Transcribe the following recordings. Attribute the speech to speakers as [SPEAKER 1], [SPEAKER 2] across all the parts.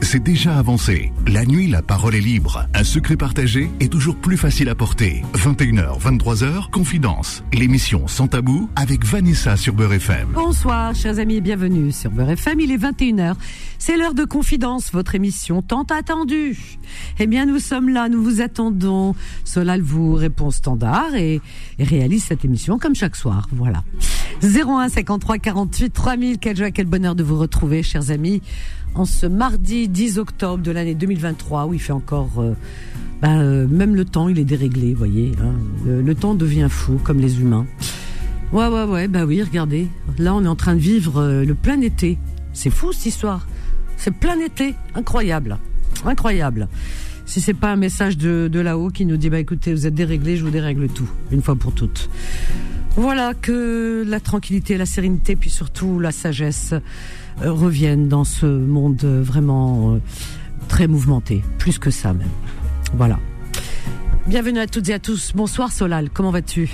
[SPEAKER 1] c'est déjà avancé. La nuit, la parole est libre. Un secret partagé est toujours plus facile à porter. 21h, 23h, Confidence. L'émission Sans Tabou avec Vanessa sur FM.
[SPEAKER 2] Bonsoir, chers amis, bienvenue sur Beurre FM. Il est 21h. C'est l'heure de Confidence, votre émission tant attendue. Eh bien, nous sommes là, nous vous attendons. Solal vous répond standard et, et réalise cette émission comme chaque soir. Voilà. 01 53 48 3000. Quelle joie, quel bonheur de vous retrouver, chers amis, en ce mardi 10 octobre de l'année 2023 où il fait encore. Euh, ben, euh, même le temps, il est déréglé, voyez. Hein. Le, temps devient fou, comme les humains. Ouais, ouais, ouais, bah oui, regardez. Là, on est en train de vivre euh, le plein été. C'est fou cette histoire. C'est plein été. Incroyable. Incroyable. Si c'est pas un message de, là-haut qui nous dit, bah écoutez, vous êtes déréglé, je vous dérègle tout, une fois pour toutes. Voilà, que la tranquillité, la sérénité, puis surtout la sagesse reviennent dans ce monde vraiment euh, très mouvementé. Plus que ça même. Voilà. Bienvenue à toutes et à tous. Bonsoir Solal, comment vas-tu?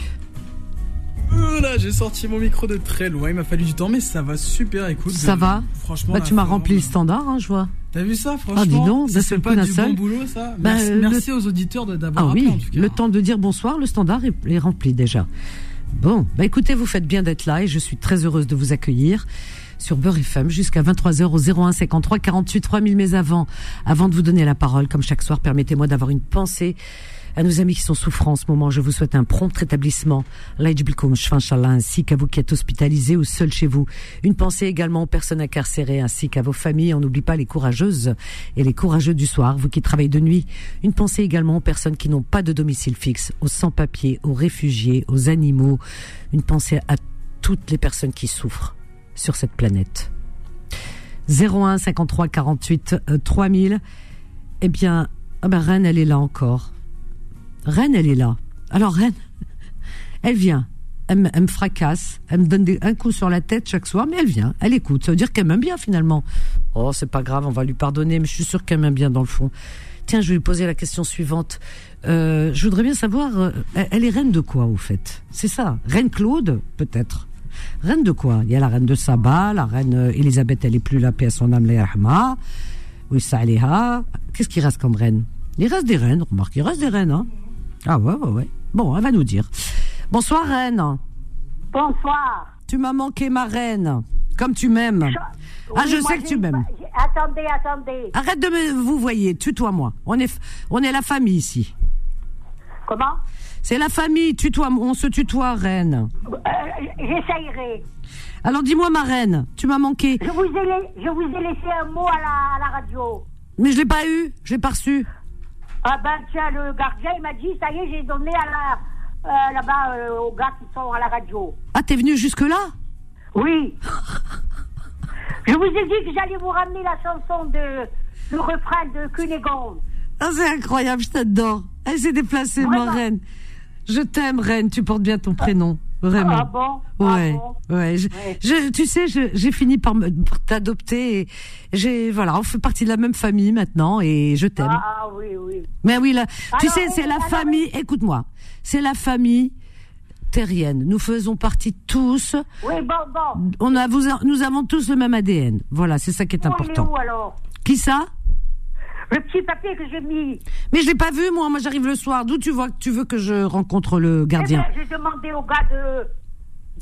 [SPEAKER 3] Là, j'ai sorti mon micro de très loin. Il m'a fallu du temps, mais ça va super. Écoute,
[SPEAKER 2] ça
[SPEAKER 3] de...
[SPEAKER 2] va?
[SPEAKER 3] Franchement,
[SPEAKER 2] bah, tu m'as rempli le standard, hein, je vois.
[SPEAKER 3] T'as vu ça, franchement
[SPEAKER 2] Ah, dis donc,
[SPEAKER 3] ça,
[SPEAKER 2] c'est
[SPEAKER 3] pas du bon boulot, ça.
[SPEAKER 2] Bah,
[SPEAKER 3] merci,
[SPEAKER 2] le...
[SPEAKER 3] merci aux auditeurs d'avoir
[SPEAKER 2] ah,
[SPEAKER 3] appelé,
[SPEAKER 2] oui,
[SPEAKER 3] en tout cas.
[SPEAKER 2] Le temps de dire bonsoir, le standard est, est rempli déjà. Bon, bah écoutez, vous faites bien d'être là et je suis très heureuse de vous accueillir sur Beurre FM jusqu'à 23h au 01 53 48 3000 mais avant avant de vous donner la parole comme chaque soir permettez-moi d'avoir une pensée à nos amis qui sont souffrants en ce moment, je vous souhaite un prompt rétablissement, ainsi qu'à vous qui êtes hospitalisés ou seuls chez vous. Une pensée également aux personnes incarcérées ainsi qu'à vos familles. On n'oublie pas les courageuses et les courageux du soir, vous qui travaillez de nuit. Une pensée également aux personnes qui n'ont pas de domicile fixe, aux sans-papiers, aux réfugiés, aux animaux. Une pensée à toutes les personnes qui souffrent sur cette planète. 01 53 48 euh, 3000. Eh bien, ah ben Rennes, elle est là encore. Reine, elle est là. Alors Reine, elle vient. Elle me, fracasse. Elle me donne un coup sur la tête chaque soir, mais elle vient. Elle écoute. Ça veut dire qu'elle m'aime bien finalement. Oh, c'est pas grave, on va lui pardonner, mais je suis sûre qu'elle m'aime bien dans le fond. Tiens, je vais lui poser la question suivante. Euh, je voudrais bien savoir, euh, elle est reine de quoi au fait? C'est ça, reine Claude, peut-être. Reine de quoi? Il y a la reine de Saba, la reine euh, Elisabeth, elle est plus la paix à son âme, la Yarhama. Oui, ça, Qu'est-ce qui reste comme reine? Il reste des reines, remarque, il reste des reines, hein ah ouais, ouais, ouais. Bon, elle va nous dire. Bonsoir, reine.
[SPEAKER 4] Bonsoir.
[SPEAKER 2] Tu m'as manqué, ma reine. Comme tu m'aimes. Ah, je
[SPEAKER 4] moi,
[SPEAKER 2] sais que tu m'aimes.
[SPEAKER 4] Attendez, attendez.
[SPEAKER 2] Arrête de me vous voyez, tutoie-moi. On est, on est la famille ici.
[SPEAKER 4] Comment?
[SPEAKER 2] C'est la famille, tutoie, on se tutoie, reine.
[SPEAKER 4] euh, J'essayerai.
[SPEAKER 2] Alors dis-moi, ma reine, tu m'as manqué.
[SPEAKER 4] Je vous, ai, je vous ai laissé un mot à la, à la radio.
[SPEAKER 2] Mais je l'ai pas eu, je l'ai pas reçu.
[SPEAKER 4] Ah ben tiens, le gardien il m'a dit, ça y est, j'ai donné à la euh, là-bas euh, aux gars qui sont à la radio.
[SPEAKER 2] Ah, t'es venu jusque-là?
[SPEAKER 4] Oui. Je vous ai dit que j'allais vous ramener la chanson de le refrain de Cunégonde.
[SPEAKER 2] Ah, c'est incroyable, je t'adore. Elle s'est déplacée,
[SPEAKER 4] Vraiment
[SPEAKER 2] ma reine. Je t'aime, reine, tu portes bien ton prénom. Vraiment.
[SPEAKER 4] Ah bon?
[SPEAKER 2] Ouais,
[SPEAKER 4] ah bon?
[SPEAKER 2] ouais. Je,
[SPEAKER 4] Ouais.
[SPEAKER 2] je- tu sais, j'ai fini par, t'adopter. et J'ai, voilà, on fait partie de la même famille maintenant et je t'aime.
[SPEAKER 4] Ah, ah, oui, oui.
[SPEAKER 2] Mais oui, là, tu
[SPEAKER 4] Alors,
[SPEAKER 2] sais, c'est la
[SPEAKER 4] alors,
[SPEAKER 2] famille. Écoute-moi, c'est la famille terrienne. Nous faisons partie tous.
[SPEAKER 4] Oui, bon, bon.
[SPEAKER 2] On a, vous, nous avons tous le même ADN. Voilà, c'est ça qui est
[SPEAKER 4] Où il est
[SPEAKER 2] important.
[SPEAKER 4] où alors?
[SPEAKER 2] Qui ça?
[SPEAKER 4] Le petit papier que j'ai mis.
[SPEAKER 2] Mais je l'ai pas vu, moi. Moi, j'arrive le soir. D'où tu vois que tu veux que je rencontre le gardien?
[SPEAKER 4] Eh ben, j'ai demandé au gars de.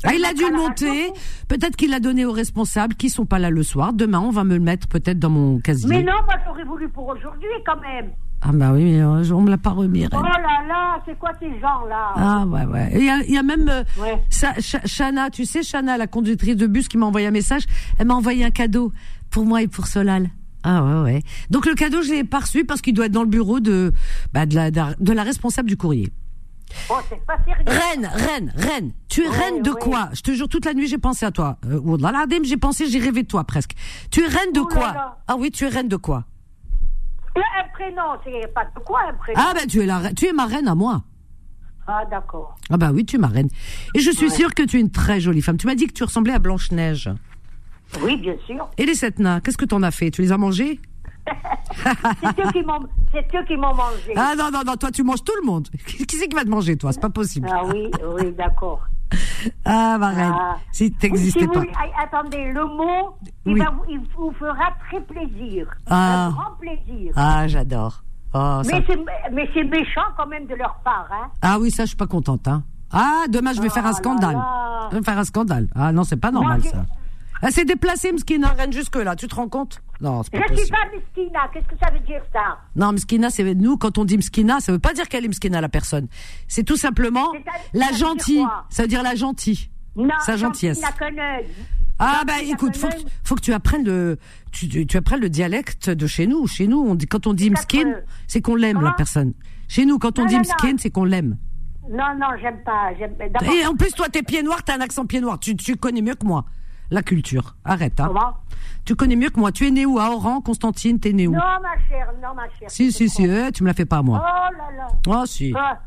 [SPEAKER 2] Ah, il a dû le monter. Peut-être qu'il l'a donné aux responsables qui sont pas là le soir. Demain, on va me le mettre peut-être dans mon casier.
[SPEAKER 4] Mais non, moi j'aurais voulu pour aujourd'hui quand même.
[SPEAKER 2] Ah bah oui, mais euh, on me l'a pas remis. Reine.
[SPEAKER 4] Oh là là, c'est quoi ces gens-là?
[SPEAKER 2] Ah ouais ouais. Il y a, il y a même euh,
[SPEAKER 4] Ouais.
[SPEAKER 2] Sa- Chana, tu sais Chana, la conductrice de bus qui m'a envoyé un message. Elle m'a envoyé un cadeau pour moi et pour Solal. Ah ouais ouais. Donc le cadeau je l'ai pas reçu parce qu'il doit être dans le bureau de bah, de la de la responsable du courrier.
[SPEAKER 4] Oh, c'est pas sérieux.
[SPEAKER 2] Reine, reine, reine. Tu es
[SPEAKER 4] Ouais,
[SPEAKER 2] reine de
[SPEAKER 4] ouais.
[SPEAKER 2] quoi? Je te jure, toute la nuit, j'ai pensé à toi. Euh, l'Adim, j'ai pensé, j'ai rêvé de toi presque. Tu es reine de
[SPEAKER 4] Oh là
[SPEAKER 2] quoi?
[SPEAKER 4] là.
[SPEAKER 2] Ah oui, tu es reine de quoi?
[SPEAKER 4] Un prénom, c'est pas de quoi un prénom
[SPEAKER 2] Ah ben tu es la tu es ma reine à moi.
[SPEAKER 4] Ah, d'accord.
[SPEAKER 2] Ah bah oui, tu es ma reine. Et je suis sûre que tu es une très jolie femme. Tu m'as dit que tu ressemblais à Blanche-Neige.
[SPEAKER 4] Oui, bien sûr.
[SPEAKER 2] Et les sept nains, qu'est-ce que t'en as fait? Tu les as mangés?
[SPEAKER 4] C'est eux qui m'ont, mangé.
[SPEAKER 2] Ah non, non, non, toi tu manges tout le monde. Qui c'est qui va te manger, toi? C'est pas possible.
[SPEAKER 4] Ah oui, oui, d'accord.
[SPEAKER 2] Ah, ma reine,
[SPEAKER 4] Ah.
[SPEAKER 2] si
[SPEAKER 4] Oui,
[SPEAKER 2] t'existais
[SPEAKER 4] si
[SPEAKER 2] pas.
[SPEAKER 4] attendez, le mot, il, va vous, il vous fera très plaisir.
[SPEAKER 2] Ah.
[SPEAKER 4] Un grand plaisir.
[SPEAKER 2] Ah, j'adore. Oh, ça-
[SPEAKER 4] mais c'est méchant quand même de leur part, hein.
[SPEAKER 2] Ah oui, ça, je suis pas contente. Hein. Ah, demain, je vais
[SPEAKER 4] Oh
[SPEAKER 2] faire un scandale.
[SPEAKER 4] là.
[SPEAKER 2] Je vais faire un scandale. Ah non, c'est pas normal, ça. Elle s'est déplacée, Mskina, reine, jusque-là. Tu te rends compte Non, c'est
[SPEAKER 4] Je
[SPEAKER 2] pas
[SPEAKER 4] suis
[SPEAKER 2] possible.
[SPEAKER 4] pas Meskina, qu'est-ce que ça veut dire ça?
[SPEAKER 2] Non, Mskina, c'est nous, quand on dit Mskina, ça veut pas dire qu'elle est Mskina, la personne. C'est tout simplement la
[SPEAKER 4] ça
[SPEAKER 2] gentille. Ça veut dire la gentille.
[SPEAKER 4] Non,
[SPEAKER 2] Sa gentillesse.
[SPEAKER 4] Œil.
[SPEAKER 2] Ah bah
[SPEAKER 4] la
[SPEAKER 2] écoute, faut que, faut que tu apprennes le tu, tu, tu apprennes le dialecte de chez nous. Chez nous, on dit quand on dit mskin, c'est qu'on l'aime la personne. Chez nous, quand on
[SPEAKER 4] Non,
[SPEAKER 2] dit mskin, c'est qu'on l'aime.
[SPEAKER 4] Non, non, j'aime pas.
[SPEAKER 2] Et en plus, toi, t'es pied noir, t'as un accent pied noir. Tu, tu connais mieux que moi la culture. Arrête, hein.
[SPEAKER 4] Comment?
[SPEAKER 2] Tu connais mieux que moi. Tu es né où? À Oran, Constantine, t'es né où?
[SPEAKER 4] Non, ma chère, non, ma chère.
[SPEAKER 2] Si, si, si, eh, tu me la fais pas à
[SPEAKER 4] Oh
[SPEAKER 2] moi.
[SPEAKER 4] là là.
[SPEAKER 2] Oh, si.
[SPEAKER 4] Ah,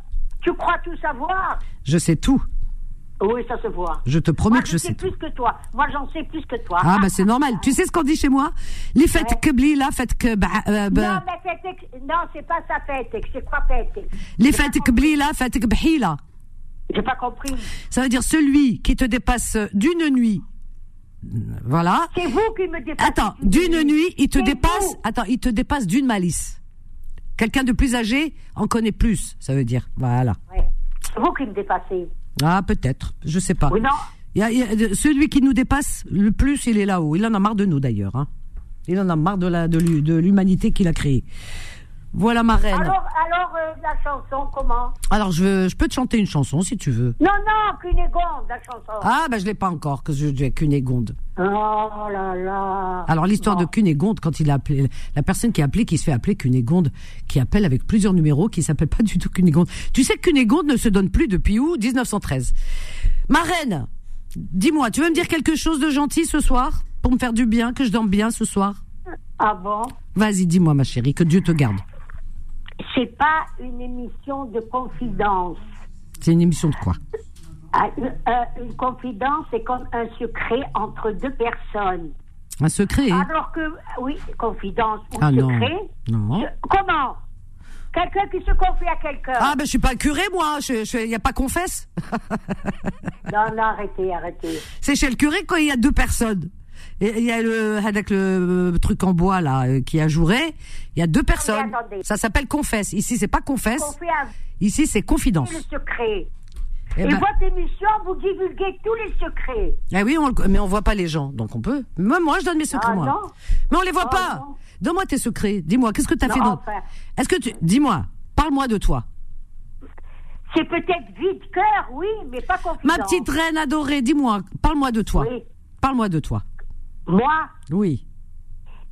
[SPEAKER 4] tu crois tout savoir?
[SPEAKER 2] Je sais tout.
[SPEAKER 4] Oui, ça se voit.
[SPEAKER 2] Je te promets
[SPEAKER 4] Moi,
[SPEAKER 2] que
[SPEAKER 4] je sais
[SPEAKER 2] sais tout.
[SPEAKER 4] plus que toi. Moi, j'en sais plus que toi.
[SPEAKER 2] Ah, bah c'est normal. Tu sais ce qu'on dit chez moi? Les fêtes
[SPEAKER 4] Ouais.
[SPEAKER 2] que là, fêtes que. bah, euh, bah,
[SPEAKER 4] Non, mais fête, non, c'est pas ça fête. C'est quoi fête
[SPEAKER 2] les fêtes que là, fêtes que.
[SPEAKER 4] J'ai pas compris.
[SPEAKER 2] Ça veut dire celui qui te dépasse d'une nuit. Voilà.
[SPEAKER 4] C'est vous qui me dépassez.
[SPEAKER 2] Attends, d'une nuit, il te dépasse.
[SPEAKER 4] vous.
[SPEAKER 2] Attends, il te dépasse d'une malice. Quelqu'un de plus âgé en connaît plus, ça veut dire. Voilà.
[SPEAKER 4] Ouais. C'est vous qui me dépassez.
[SPEAKER 2] Ah, peut-être. Je sais pas.
[SPEAKER 4] Oui, non.
[SPEAKER 2] Il y a- il y a- celui qui nous dépasse le plus, il est là-haut. Il en a marre de nous, d'ailleurs. hein. Il en a marre de la de l'humanité qu'il a créée. Voilà ma reine.
[SPEAKER 4] Alors, alors euh, la chanson, comment?
[SPEAKER 2] Alors, je, veux- je peux te chanter une chanson si tu veux.
[SPEAKER 4] Non, non, Cunégonde, la chanson.
[SPEAKER 2] Ah, bah je l'ai pas encore, que je j'ai Cunégonde.
[SPEAKER 4] Oh là là.
[SPEAKER 2] Alors l'histoire de. Cunégonde, quand il a appelé la personne qui a appelé, qui se fait appeler Cunégonde, qui appelle avec plusieurs numéros, qui s'appelle pas du tout Cunégonde. Tu sais que Cunégonde ne se donne plus depuis où? 1913. Ma reine, dis-moi, tu veux me dire quelque chose de gentil ce soir? Pour me faire du bien, que je dorme bien ce soir?
[SPEAKER 4] Ah bon?
[SPEAKER 2] Vas-y, dis-moi ma chérie, que Dieu te garde.
[SPEAKER 4] C'est pas une émission de confidence.
[SPEAKER 2] C'est une émission de quoi
[SPEAKER 4] Ah, une, euh, une confidence, c'est comme un secret entre deux personnes.
[SPEAKER 2] Un secret
[SPEAKER 4] Alors que, oui, confidence ou
[SPEAKER 2] Ah
[SPEAKER 4] secret.
[SPEAKER 2] Non.
[SPEAKER 4] je- comment? Quelqu'un qui se confie à quelqu'un.
[SPEAKER 2] Ah ben je suis pas curé moi, il je, y a pas confesse.
[SPEAKER 4] Non, non, arrêtez, arrêtez.
[SPEAKER 2] C'est chez le curé quand il y a deux personnes. Et il y a le avec le euh, truc en bois là euh, qui ajouré, il y a deux personnes.
[SPEAKER 4] attendez.
[SPEAKER 2] Ça s'appelle confesse. Ici c'est pas confesse, ici c'est confidence.
[SPEAKER 4] le secret.
[SPEAKER 2] Eh
[SPEAKER 4] Et
[SPEAKER 2] ben-
[SPEAKER 4] votre émission, vous divulguez tous les secrets.
[SPEAKER 2] Eh oui, on, le- mais on voit pas les gens, donc on peut. Même moi je donne mes secrets
[SPEAKER 4] Ah,
[SPEAKER 2] moi.
[SPEAKER 4] non.
[SPEAKER 2] Mais on les voit
[SPEAKER 4] Oh,
[SPEAKER 2] pas. Donne-moi tes secrets. Dis-moi, qu'est-ce que tu as
[SPEAKER 4] Non,
[SPEAKER 2] fait
[SPEAKER 4] enfin.
[SPEAKER 2] Est-ce que tu dis-moi, parle-moi de toi.
[SPEAKER 4] C'est peut-être vide cœur, oui, mais pas confidence.
[SPEAKER 2] Ma petite reine adorée, dis-moi, parle-moi de toi.
[SPEAKER 4] Oui.
[SPEAKER 2] Parle-moi de toi.
[SPEAKER 4] Moi,
[SPEAKER 2] Oui.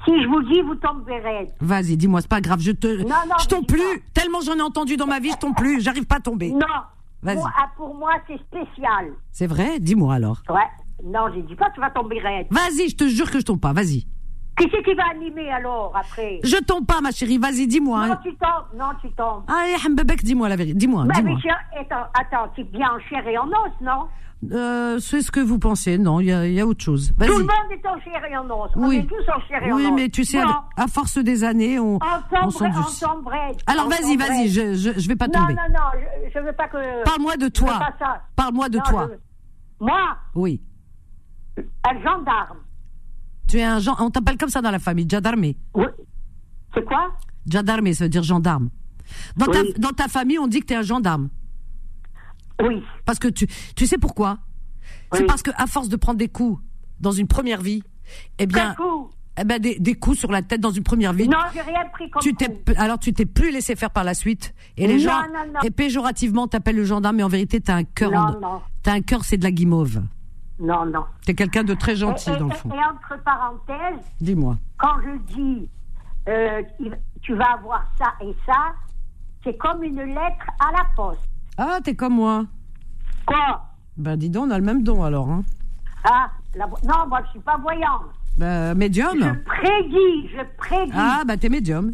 [SPEAKER 4] si je vous dis, vous tomberez raide.
[SPEAKER 2] Vas-y, dis-moi, c'est pas grave, je te
[SPEAKER 4] non,
[SPEAKER 2] je
[SPEAKER 4] je
[SPEAKER 2] tombe plus.
[SPEAKER 4] pas.
[SPEAKER 2] Tellement j'en ai entendu dans ma vie, je tombe plus, j'arrive pas à tomber.
[SPEAKER 4] Non.
[SPEAKER 2] Vas-y.
[SPEAKER 4] Ah, pour moi, c'est spécial.
[SPEAKER 2] C'est vrai? Dis-moi alors.
[SPEAKER 4] Ouais. Non, je dis pas que tu vas tomber raide.
[SPEAKER 2] Vas-y, je te jure que je tombe pas, vas-y.
[SPEAKER 4] Qui c'est qui va animer alors après?
[SPEAKER 2] Je tombe pas, ma chérie, vas-y, dis-moi.
[SPEAKER 4] Non,
[SPEAKER 2] hein.
[SPEAKER 4] tu tombes. Non, tu tombes.
[SPEAKER 2] Allez, Hambebek, dis-moi la vérité. Dis-moi,
[SPEAKER 4] Bah,
[SPEAKER 2] dis-moi.
[SPEAKER 4] mais attends, attends, tu viens en chair et en os, non?
[SPEAKER 2] Euh, c'est ce que vous pensez. Non, il y a, il y a autre chose.
[SPEAKER 4] Tout le monde est en chair et en os. On
[SPEAKER 2] Oui.
[SPEAKER 4] est tous en chair et en os.
[SPEAKER 2] Oui, mais tu sais,
[SPEAKER 4] Non.
[SPEAKER 2] à force des années, on,
[SPEAKER 4] On
[SPEAKER 2] s'endurcit. Alors vas-y, vas-y, je, je, je vais pas
[SPEAKER 4] Non,
[SPEAKER 2] tomber.
[SPEAKER 4] non, non, je, je veux pas que.
[SPEAKER 2] Parle-moi de toi. Parle-moi de
[SPEAKER 4] Non,
[SPEAKER 2] toi.
[SPEAKER 4] je- Moi,
[SPEAKER 2] Oui.
[SPEAKER 4] un gendarme.
[SPEAKER 2] Tu es un gen- on t'appelle comme ça dans la famille, Jadarmé.
[SPEAKER 4] Oui. C'est quoi?
[SPEAKER 2] Jadarmé, ça veut dire gendarme. Dans,
[SPEAKER 4] Oui.
[SPEAKER 2] ta, dans ta famille, on dit que tu es un gendarme.
[SPEAKER 4] Oui.
[SPEAKER 2] Parce que tu, tu sais pourquoi? C'est parce que à force de prendre des coups dans une première vie, eh bien, eh ben des, des coups sur la tête dans une première vie.
[SPEAKER 4] Non, j'ai rien pris comme
[SPEAKER 2] tu t'es, alors tu t'es plus laissé faire par la suite et les
[SPEAKER 4] Non,
[SPEAKER 2] gens
[SPEAKER 4] non, non.
[SPEAKER 2] et péjorativement t'appellent le gendarme mais en vérité t'as un cœur en-
[SPEAKER 4] Non, non.
[SPEAKER 2] t'as un cœur c'est de la guimauve
[SPEAKER 4] Non, non.
[SPEAKER 2] t'es quelqu'un de très gentil
[SPEAKER 4] et, et-
[SPEAKER 2] dans le fond
[SPEAKER 4] et entre parenthèses,
[SPEAKER 2] dis-moi
[SPEAKER 4] quand je dis euh, tu vas avoir ça et ça, c'est comme une lettre à la poste.
[SPEAKER 2] Ah t'es comme moi
[SPEAKER 4] Quoi?
[SPEAKER 2] Ben dis donc on a le même don alors hein
[SPEAKER 4] Ah, la non, moi je suis pas voyante.
[SPEAKER 2] ben médium
[SPEAKER 4] Je prédis, je prédis.
[SPEAKER 2] ah bah t'es médium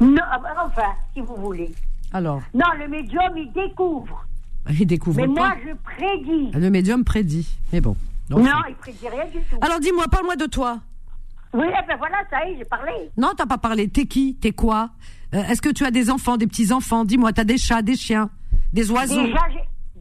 [SPEAKER 4] Non, ah, bah, enfin, si vous voulez.
[SPEAKER 2] alors
[SPEAKER 4] Non, le médium, il découvre.
[SPEAKER 2] il découvre
[SPEAKER 4] Mais moi, je prédis.
[SPEAKER 2] le médium prédit mais bon Donc,
[SPEAKER 4] Non, il prédit rien du tout.
[SPEAKER 2] alors dis-moi parle-moi de toi
[SPEAKER 4] Oui, eh ben voilà, ça y est, j'ai parlé.
[SPEAKER 2] non t'as pas parlé t'es qui? T'es quoi? Euh, est-ce que tu as des enfants des petits enfants dis-moi t'as des chats des chiens? Des oiseaux
[SPEAKER 4] Déjà,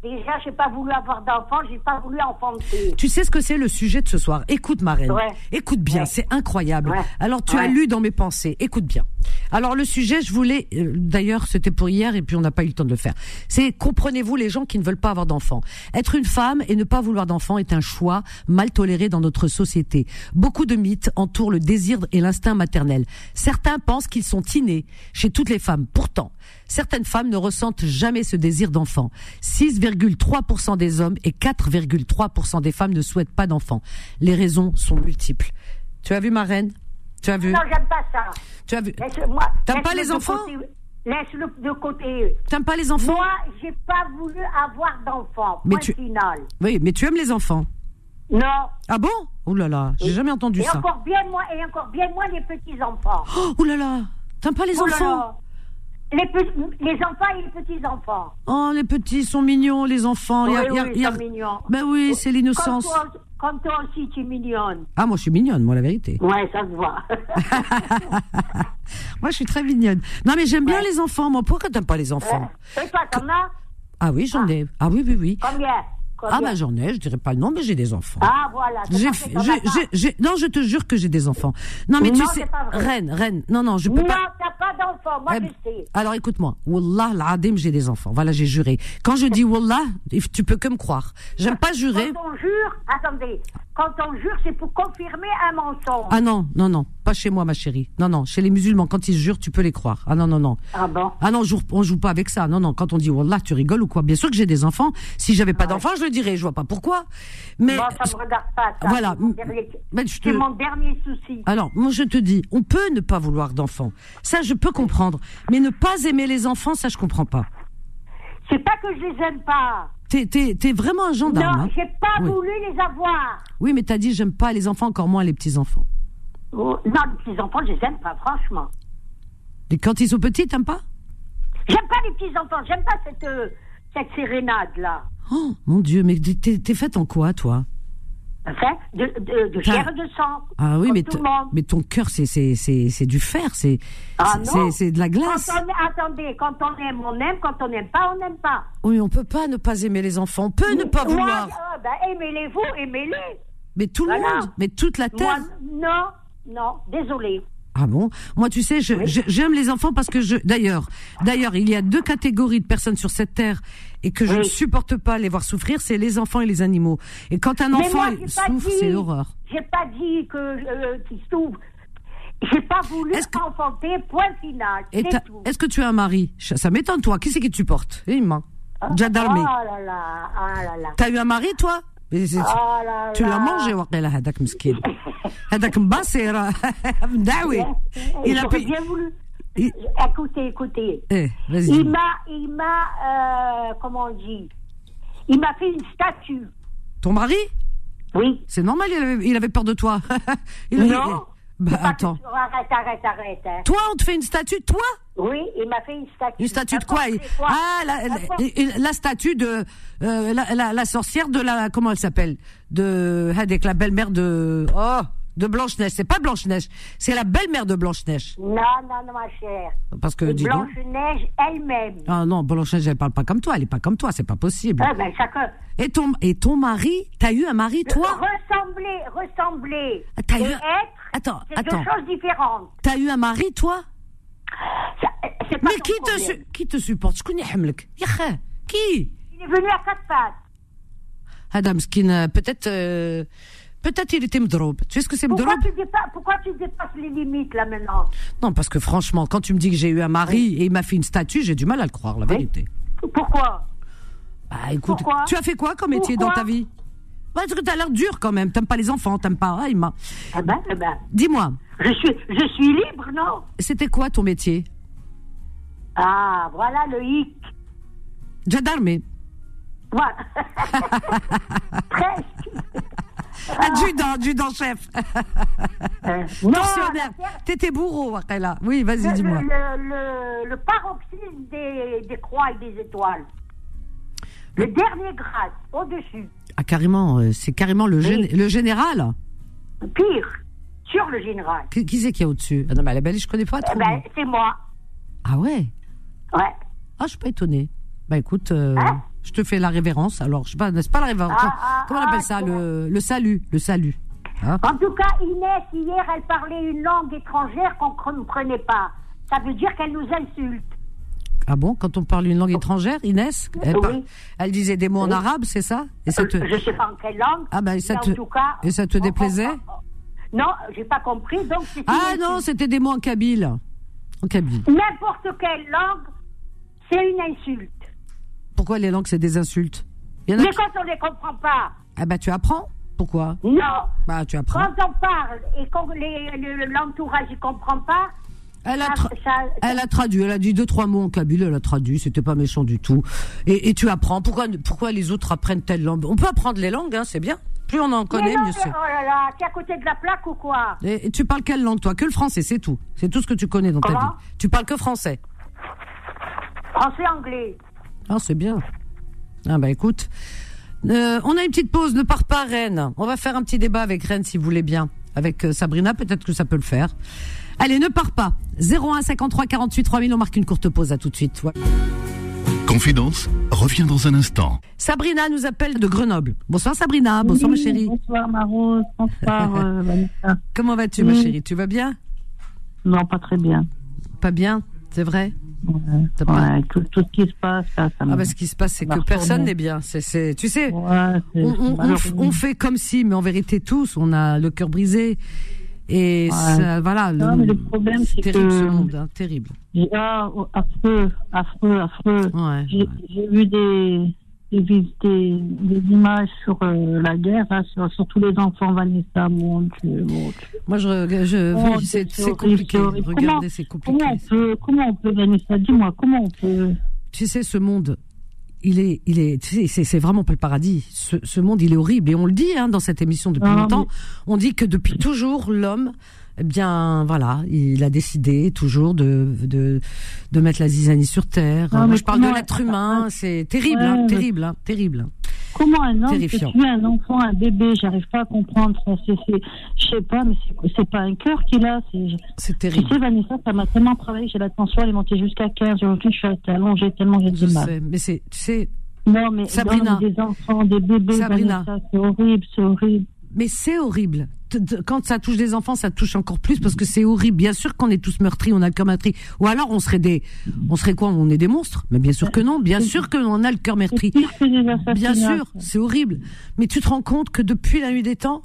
[SPEAKER 4] déjà, j'ai pas voulu avoir d'enfant, j'ai pas voulu enfanter.
[SPEAKER 2] Tu sais ce que c'est le sujet de ce soir? Écoute, ma reine.
[SPEAKER 4] Ouais.
[SPEAKER 2] Écoute bien,
[SPEAKER 4] Ouais.
[SPEAKER 2] c'est incroyable.
[SPEAKER 4] Ouais.
[SPEAKER 2] Alors, tu as lu dans mes pensées. Écoute bien. Alors, le sujet, je voulais. euh, D'ailleurs, c'était pour hier et puis on n'a pas eu le temps de le faire. C'est comprenez-vous les gens qui ne veulent pas avoir d'enfants? Être une femme et ne pas vouloir d'enfants est un choix mal toléré dans notre société. Beaucoup de mythes entourent le désir et l'instinct maternel. Certains pensent qu'ils sont innés chez toutes les femmes. Pourtant, certaines femmes ne ressentent jamais ce désir d'enfant. 6,3% des hommes et 4,3% des femmes ne souhaitent pas d'enfants. Les raisons sont multiples. Tu as vu ma reine Tu as vu?
[SPEAKER 4] Non, j'aime pas ça.
[SPEAKER 2] Tu as vu? T'aimes pas les enfants?
[SPEAKER 4] Laisse-le de côté.
[SPEAKER 2] T'aimes pas les enfants?
[SPEAKER 4] Moi, j'ai pas voulu avoir d'enfant.
[SPEAKER 2] Mais tu-
[SPEAKER 4] final.
[SPEAKER 2] Oui, mais tu aimes les enfants?
[SPEAKER 4] Non.
[SPEAKER 2] Ah bon? Oh là là, j'ai jamais entendu
[SPEAKER 4] Et
[SPEAKER 2] ça.
[SPEAKER 4] encore bien moins, et encore bien moins les petits enfants.
[SPEAKER 2] Oh, là là, t'aimes pas les
[SPEAKER 4] Oh là
[SPEAKER 2] enfants?
[SPEAKER 4] là. Les, enfants et les petits enfants.
[SPEAKER 2] Oh, les petits sont mignons, les enfants. Il y a-
[SPEAKER 4] oui,
[SPEAKER 2] y a-
[SPEAKER 4] oui,
[SPEAKER 2] il y a-
[SPEAKER 4] c'est mignon.
[SPEAKER 2] Ben oui, c'est l'innocence.
[SPEAKER 4] comme toi aussi, tu es mignonne.
[SPEAKER 2] Ah, moi, je suis mignonne, moi, la vérité.
[SPEAKER 4] Ouais, ça se voit.
[SPEAKER 2] Moi, je suis très mignonne. Non, mais j'aime bien
[SPEAKER 4] Ouais.
[SPEAKER 2] les enfants, moi. Pourquoi t'aimes pas les enfants
[SPEAKER 4] Et toi, t'en as
[SPEAKER 2] Ah oui, j'en ai. Ah oui, oui, oui.
[SPEAKER 4] Combien
[SPEAKER 2] Ah bah j'en ai, je dirais pas le nom, mais j'ai des enfants.
[SPEAKER 4] Ah, voilà.
[SPEAKER 2] J'ai, fait- j'ai, j'ai- j'ai- non, je te jure que j'ai des enfants. Non, mais tu
[SPEAKER 4] Non,
[SPEAKER 2] sais, reine, reine, non, non, je peux
[SPEAKER 4] Non,
[SPEAKER 2] pas.
[SPEAKER 4] t'as pas d'enfant, moi
[SPEAKER 2] Eh,
[SPEAKER 4] je sais.
[SPEAKER 2] Alors écoute-moi, Wallah, l'adim, j'ai des enfants. Voilà, j'ai juré. Quand je dis Wallah, tu peux que me croire. J'aime pas jurer.
[SPEAKER 4] Quand on jure, attendez, quand on jure, c'est pour confirmer un mensonge.
[SPEAKER 2] Ah non, non, non, pas chez moi, ma chérie. Non, non, chez les musulmans, quand ils jurent, tu peux les croire. Ah non, non, non.
[SPEAKER 4] Ah bon?
[SPEAKER 2] Ah non, on joue, on joue pas avec ça. Non, non, quand on dit Wallah, tu rigoles ou quoi? Bien sûr que j'ai des enfants. Si j'avais pas d'enfants, je le dirais. Je vois pas pourquoi. Mais
[SPEAKER 4] Moi, ça me regarde pas, ça.
[SPEAKER 2] Voilà.
[SPEAKER 4] C'est mon dernier,
[SPEAKER 2] Ben, je te-
[SPEAKER 4] c'est mon dernier souci.
[SPEAKER 2] Alors, moi, je te dis, on peut ne pas vouloir d'enfants. Ça, je peux comprendre. Mais ne pas aimer les enfants, ça, je comprends pas.
[SPEAKER 4] C'est pas que je les aime pas.
[SPEAKER 2] T'es, vraiment un gendarme.
[SPEAKER 4] non,
[SPEAKER 2] hein.
[SPEAKER 4] j'ai pas
[SPEAKER 2] Oui.
[SPEAKER 4] voulu les avoir.
[SPEAKER 2] Oui, mais t'as dit, j'aime pas les enfants, encore moins les petits-enfants.
[SPEAKER 4] Oh, non, les petits enfants, je les aime pas, franchement.
[SPEAKER 2] Et quand ils sont petits, t'aimes pas
[SPEAKER 4] J'aime pas les petits enfants, j'aime pas cette, euh, cette sérénade-là.
[SPEAKER 2] Oh, mon Dieu, mais t'es, t'es faite en quoi, toi?
[SPEAKER 4] Enfin, de, de, de chair et de sang.
[SPEAKER 2] Ah oui, mais,
[SPEAKER 4] tout
[SPEAKER 2] t-
[SPEAKER 4] le monde.
[SPEAKER 2] mais ton cœur, c'est, c'est, c'est, c'est du fer, c'est,
[SPEAKER 4] Ah
[SPEAKER 2] c'est, c'est, de la glace.
[SPEAKER 4] Quand on, attendez, quand on aime, on aime. Quand on n'aime pas, on n'aime pas.
[SPEAKER 2] Oui, on peut pas ne pas aimer les enfants. On peut ne pas
[SPEAKER 4] Moi,
[SPEAKER 2] vouloir.
[SPEAKER 4] ah, ben, aimez-les-vous, aimez-les.
[SPEAKER 2] Mais tout le
[SPEAKER 4] Voilà.
[SPEAKER 2] monde, mais toute la
[SPEAKER 4] Moi,
[SPEAKER 2] terre.
[SPEAKER 4] non, non, désolé.
[SPEAKER 2] Ah bon? Moi, tu sais, j'aime les enfants parce que je. D'ailleurs, d'ailleurs, il y a deux catégories de personnes sur cette terre et que je ne supporte pas les voir souffrir, c'est les enfants et les animaux. Et quand un enfant
[SPEAKER 4] moi,
[SPEAKER 2] il souffre, c'est l'horreur.
[SPEAKER 4] J'ai pas dit que euh, qu'il souffre. J'ai pas voulu
[SPEAKER 2] que-
[SPEAKER 4] enfanter, point final.
[SPEAKER 2] Est-ce que tu as un mari? Ça m'étonne, toi. Qui c'est qui tu portes Eh, Ima. Jadarmi.
[SPEAKER 4] Oh là là, ah là là.
[SPEAKER 2] T'as eu un mari, toi? Pu.
[SPEAKER 4] bien voulu.
[SPEAKER 2] Il-
[SPEAKER 4] Écoutez, écoutez.
[SPEAKER 2] Eh,
[SPEAKER 4] Il m'a, il m'a, euh, comment on dit? Il m'a fait une statue.
[SPEAKER 2] Ton mari?
[SPEAKER 4] Oui.
[SPEAKER 2] C'est normal, il avait, il avait peur de toi. il,
[SPEAKER 4] Non.
[SPEAKER 2] Bah, attends.
[SPEAKER 4] que- Arrête, arrête, arrête. hein.
[SPEAKER 2] Toi, on te fait une statue, toi?
[SPEAKER 4] Oui, il m'a fait une statue.
[SPEAKER 2] Une statue de quoi? Ah, la, la,
[SPEAKER 4] N'importe-
[SPEAKER 2] la statue de euh, la, la, la sorcière de la comment elle s'appelle? De avec la belle-mère de oh de Blanche Neige. C'est pas Blanche Neige, c'est la belle-mère de Blanche Neige.
[SPEAKER 4] Non, non, non, ma chère.
[SPEAKER 2] Parce que dis donc.
[SPEAKER 4] Blanche-Neige elle-même.
[SPEAKER 2] Ah non, Blanche Neige, elle parle pas comme toi. Elle est pas comme toi. C'est pas possible.
[SPEAKER 4] Ah, ben, chacun.
[SPEAKER 2] Et ton et ton mari, t'as eu un mari, toi?
[SPEAKER 4] Ressembler, ressembler.
[SPEAKER 2] Ah, t'as eu-
[SPEAKER 4] être,
[SPEAKER 2] Attends, attends.
[SPEAKER 4] deux choses différentes.
[SPEAKER 2] T'as eu un mari, toi?
[SPEAKER 4] Ça, pas
[SPEAKER 2] Mais qui te su- qui te supporte? Je connais Hamlek. Qui?
[SPEAKER 4] Il est venu à quatre pattes.
[SPEAKER 2] Adam Skin, euh, peut-être, euh, peut-être il était mdroub. Tu sais ce que c'est
[SPEAKER 4] Pourquoi
[SPEAKER 2] mdroub
[SPEAKER 4] tu, dépasses, pourquoi tu dépasses les limites là maintenant?
[SPEAKER 2] Non, parce que franchement, quand tu me dis que j'ai eu un mari et il m'a fait une statue, j'ai du mal à le croire, la vérité.
[SPEAKER 4] Pourquoi?
[SPEAKER 2] Bah écoute,
[SPEAKER 4] Pourquoi?
[SPEAKER 2] tu as fait quoi comme métier dans ta vie? Bah, Parce que t'as l'air dur quand même. T'aimes pas les enfants, t'aimes pas. Ah, il m'a-
[SPEAKER 4] Eh ben, eh ben,
[SPEAKER 2] Dis-moi,
[SPEAKER 4] je suis, je suis libre, non?
[SPEAKER 2] C'était quoi ton métier?
[SPEAKER 4] Ah, voilà le hic.
[SPEAKER 2] Gendarme,
[SPEAKER 4] Voilà. Presque.
[SPEAKER 2] Adjudant, adjudant-chef,
[SPEAKER 4] Euh, non,
[SPEAKER 2] tortionnaire. T'étais bourreau, Wakela. Oui, vas-y, dis-moi.
[SPEAKER 4] le, le, le paroxysme des, des croix et des étoiles. Le dernier grade, au-dessus.
[SPEAKER 2] Ah, carrément, euh, c'est carrément le, gén- le général?
[SPEAKER 4] Pire, sur le général.
[SPEAKER 2] Qui, qui c'est qui est au-dessus? Ah non, mais la belle, je connais pas
[SPEAKER 4] Eh
[SPEAKER 2] trop.
[SPEAKER 4] ben, c'est moi.
[SPEAKER 2] Ah ouais?
[SPEAKER 4] Ouais.
[SPEAKER 2] Ah, je suis pas étonnée. Bah écoute, euh,
[SPEAKER 4] Hein?
[SPEAKER 2] Je te fais la révérence. Alors, je sais pas, n'est-ce pas la révérence?
[SPEAKER 4] Ah, ah,
[SPEAKER 2] Comment on appelle
[SPEAKER 4] ah,
[SPEAKER 2] ça
[SPEAKER 4] c'est
[SPEAKER 2] le, le salut, le salut. Hein?
[SPEAKER 4] En tout cas, Inès, hier, elle parlait une langue étrangère qu'on ne comprenait pas. Ça veut dire qu'elle nous insulte.
[SPEAKER 2] ah bon? Quand on parle une langue étrangère, Inès, elle,
[SPEAKER 4] Oui.
[SPEAKER 2] par- elle disait des mots en arabe, c'est ça? Et ça te,
[SPEAKER 4] Euh, Je ne sais pas en quelle langue.
[SPEAKER 2] Ah, ben, ça te-
[SPEAKER 4] en tout cas,
[SPEAKER 2] et ça te déplaisait?
[SPEAKER 4] on- on- Non, j'ai pas compris. Donc
[SPEAKER 2] Ah non, c'était des mots en kabyle. En kabyle.
[SPEAKER 4] N'importe quelle langue, c'est une insulte.
[SPEAKER 2] Pourquoi les langues, c'est des insultes Il y en a
[SPEAKER 4] Mais
[SPEAKER 2] qui-
[SPEAKER 4] quand on ne les comprend pas,
[SPEAKER 2] Ah bah tu apprends. Pourquoi
[SPEAKER 4] non.
[SPEAKER 2] Bah tu apprends.
[SPEAKER 4] Quand on parle et qu'on les- le- l'entourage ne comprend pas,
[SPEAKER 2] Elle a,
[SPEAKER 4] ça-
[SPEAKER 2] tra-
[SPEAKER 4] ça-
[SPEAKER 2] elle a traduit, elle a dit deux trois mots en kabyle, elle a traduit, c'était pas méchant du tout. Et, et tu apprends. Pourquoi pourquoi les autres apprennent telle langue? On peut apprendre les langues, hein, c'est bien. Plus on en
[SPEAKER 4] Mais
[SPEAKER 2] connaît,
[SPEAKER 4] non,
[SPEAKER 2] mieux
[SPEAKER 4] mais
[SPEAKER 2] c'est.
[SPEAKER 4] oh là là, t'es à côté de la plaque ou quoi?
[SPEAKER 2] Et, et tu parles quelle langue toi? Que le français, c'est tout. C'est tout ce que tu connais dans ta
[SPEAKER 4] Comment?
[SPEAKER 2] vie. Tu parles que français.
[SPEAKER 4] Français, anglais.
[SPEAKER 2] Ah c'est bien. Ah bah écoute, Euh, on a une petite pause, ne pars pas Rennes. On va faire un petit débat avec Rennes si vous voulez bien. Avec euh, Sabrina, peut-être que ça peut le faire. Allez, ne pars pas. 01 53 48 3000, on marque une courte pause, à tout de suite. Ouais.
[SPEAKER 1] Confidence revient dans un instant.
[SPEAKER 2] Sabrina nous appelle de Grenoble. Bonsoir Sabrina, bonsoir ma chérie.
[SPEAKER 5] Bonsoir Maro, bonsoir euh, Vanessa.
[SPEAKER 2] Comment vas-tu ma chérie? Tu vas bien?
[SPEAKER 5] Non, pas très bien.
[SPEAKER 2] Pas bien, c'est vrai?
[SPEAKER 5] Ouais, ouais, tout, tout ce qui se passe, ça, ça.
[SPEAKER 2] Ah bah ce qui se passe c'est que personne n'est bien. C'est, c'est, tu sais,
[SPEAKER 5] Ouais,
[SPEAKER 2] on, on- on fait comme si, mais en vérité tous, on a le cœur brisé. Et ça, voilà.
[SPEAKER 5] Non, mais le problème, c'est
[SPEAKER 2] terrible
[SPEAKER 5] que-
[SPEAKER 2] ce monde, hein, terrible.
[SPEAKER 5] Ah, affreux, affreux, affreux. J'ai vu des, des, vis- des, des images sur euh, la guerre, là, sur, sur tous les enfants, Vanessa, mon Dieu, mon Dieu.
[SPEAKER 2] Moi je, je
[SPEAKER 5] Oh,
[SPEAKER 2] c'est, compliqué. Regardez,
[SPEAKER 5] Comment-
[SPEAKER 2] c'est compliqué.
[SPEAKER 5] Comment on peut, comment on peut, Vanessa, dis-moi, comment on peut...
[SPEAKER 2] tu sais, ce monde, il est, il est, c'est, c'est vraiment pas le paradis. Ce, ce monde, il est horrible. Et on le dit hein, dans cette émission depuis
[SPEAKER 5] Non,
[SPEAKER 2] longtemps. On dit que depuis toujours, l'homme, eh bien, voilà, il a décidé toujours de, de, de mettre la zizanie sur terre.
[SPEAKER 5] Non,
[SPEAKER 2] Moi,
[SPEAKER 5] mais
[SPEAKER 2] je parle de l'être humain. C'est terrible,
[SPEAKER 5] Ouais,
[SPEAKER 2] hein, terrible, hein, terrible.
[SPEAKER 5] Comment un homme
[SPEAKER 2] Terrifiant.
[SPEAKER 5] peut tuer un enfant, un bébé J'arrive pas à comprendre. C'est, c'est, je sais pas, mais c'est, pas un cœur qu'il a. C'est,
[SPEAKER 2] C'est
[SPEAKER 5] tu
[SPEAKER 2] terrible.
[SPEAKER 5] sais, Vanessa, ça m'a tellement travaillé. J'ai la tension, elle est montée jusqu'à 15. Aujourd'hui, je suis allongée tellement j'ai du mal.
[SPEAKER 2] sais, mais c'est, tu sais,
[SPEAKER 5] Non, mais
[SPEAKER 2] Sabrina.
[SPEAKER 5] non, mais des enfants, des bébés,
[SPEAKER 2] Sabrina.
[SPEAKER 5] C'est horrible, c'est horrible.
[SPEAKER 2] Mais c'est horrible. Quand ça touche des enfants, ça touche encore plus parce que c'est horrible. Bien sûr qu'on est tous meurtris, on a le cœur meurtri. Ou alors on serait des, on serait quoi? On est des monstres Mais bien sûr que non. Bien sûr que on a le cœur meurtri. Bien sûr, c'est horrible. Mais tu te rends compte que depuis la nuit des temps,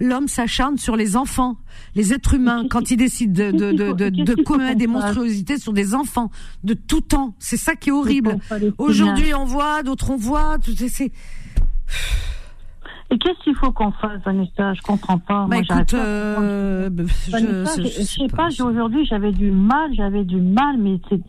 [SPEAKER 2] l'homme s'acharne sur les enfants, les êtres humains, quand il décide de, de, de, de, de commettre des monstruosités sur des enfants de tout temps. C'est ça qui est horrible. Aujourd'hui on voit, d'autres on voit. c'est-
[SPEAKER 5] Et qu'est-ce qu'il faut qu'on fasse, Vanessa? Je comprends pas.
[SPEAKER 2] Bah
[SPEAKER 5] Moi, j'arrive
[SPEAKER 2] écoute,
[SPEAKER 5] pas
[SPEAKER 2] euh, je,
[SPEAKER 5] Vanessa,
[SPEAKER 2] je-
[SPEAKER 5] je,
[SPEAKER 2] je sais
[SPEAKER 5] pas, j'ai- aujourd'hui j'avais du mal, j'avais du mal, mais c'est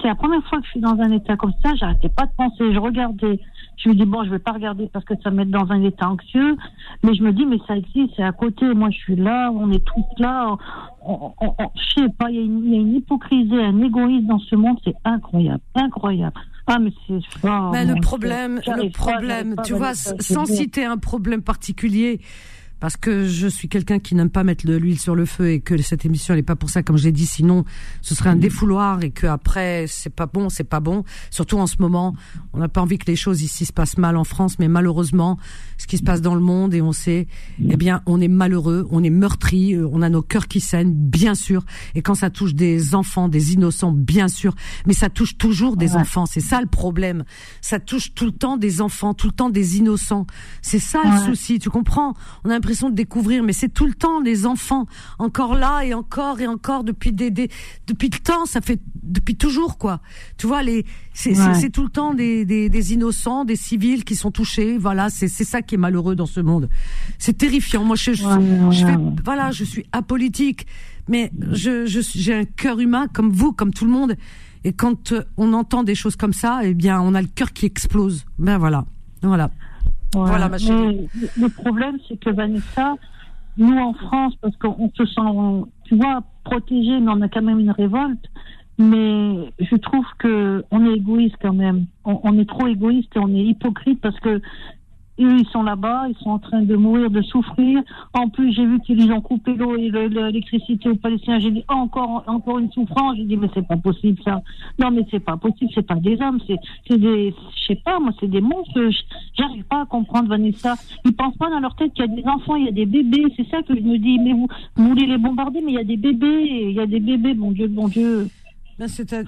[SPEAKER 5] c'est la première fois que je suis dans un état comme ça, j'arrêtais pas de penser, je regardais, je me dis bon, je vais pas regarder parce que ça me met dans un état anxieux, mais je me dis mais ça existe, c'est à côté, moi je suis là, on est tous là, on, on, on- je sais pas, y, il y a une hypocrisie, un égoïsme dans ce monde, c'est incroyable, incroyable. Ah mais c'est
[SPEAKER 2] Ben, le
[SPEAKER 5] mon
[SPEAKER 2] problème, le problème,
[SPEAKER 5] pas,
[SPEAKER 2] tu vois, sans citer un problème particulier, parce que je suis quelqu'un qui n'aime pas mettre de l'huile sur le feu et que cette émission elle est pas pour ça, comme je l'ai dit, sinon ce serait un
[SPEAKER 5] Mm.
[SPEAKER 2] défouloir et que après c'est pas bon, c'est pas bon. Surtout en ce moment, on n'a pas envie que les choses ici se passent mal en France, mais malheureusement, ce qui se passe dans le monde et on sait, eh bien, on est malheureux, on est meurtri, euh, on a nos cœurs qui saignent, bien sûr. Et quand ça touche des enfants, des innocents, bien sûr, mais ça touche toujours des
[SPEAKER 5] Ouais.
[SPEAKER 2] enfants. C'est ça le problème. Ça touche tout le temps des enfants, tout le temps des innocents. C'est ça le souci. Tu comprends? On a l'impression de découvrir, mais c'est tout le temps les enfants, encore là et encore et encore depuis des, des depuis le temps. Ça fait depuis toujours quoi. Tu vois les c'est
[SPEAKER 5] Ouais.
[SPEAKER 2] tout le temps des, des, des innocents, des civils qui sont touchés. Voilà, c'est c'est ça qui est malheureux dans ce monde. C'est terrifiant. Moi, je, je,
[SPEAKER 5] Ouais,
[SPEAKER 2] je fais, voilà, je suis apolitique, mais je, j'ai un cœur humain comme vous, comme tout le monde. Et quand euh, on entend des choses comme ça, eh bien, on a le cœur qui explose. Ben voilà, voilà.
[SPEAKER 5] Ouais,
[SPEAKER 2] Voilà, ma chérie.
[SPEAKER 5] mais le problème, c'est que Vanessa, nous en France, parce qu'on se sent, tu vois, protégés, mais on a quand même une révolte. Mais je trouve que on est égoïste quand même. On, on est trop égoïste et on est hypocrite parce que Eux, ils sont là-bas, ils sont en train de mourir, de souffrir. En plus, j'ai vu qu'ils ont coupé l'eau et le- le- l'électricité aux Palestiniens. J'ai dit encore, encore une souffrance. J'ai dit mais c'est pas possible ça. Non mais c'est pas possible. C'est pas des hommes, c'est, c'est des, je sais pas moi, c'est des monstres. J'arrive pas à comprendre Vanessa. Ils pensent pas dans leur tête qu'il y a des enfants, il y a des bébés. C'est ça que je me dis. Mais vous, voulez les bombarder, mais il y a des bébés, il y a des bébés. Bon Dieu, bon Dieu.
[SPEAKER 2] Un-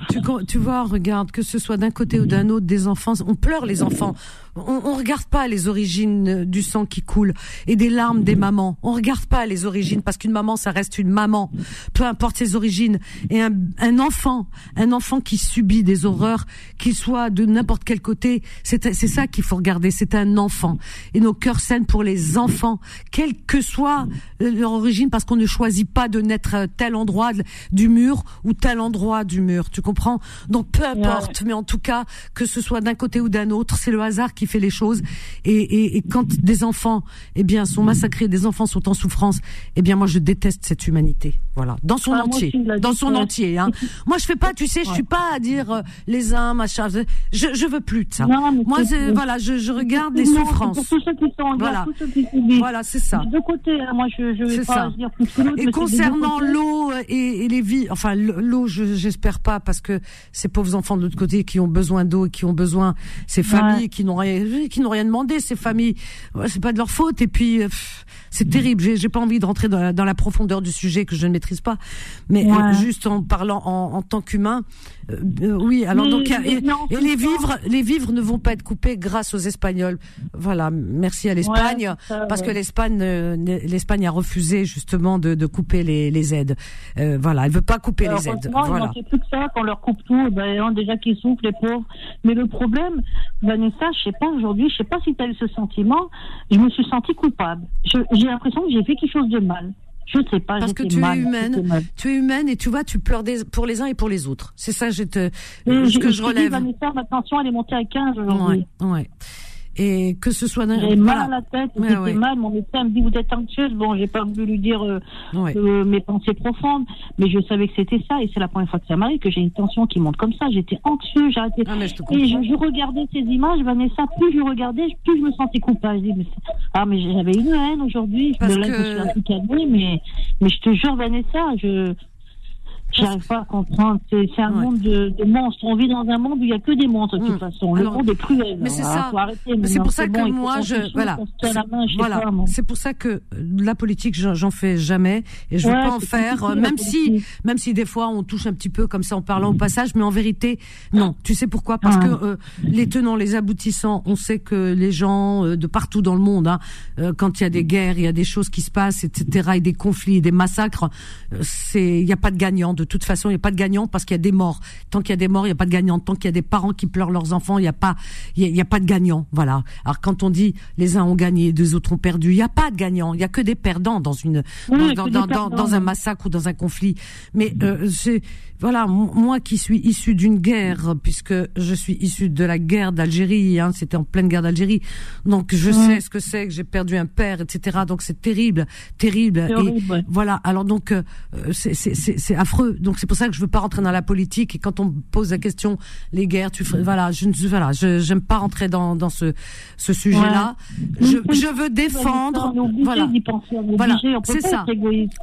[SPEAKER 2] tu, tu vois, regarde, que ce soit d'un côté ou d'un autre, des enfants, on pleure les enfants. On, on regarde pas les origines euh, du sang qui coule et des larmes des mamans. On regarde pas les origines parce qu'une maman, ça reste une maman, peu importe ses origines. Et un, un enfant, un enfant qui subit des horreurs, qu'il soit de n'importe quel côté, c'est c'est ça qu'il faut regarder. C'est un enfant. Et nos cœurs saignent pour les enfants, quelle que soit euh, leur origine, parce qu'on ne choisit pas de naître à tel endroit du mur ou tel endroit du mur. Tu comprends? Donc peu importe, mais en tout cas, que ce soit d'un côté ou d'un autre, c'est le hasard qui fait les choses. Et, et, et quand des enfants, eh bien, sont massacrés, des enfants sont en souffrance, eh bien, moi, je déteste cette humanité. Voilà, dans son
[SPEAKER 5] Ah,
[SPEAKER 2] entier,
[SPEAKER 5] aussi,
[SPEAKER 2] dans son entier. Hein. moi, je fais pas, tu sais, je suis pas à dire euh, les uns, machin. Je, je veux plus de ça.
[SPEAKER 5] Non, mais
[SPEAKER 2] moi, voilà, je, je regarde les
[SPEAKER 5] Non,
[SPEAKER 2] souffrances.
[SPEAKER 5] Pour tous ceux qui sont en guerre,
[SPEAKER 2] Voilà.
[SPEAKER 5] tous ceux qui subissent.
[SPEAKER 2] Voilà, c'est ça.
[SPEAKER 5] De côté, hein, moi je je vais pas
[SPEAKER 2] ça.
[SPEAKER 5] dire plus que
[SPEAKER 2] Et concernant l'eau et, et les vies, enfin l'eau, je- j'espère pas parce que ces pauvres enfants de l'autre côté qui ont besoin d'eau et qui ont besoin, ces familles qui n'ont rien, qui n'ont rien demandé, ces familles, c'est pas de leur faute. Et puis euh, c'est terrible. J'ai pas envie de rentrer dans la, dans la profondeur du sujet que je ne maîtrise pas, mais euh, juste en parlant en, en tant qu'humain, euh, euh, oui. Alors
[SPEAKER 5] Mais-
[SPEAKER 2] donc il y a- et, les vivres, les vivres ne vont pas être coupés grâce aux Espagnols. Voilà, merci à l'Espagne
[SPEAKER 5] Ouais, ça,
[SPEAKER 2] parce que l'Espagne, l'Espagne a refusé justement de, de couper les, les aides. Euh, voilà, elle veut pas couper les aides.
[SPEAKER 5] Il
[SPEAKER 2] Voilà.
[SPEAKER 5] manquait plus que ça, qu'on leur coupe tout, ben, hein, déjà qu'ils souffrent, les pauvres. Mais le problème, Vanessa, je sais pas aujourd'hui, je sais pas si tu as eu ce sentiment, je me suis sentie coupable. Je- J'ai l'impression que j'ai fait quelque chose de mal. Je sais pas,
[SPEAKER 2] Parce que tu es
[SPEAKER 5] mal,
[SPEAKER 2] humaine,
[SPEAKER 5] j'étais mal.
[SPEAKER 2] tu es humaine et tu vois, tu pleures des, pour les uns et pour les autres. C'est ça, je te,
[SPEAKER 5] Et
[SPEAKER 2] ce que je relève.
[SPEAKER 5] Vanessa, ma tension, elle est montée à 15 aujourd'hui.
[SPEAKER 2] Ouais, ouais. Et que ce soit d'un,
[SPEAKER 5] J'ai mal
[SPEAKER 2] voilà.
[SPEAKER 5] à la tête, j'étais
[SPEAKER 2] ouais.
[SPEAKER 5] mal. Mon médecin me dit vous êtes anxieuse. Bon, j'ai pas voulu lui dire euh,
[SPEAKER 2] Ouais.
[SPEAKER 5] euh, mes pensées profondes, mais je savais que c'était ça. Et c'est la première fois que ça m'arrive que j'ai une tension qui monte comme ça. J'étais anxieuse, j'arrêtais.
[SPEAKER 2] Ah, mais je te
[SPEAKER 5] Et je, je regardais ces images, Vanessa. Plus je regardais, plus je me sentais coupable. Je dis, mais ah, mais j'avais une haine aujourd'hui. De là,
[SPEAKER 2] que-
[SPEAKER 5] je me suis un peu calmée, mais mais je te jure, Vanessa, je J'arrive pas à comprendre. C'est un
[SPEAKER 2] Ouais.
[SPEAKER 5] monde de, de monstres. On vit dans un monde où il y a que des monstres de toute
[SPEAKER 2] Hum.
[SPEAKER 5] façon. Le
[SPEAKER 2] Alors,
[SPEAKER 5] monde est cruel.
[SPEAKER 2] mais c'est ça. c'est pour ça que moi, je, voilà, c'est- voilà, c'est pour ça que la politique, j'en fais jamais et je veux
[SPEAKER 5] Ouais,
[SPEAKER 2] pas en faire, euh, même si, même si des fois on touche un petit peu comme ça en parlant au passage, mais en vérité, non. Tu sais pourquoi? Parce
[SPEAKER 5] Ah.
[SPEAKER 2] que euh, les tenants, les aboutissants, on sait que les gens euh, de partout dans le monde, hein, euh, quand il y a des guerres, il y a des choses qui se passent, etc., et des conflits, des massacres, euh, c'est, il n'y a pas de gagnant. De toute façon, il n'y a pas de gagnant parce qu'il y a des morts. Tant qu'il y a des morts, il n'y a pas de gagnant. Tant qu'il y a des parents qui pleurent leurs enfants, il n'y a pas, il y a, il y a pas de gagnant. Voilà. Alors quand on dit les uns ont gagné, les autres ont perdu, il n'y a pas de gagnant. Il y a que des perdants dans une,
[SPEAKER 5] Oui,
[SPEAKER 2] dans, dans, un massacre ou dans un conflit. Mais euh, c'est voilà, moi qui suis issu d'une guerre, puisque je suis issu de la guerre d'Algérie, hein, c'était en pleine guerre d'Algérie, donc je sais ce que c'est que j'ai perdu un père, etc. Donc c'est terrible, terrible. Et
[SPEAKER 5] ouais.
[SPEAKER 2] voilà. Alors donc euh, c'est affreux. Donc c'est pour ça que je veux pas rentrer dans la politique. Et quand on me pose la question, les guerres, tu ferais- voilà, je ne voilà, je j'aime pas rentrer dans dans ce ce sujet-là. Je je veux défendre, voilà. Voilà, c'est ça.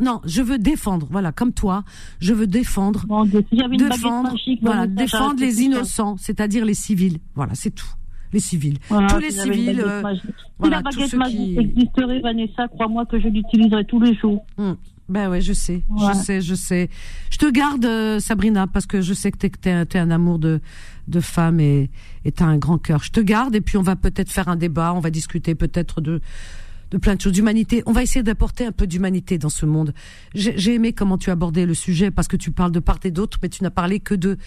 [SPEAKER 2] Non, je veux défendre, voilà, comme toi, je veux défendre,
[SPEAKER 5] Dieu, si j'avais une baguette
[SPEAKER 2] défendre,
[SPEAKER 5] magique,
[SPEAKER 2] voilà,
[SPEAKER 5] Vanessa,
[SPEAKER 2] défendre les innocents, c'est-à-dire les civils. Voilà, c'est tout. Les civils.
[SPEAKER 5] Voilà,
[SPEAKER 2] Tous les civils, euh, voilà,
[SPEAKER 5] si la baguette magique
[SPEAKER 2] qui-
[SPEAKER 5] existerait, Vanessa, crois-moi que je l'utiliserais tous les jours.
[SPEAKER 2] hum, Ben ouais, je sais,
[SPEAKER 5] Ouais.
[SPEAKER 2] je sais, je sais. Je te garde, euh, Sabrina, parce que je sais que t'es, t'es un amour de, de femme et, et t'as un grand cœur. Je te garde et puis on va peut-être faire un débat, on va discuter peut-être de, de plein de choses, d'humanité. On va essayer d'apporter un peu d'humanité dans ce monde. J'ai, aimé comment tu abordais le sujet parce que tu parles de part et d'autre, mais tu n'as parlé que de,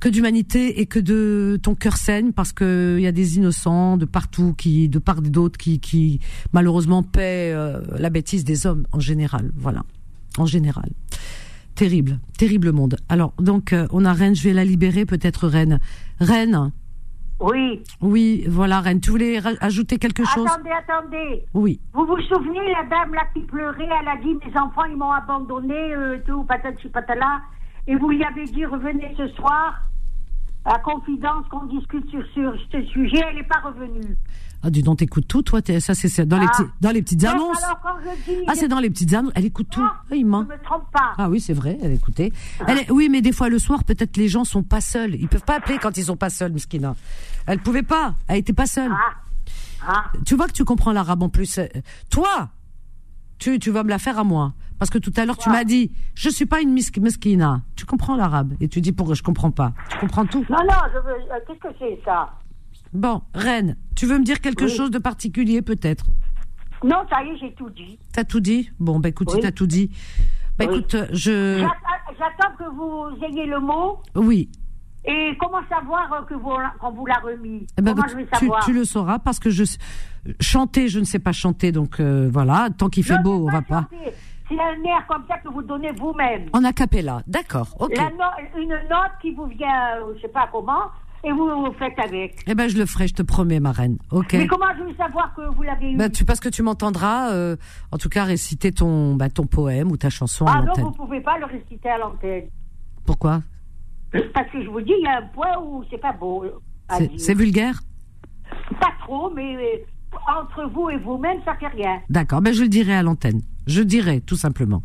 [SPEAKER 2] que d'humanité et que de ton cœur saigne parce que il y a des innocents de partout qui de part et d'autre qui qui malheureusement paient euh, la bêtise des hommes en général. Voilà. En général. Terrible. Terrible monde. Alors donc euh, on a Reine je vais la libérer peut-être Reine Reine
[SPEAKER 4] Oui.
[SPEAKER 2] oui voilà Reine tu voulais ajouter quelque chose?
[SPEAKER 4] Attendez, attendez.
[SPEAKER 2] oui
[SPEAKER 4] Vous vous souvenez, la dame là qui pleurait, elle a dit Mes enfants, ils m'ont abandonné, euh, tout, patati patala. Et vous lui avez dit Revenez ce soir. la confidence qu'on discute sur, sur ce sujet, elle n'est pas revenue.
[SPEAKER 2] Ah, dis donc, t'écoutes tout, toi. Ça, c'est dans, les
[SPEAKER 4] Ah.
[SPEAKER 2] petits- dans les petites annonces.
[SPEAKER 4] alors, quand je dis.
[SPEAKER 2] Ah, c'est dans les petites annonces. Elle écoute tout. Ah, il ment.
[SPEAKER 4] Je ne me trompe pas.
[SPEAKER 2] Ah oui, c'est vrai, elle écoutait. Elle est- oui, mais des fois le soir, peut-être les gens sont pas seuls. Ils peuvent pas appeler quand ils sont pas seuls, Miskina. Elle pouvait pas. Elle était pas seule.
[SPEAKER 4] Ah. Ah.
[SPEAKER 2] Tu vois que tu comprends l'arabe en plus. Toi, tu, tu vas me la faire à moi. Parce que tout à l'heure, tu m'as dit, je suis pas une misk- miskina. Tu comprends l'arabe. Et tu dis, pourquoi je comprends pas. Tu comprends tout.
[SPEAKER 4] Non, non, je veux. euh, Qu'est-ce que c'est ça?
[SPEAKER 2] Bon, Reine, tu veux me dire quelque
[SPEAKER 4] Oui.
[SPEAKER 2] chose de particulier, peut-être?
[SPEAKER 4] Non, ça y est, j'ai tout dit.
[SPEAKER 2] T'as tout dit? Bon, bah écoute, si
[SPEAKER 4] Oui.
[SPEAKER 2] t'as tout dit. Bah
[SPEAKER 4] Oui.
[SPEAKER 2] écoute, euh, je...
[SPEAKER 4] J'attends j'attends que vous ayez le mot.
[SPEAKER 2] Oui.
[SPEAKER 4] Et comment savoir euh, que vous, qu'on vous l'a remis?
[SPEAKER 2] Eh ben,
[SPEAKER 4] Comment
[SPEAKER 2] écoute,
[SPEAKER 4] je vais savoir?
[SPEAKER 2] tu le sauras parce que je chanter, je ne sais pas chanter, donc euh, voilà. Tant qu'il fait beau, on va pas.
[SPEAKER 4] chanter. C'est un air comme ça que vous donnez vous-même.
[SPEAKER 2] En acapella, d'accord. Ok.
[SPEAKER 4] La no- une note qui vous vient, euh, je sais pas comment, et vous, vous faites avec.
[SPEAKER 2] Eh ben, je le ferai, je te promets, ma reine. Ok.
[SPEAKER 4] Mais comment je vais savoir que vous l'avez eu
[SPEAKER 2] Ben, tu, parce que tu m'entendras, euh, en tout cas, réciter ton, bah, ton poème ou ta chanson à
[SPEAKER 4] Ah non,
[SPEAKER 2] l'antenne.
[SPEAKER 4] vous pouvez pas le réciter à l'antenne.
[SPEAKER 2] Pourquoi?
[SPEAKER 4] Parce que je vous dis, il y a un point où c'est pas beau euh,
[SPEAKER 2] C'est- vulgaire?
[SPEAKER 4] Pas trop, mais euh, entre vous et vous-même, ça fait rien.
[SPEAKER 2] D'accord. Ben, je le dirai à l'antenne. Je dirai, tout simplement.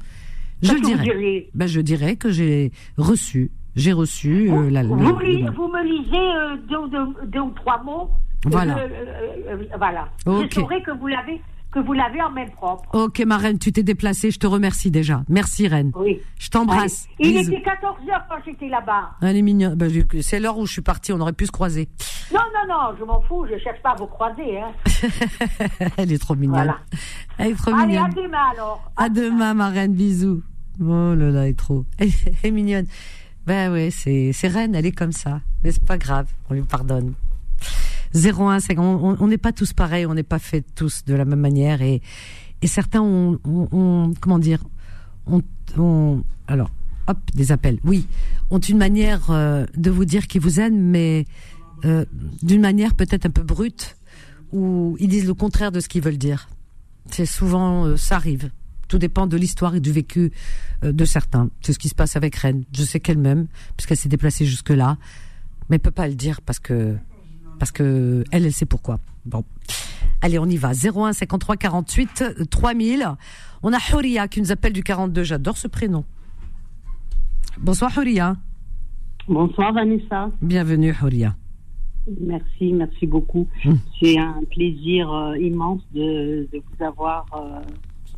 [SPEAKER 2] Je dirai. Ben, je dirai que j'ai reçu, j'ai reçu euh, la,
[SPEAKER 4] vous,
[SPEAKER 2] le-
[SPEAKER 4] li- vous me lisez euh, deux, ou deux- deux ou trois mots.
[SPEAKER 2] Voilà.
[SPEAKER 4] Euh, voilà. Je saurai que vous l'avez que vous l'avez en main propre.
[SPEAKER 2] Ok, ma reine, tu t'es déplacée, je te remercie déjà. Merci, reine.
[SPEAKER 4] Oui.
[SPEAKER 2] Je t'embrasse.
[SPEAKER 4] Il
[SPEAKER 2] Bisous.
[SPEAKER 4] était 14 heures quand j'étais là-bas.
[SPEAKER 2] Elle est mignonne. Ben, c'est l'heure où je suis partie, on aurait pu se croiser.
[SPEAKER 4] Non, non, non, je m'en fous, je cherche pas à vous croiser. Hein.
[SPEAKER 2] Elle est trop mignonne.
[SPEAKER 4] Voilà.
[SPEAKER 2] Elle est trop
[SPEAKER 4] Allez, à demain alors.
[SPEAKER 2] À demain, ma reine, bisous. Oh là là, elle est trop. Elle est mignonne. Ben ouais, c'est, c'est elle est comme ça. Mais c'est pas grave, on lui pardonne. 01, c'est- on n'est pas tous pareils, on n'est pas faits tous de la même manière et, et certains ont, comment dire, ont, ont- alors, hop, des appels, oui, ont une manière euh, de vous dire qu'ils vous aiment, mais euh, d'une manière peut-être un peu brute, où ils disent le contraire de ce qu'ils veulent dire. C'est souvent, euh, ça arrive. Tout dépend de l'histoire et du vécu euh, de certains. C'est ce qui se passe avec Rennes. Je sais qu'elle m'aime, puisqu'elle s'est déplacée jusque-là, mais elle peut pas le dire parce que parce que elle, elle sait pourquoi. Bon, allez, on y va. 01 53 48 euh, 3000. On a Horia qui nous appelle du 42. J'adore ce prénom. Bonsoir Horia.
[SPEAKER 6] Bonsoir Vanessa.
[SPEAKER 2] Bienvenue Horia.
[SPEAKER 6] Merci, merci beaucoup. C'est un plaisir euh, immense de, de vous avoir, euh,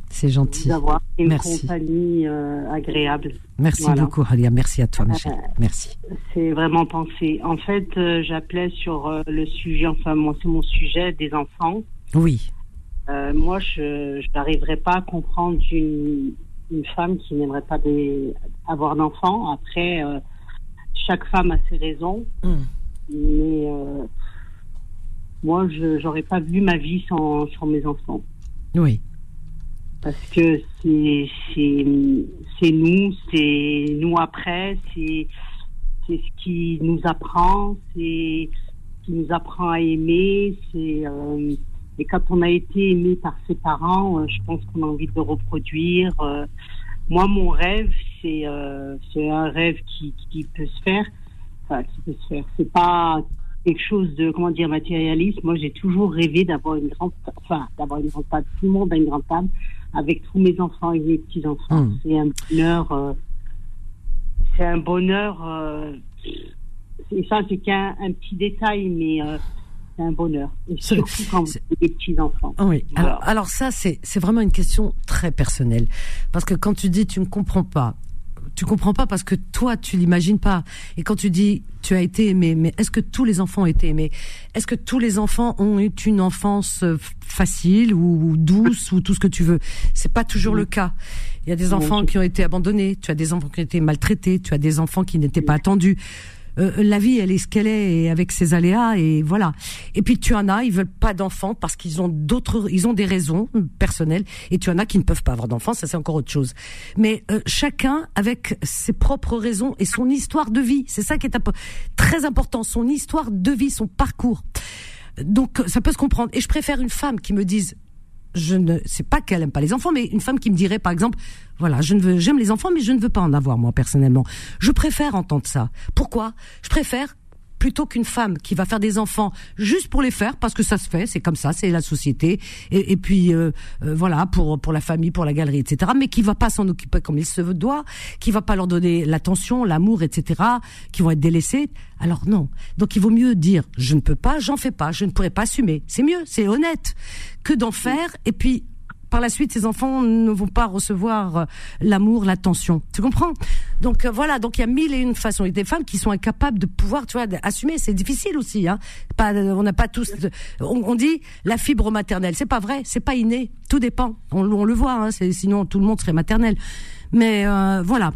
[SPEAKER 2] C'est gentil.
[SPEAKER 6] vous avoir une
[SPEAKER 2] Merci.
[SPEAKER 6] compagnie euh, agréable.
[SPEAKER 2] Merci
[SPEAKER 6] Voilà.
[SPEAKER 2] beaucoup Horia. Merci à toi ma
[SPEAKER 6] Euh.
[SPEAKER 2] Merci.
[SPEAKER 6] C'est vraiment pensé. En fait, euh, j'appelais sur euh, le sujet, enfin moi c'est mon sujet des enfants.
[SPEAKER 2] Oui.
[SPEAKER 6] Moi, je je n'arriverai pas à comprendre une, une femme qui n'aimerait pas des, avoir d'enfants. Après, chaque femme a ses raisons.
[SPEAKER 2] Mm.
[SPEAKER 6] Mais moi, je n'aurais pas vu ma vie sans, sans mes enfants.
[SPEAKER 2] Oui.
[SPEAKER 6] Parce que c'est nous, c'est nous après, c'est ce qui nous apprend, c'est ce qui nous apprend à aimer. Euh, et quand on a été aimé par ses parents, euh, je pense qu'on a envie de le reproduire. Euh, moi, mon rêve, c'est c'est un rêve qui, qui peut se faire. Enfin, qui peut se faire. C'est pas quelque chose de comment dire matérialiste. Moi, j'ai toujours rêvé d'avoir une grande, enfin, d'avoir une grande table. Tout le monde a une grande table avec tous mes enfants et mes petits enfants.
[SPEAKER 2] Mm.
[SPEAKER 6] C'est un bonheur. euh, c'est un bonheur. euh, et ça, c'est qu'un un petit détail, mais euh, c'est un bonheur. Et
[SPEAKER 2] C'est-
[SPEAKER 6] surtout quand vous avez des petits enfants.
[SPEAKER 2] Oui.
[SPEAKER 6] Voilà.
[SPEAKER 2] Alors, alors ça, c'est vraiment une question très personnelle. Parce que quand tu dis tu ne comprends pas, tu comprends pas parce que toi, tu l'imagines pas. Et quand tu dis tu as été aimé, mais est-ce que tous les enfants ont été aimés? Est-ce que tous les enfants ont eu une enfance euh, facile ou, ou douce ou tout ce que tu veux? C'est pas toujours le cas. Il y a des enfants qui ont été abandonnés, tu as des enfants qui ont été maltraités, tu as des enfants qui n'étaient pas attendus. Euh, la vie, elle est ce qu'elle est, et avec ses aléas, et voilà. Et puis tu en as, ils veulent pas d'enfants parce qu'ils ont d'autres, ils ont des raisons personnelles, et tu en as qui ne peuvent pas avoir d'enfants, ça c'est encore autre chose. Mais euh, chacun avec ses propres raisons et son histoire de vie, c'est ça qui est très important, son histoire de vie, son parcours. Donc ça peut se comprendre. Et je préfère une femme qui me dise je ne sais pas qu'elle aime pas les enfants, mais une femme qui me dirait par exemple, voilà, je ne veux, j'aime les enfants, mais je ne veux pas en avoir moi personnellement. Je préfère entendre ça. Pourquoi? Je préfère plutôt qu'une femme qui va faire des enfants juste pour les faire parce que ça se fait, c'est comme ça, c'est la société et, puis euh, euh, voilà pour pour la famille, pour la galerie, etc. Mais qui va pas s'en occuper comme il se doit, qui va pas leur donner l'attention, l'amour, etc. Qui vont être délaissés. Alors non. Donc il vaut mieux dire je ne peux pas, j'en fais pas, je ne pourrai pas assumer. C'est mieux, c'est honnête que d'en faire et puis par la suite, ces enfants ne vont pas recevoir euh, l'amour, l'attention. Tu comprends? Donc euh, voilà, donc il y a mille et une façons. Il y a des femmes qui sont incapables de pouvoir, tu vois, assumer. C'est difficile aussi. Hein. Pas, on n'a pas tous. On, on, dit la fibre maternelle. C'est pas vrai. C'est pas inné. Tout dépend. On, on le voit. Hein, sinon, tout le monde serait maternel. Mais euh, voilà.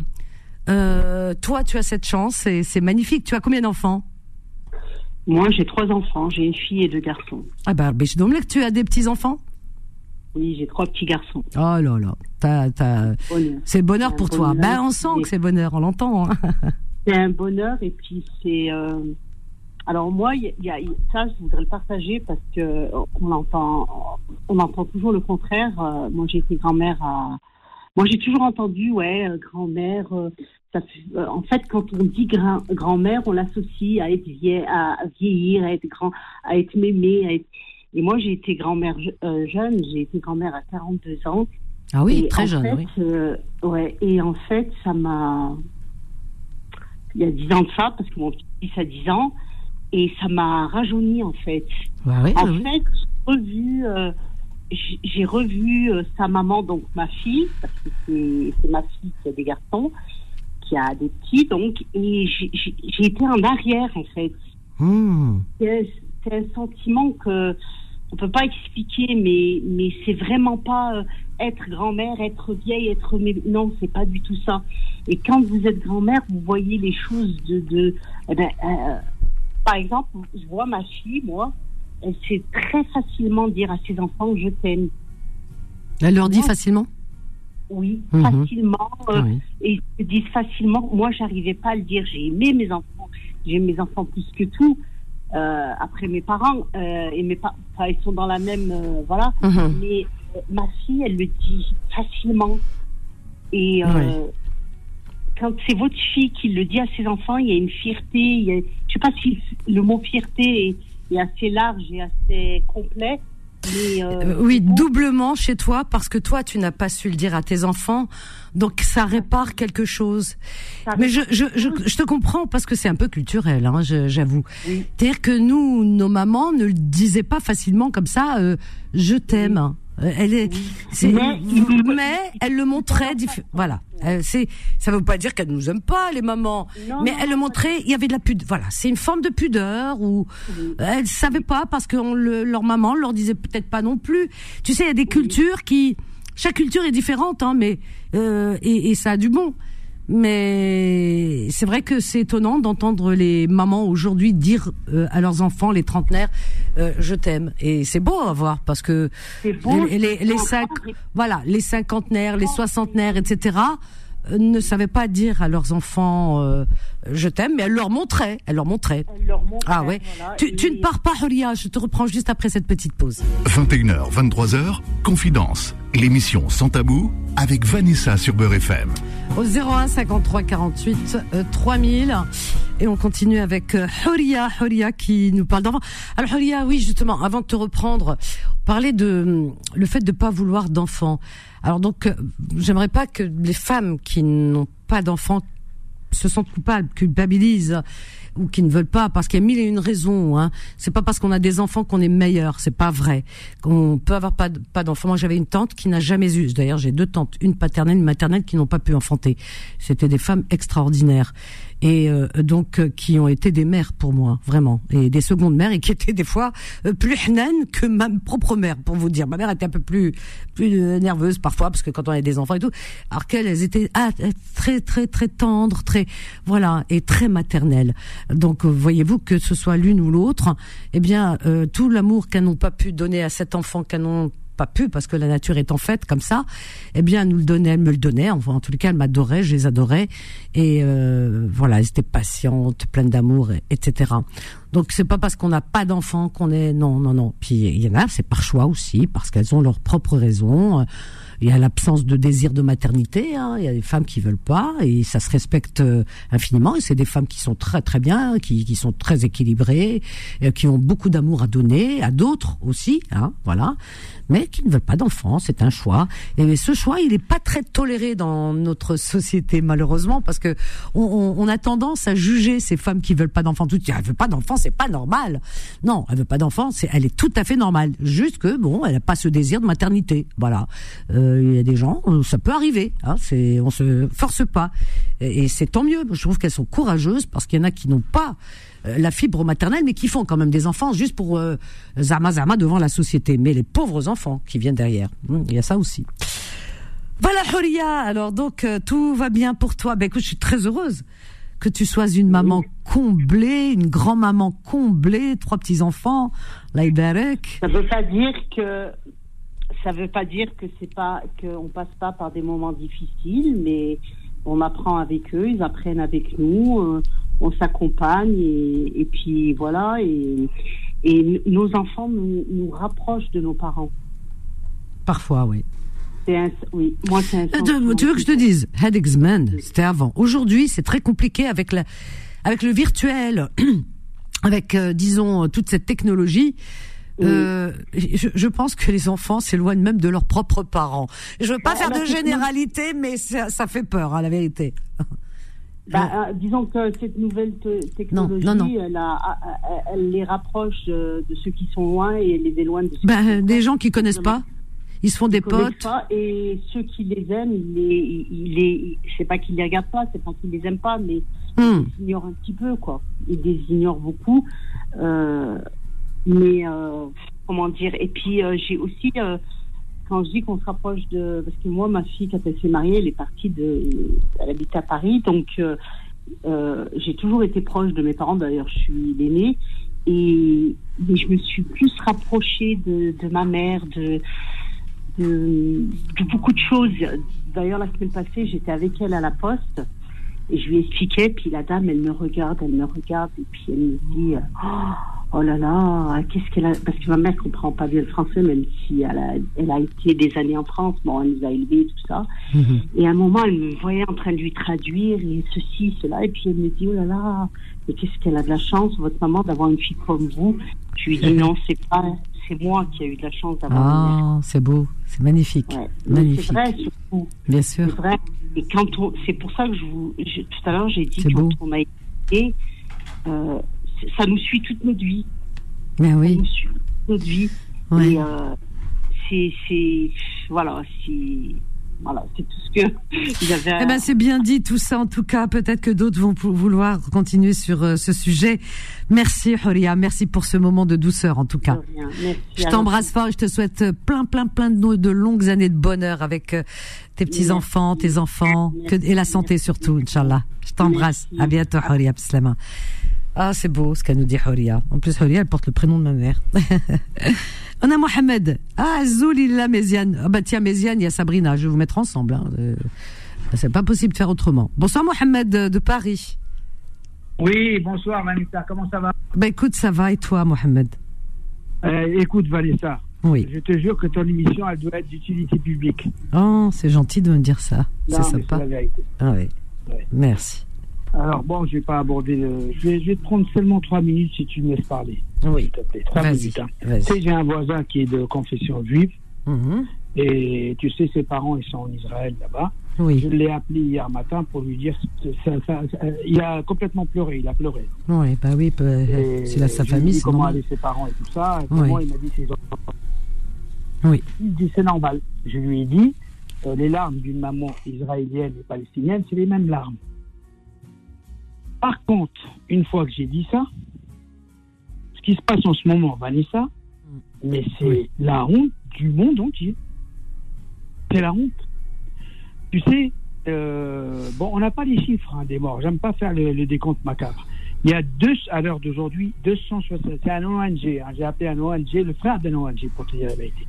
[SPEAKER 2] Euh, toi, tu as cette chance. et C'est magnifique. Tu as combien d'enfants?
[SPEAKER 6] Moi, j'ai trois enfants. J'ai une fille et deux garçons.
[SPEAKER 2] Ah bah, je que tu as des petits enfants.
[SPEAKER 6] Oui, j'ai trois petits garçons. Oh
[SPEAKER 2] là là, c'est bonheur pour toi. Ben, on sent que c'est bonheur, on l'entend. Hein.
[SPEAKER 6] c'est un bonheur et puis c'est. Euh, alors moi, il y, a ça, je voudrais le partager parce que on entend, on entend toujours le contraire. Euh, moi, j'ai été grand-mère à. Moi, j'ai toujours entendu, ouais, euh, grand-mère. en fait, quand on dit grand-mère, on l'associe à être à vieillir, à être grand, à être mémé, à être et moi, j'ai été grand-mère euh, jeune, j'ai été grand-mère à 42 ans.
[SPEAKER 2] Ah oui, très jeune,
[SPEAKER 6] fait,
[SPEAKER 2] oui.
[SPEAKER 6] Euh, ouais, et en fait, ça m'a. Il y a 10 ans de ça, parce que mon fils a 10 ans, et ça m'a rajeuni, en fait.
[SPEAKER 2] Bah oui,
[SPEAKER 6] en
[SPEAKER 2] bah
[SPEAKER 6] fait, j'ai revu, euh, j'ai revu sa maman, donc ma fille, parce que c'est ma fille qui a des garçons, qui a des petits, donc, et j'ai été en arrière, en fait.
[SPEAKER 2] Mmh.
[SPEAKER 6] C'est un sentiment que on peut pas expliquer, mais mais c'est vraiment pas euh, être grand-mère, être vieille, être non, c'est pas du tout ça. Et quand vous êtes grand-mère, vous voyez les choses de, de eh ben, euh, par exemple, je vois ma fille, moi, elle sait très facilement dire à ses enfants je t'aime.
[SPEAKER 2] Elle leur dit facilement?
[SPEAKER 6] Oui, mhm. facilement. Euh, et ils se disent facilement. Moi, j'arrivais pas à le dire. J'ai aimé mes enfants. J'ai mes enfants plus que tout. Euh, après mes parents euh, et mes parents, ils sont dans la même euh, voilà. Mhm. Mais ma fille, elle le dit facilement. Et quand c'est votre fille qui le dit à ses enfants, il y a une fierté. Il y a, je sais pas si le mot fierté est, est assez large et assez complet.
[SPEAKER 2] Euh, oui, doublement chez toi parce que toi tu n'as pas su le dire à tes enfants, donc ça répare quelque chose. Mais je, je, je, je, te comprends parce que c'est un peu culturel, hein, j'avoue. C'est-à-dire que nous, nos mamans ne le disaient pas facilement comme ça. Euh, je t'aime. Euh, elle est, mais, elle le montrait, voilà. C'est, ça veut pas dire qu'elle nous aime pas, les mamans, mais elle le montrait. Il y avait de la pudeur. Voilà, c'est une forme de pudeur où elle savait pas parce que leur maman leur disait peut-être pas non plus. Tu sais, il y a des cultures qui, chaque culture est différente, hein, mais euh, et, et ça a du bon. Mais c'est vrai que c'est étonnant d'entendre les mamans aujourd'hui dire euh, à leurs enfants, les trentenaires, euh, je t'aime. Et c'est beau à voir parce que les, les, les cinq, voilà, les cinquantenaires, les soixantenaires, etc. Euh, ne savaient pas dire à leurs enfants euh, je t'aime, mais elle leur montrait, elle leur montrait.
[SPEAKER 6] Elle leur montrait
[SPEAKER 2] ah ouais. tu, tu, ne pars pas, Huria, je te reprends juste après cette petite pause.
[SPEAKER 1] 21h, 23h, Confidence, l'émission sans tabou avec Vanessa sur Beurre FM.
[SPEAKER 2] Au 01 53 48 3000 et on continue avec euh, Huria, Huria qui nous parle d'enfants. Alors Huria, oui justement, avant de te reprendre, parler de le fait de pas vouloir d'enfants. Alors donc, euh, j'aimerais pas que les femmes qui n'ont pas d'enfants se sentent coupables, culpabilisent ou qui ne veulent pas, parce qu'il y a mille et une raisons. Hein. C'est pas parce qu'on a des enfants qu'on est meilleur, c'est pas vrai. Qu'on peut avoir pas pas d'enfants. Moi, j'avais une tante qui n'a jamais eu. D'ailleurs, j'ai deux tantes, une paternelle, une maternelle, qui n'ont pas pu enfanter. C'était des femmes extraordinaires et euh, donc euh, qui ont été des mères pour moi vraiment. Et des secondes mères et qui étaient des fois euh, plus hanan que ma propre mère pour vous dire. Ma mère était un peu plus plus nerveuse parfois parce que quand on avait des enfants et tout. Alors qu'elles étaient ah, très très très tendres très voilà et très maternelles. Donc voyez-vous que ce soit l'une ou l'autre eh bien tout l'amour qu'elles n'ont pas pu donner à cet enfant qu'elles n'ont pas pu parce que la nature est en fait comme ça, eh bien, elle nous le donnait, elle me le donnait. Enfin, en tout cas, elle m'adorait, je les adorais. Et euh, voilà, elles étaient patientes, pleines d'amour, etc. Donc c'est pas parce qu'on n'a pas d'enfants qu'on est non non non. Puis il y en a c'est par choix aussi parce qu'elles ont leurs propres raisons. Il y a l'absence de désir de maternité. Hein. Il y a des femmes qui veulent pas et ça se respecte euh, infiniment. Et c'est des femmes qui sont très très bien, qui, qui sont très équilibrées, et qui ont beaucoup d'amour à donner à d'autres aussi. Hein, voilà mais qui ne veulent pas d'enfants. C'est un choix. Et ce choix, il n'est pas très toléré dans notre société, malheureusement, parce que on, on, on a tendance à juger ces femmes qui veulent pas d'enfants. Tout elle veut pas d'enfants, c'est pas normal. Non, elle veut pas d'enfants, c'est, elle est tout à fait normale. Juste que bon, elle n'a pas ce désir de maternité. Voilà. Euh, Il y a des gens, euh, ça peut arriver. Hein, c'est, on se force pas. Et, et c'est tant mieux. Je trouve qu'elles sont courageuses parce qu'il y en a qui n'ont pas euh, la fibre maternelle, mais qui font quand même des enfants juste pour euh, zama zama devant la société. Mais les pauvres enfants qui viennent derrière, Hum, il y a ça aussi. Voilà, Horia. Alors donc euh, tout va bien pour toi. Ben écoute, je suis très heureuse que tu sois une maman comblée, une grand-maman comblée, trois petits enfants. Là, Ibarek.
[SPEAKER 6] Ça veut pas dire que ça veut pas dire que c'est pas qu'on passe pas par des moments difficiles, mais on apprend avec eux, ils apprennent avec nous, euh, on s'accompagne et, et puis voilà et, nos enfants nous, nous rapprochent de nos parents.
[SPEAKER 2] Parfois, oui.
[SPEAKER 6] Un, oui, moi c'est un.
[SPEAKER 2] Euh, tu- veux que je te dise, Headixman, c'était avant. Aujourd'hui, c'est très compliqué avec la, avec le virtuel, avec, euh, disons, toute cette technologie. Euh, je, je pense que les enfants s'éloignent même de leurs propres parents. Je veux pas
[SPEAKER 6] Bah,
[SPEAKER 2] faire
[SPEAKER 6] la
[SPEAKER 2] de généralité, mais ça, ça fait peur, à la vérité.
[SPEAKER 6] Bah, euh, disons que cette nouvelle te- technologie,
[SPEAKER 2] non, non.
[SPEAKER 6] Elle, a- elle- elle les rapproche euh, de ceux qui sont loin et elle les éloigne de ceux qui
[SPEAKER 2] Ben,
[SPEAKER 6] sont
[SPEAKER 2] des gens qui connaissent pas, ils se font des potes.
[SPEAKER 6] pas, et ceux qui les aiment, ils les, ils, les, c'est pas qu'ils les regardent pas, c'est pas qu'ils les aiment pas, mais
[SPEAKER 2] Hmm.
[SPEAKER 6] ils ignorent un petit peu, quoi. Ils les ignorent beaucoup. Euh, mais euh, comment dire? Et puis euh, j'ai aussi, euh, quand je dis qu'on se rapproche de, parce que moi, ma fille, quand elle s'est mariée, elle est partie de, elle habite à Paris, donc euh, j'ai toujours été proche de mes parents. D'ailleurs, je suis l'aînée. Et mais je me suis plus rapprochée de, de ma mère, de, de, de beaucoup de choses. D'ailleurs, la semaine passée, j'étais avec elle à la poste et je lui expliquais, puis la dame, elle me regarde, elle me regarde, et puis elle me dit, oh, oh là là, qu'est-ce qu'elle a... Parce que ma mère comprend pas bien le français, même si elle a, elle a été des années en France, bon, elle nous a élevés, tout ça.
[SPEAKER 2] Mhm.
[SPEAKER 6] Et à un moment, elle me voyait en train de lui traduire, et ceci, cela, et puis elle me dit, oh là là, mais qu'est-ce qu'elle a de la chance, votre maman, d'avoir une fille comme vous. Je lui dis, non, c'est pas... C'est moi qui ai eu de la chance d'avoir.
[SPEAKER 2] Ah, c'est beau, c'est magnifique,
[SPEAKER 6] Ouais.
[SPEAKER 2] Magnifique.
[SPEAKER 6] C'est vrai, surtout.
[SPEAKER 2] Bien
[SPEAKER 6] C'est
[SPEAKER 2] sûr.
[SPEAKER 6] vrai. Et quand on, c'est pour ça que je vous, je- tout à l'heure j'ai dit
[SPEAKER 2] C'est
[SPEAKER 6] quand
[SPEAKER 2] beau.
[SPEAKER 6] on a été, euh, c'est- ça nous suit toute notre vie.
[SPEAKER 2] Mais
[SPEAKER 6] Ça
[SPEAKER 2] oui,
[SPEAKER 6] nous suit toute notre vie.
[SPEAKER 2] ouais.
[SPEAKER 6] Et euh, c'est, c'est, voilà, c'est, voilà, c'est tout ce que j'avais.
[SPEAKER 2] Eh ben c'est bien dit tout ça en tout cas. Peut-être que d'autres vont vouloir continuer sur euh, ce sujet. Merci Horia, merci pour ce moment de douceur en tout cas.
[SPEAKER 6] Merci
[SPEAKER 2] Je t'embrasse fort et je te souhaite euh, plein plein plein de, longues années de bonheur avec euh, tes petits enfants, tes enfants que, et la santé surtout, Inch'Allah. Je t'embrasse. À bientôt Horia Bislama. Ah c'est beau ce qu'elle nous dit Horia. En plus Horia elle porte le prénom de ma mère. On a Mohamed. Ah Azoul il a Méziane. Ah bah tiens Méziane il y a Sabrina. Je vais vous mettre ensemble. Hein. Euh, c'est pas possible de faire autrement. Bonsoir Mohamed de Paris.
[SPEAKER 7] Oui, bonsoir Vanessa, comment ça va?
[SPEAKER 2] Bah écoute ça va et toi Mohamed?
[SPEAKER 7] Euh, Écoute Vanessa,
[SPEAKER 2] Oui.
[SPEAKER 7] je te jure que ton émission, elle doit être d'utilité publique.
[SPEAKER 2] Oh c'est gentil de me dire ça. C'est sympa.
[SPEAKER 7] la vérité.
[SPEAKER 2] Ah oui.
[SPEAKER 7] Ouais.
[SPEAKER 2] Merci.
[SPEAKER 7] Alors bon, je vais pas aborder le... Je vais, je vais te prendre seulement trois minutes si tu me laisses parler.
[SPEAKER 2] Oui.
[SPEAKER 7] S'il te plaît, trois minutes. hein. Tu sais, j'ai un voisin qui est de confession juive
[SPEAKER 2] Mhm.
[SPEAKER 7] et tu sais, ses parents, ils sont en Israël là-bas. Je
[SPEAKER 2] Oui,
[SPEAKER 7] l'ai appelé hier matin pour lui dire... Ça, ça- ça- il a complètement pleuré, il a pleuré.
[SPEAKER 2] oui, bah oui, bah,
[SPEAKER 7] Et
[SPEAKER 2] s'il a sa
[SPEAKER 7] je
[SPEAKER 2] famille,
[SPEAKER 7] dit
[SPEAKER 2] c'est
[SPEAKER 7] comment allaient ses parents et tout ça. Et
[SPEAKER 2] Oui.
[SPEAKER 7] comment il m'a dit ses enfants.
[SPEAKER 2] Oui.
[SPEAKER 7] Il dit c'est normal. Je lui ai dit euh, les larmes d'une maman israélienne et palestinienne, c'est les mêmes larmes. Par contre, une fois que j'ai dit ça, ce qui se passe en ce moment, Vanessa, mais c'est
[SPEAKER 2] Oui.
[SPEAKER 7] la honte du monde entier. C'est la honte. Tu sais, euh, bon, on n'a pas les chiffres hein, des morts. J'aime pas faire le, le décompte macabre. Il y a deux, à l'heure d'aujourd'hui, 260. C'est un ONG. hein, J'ai appelé un ONG, le frère d'un ONG, pour te dire la vérité.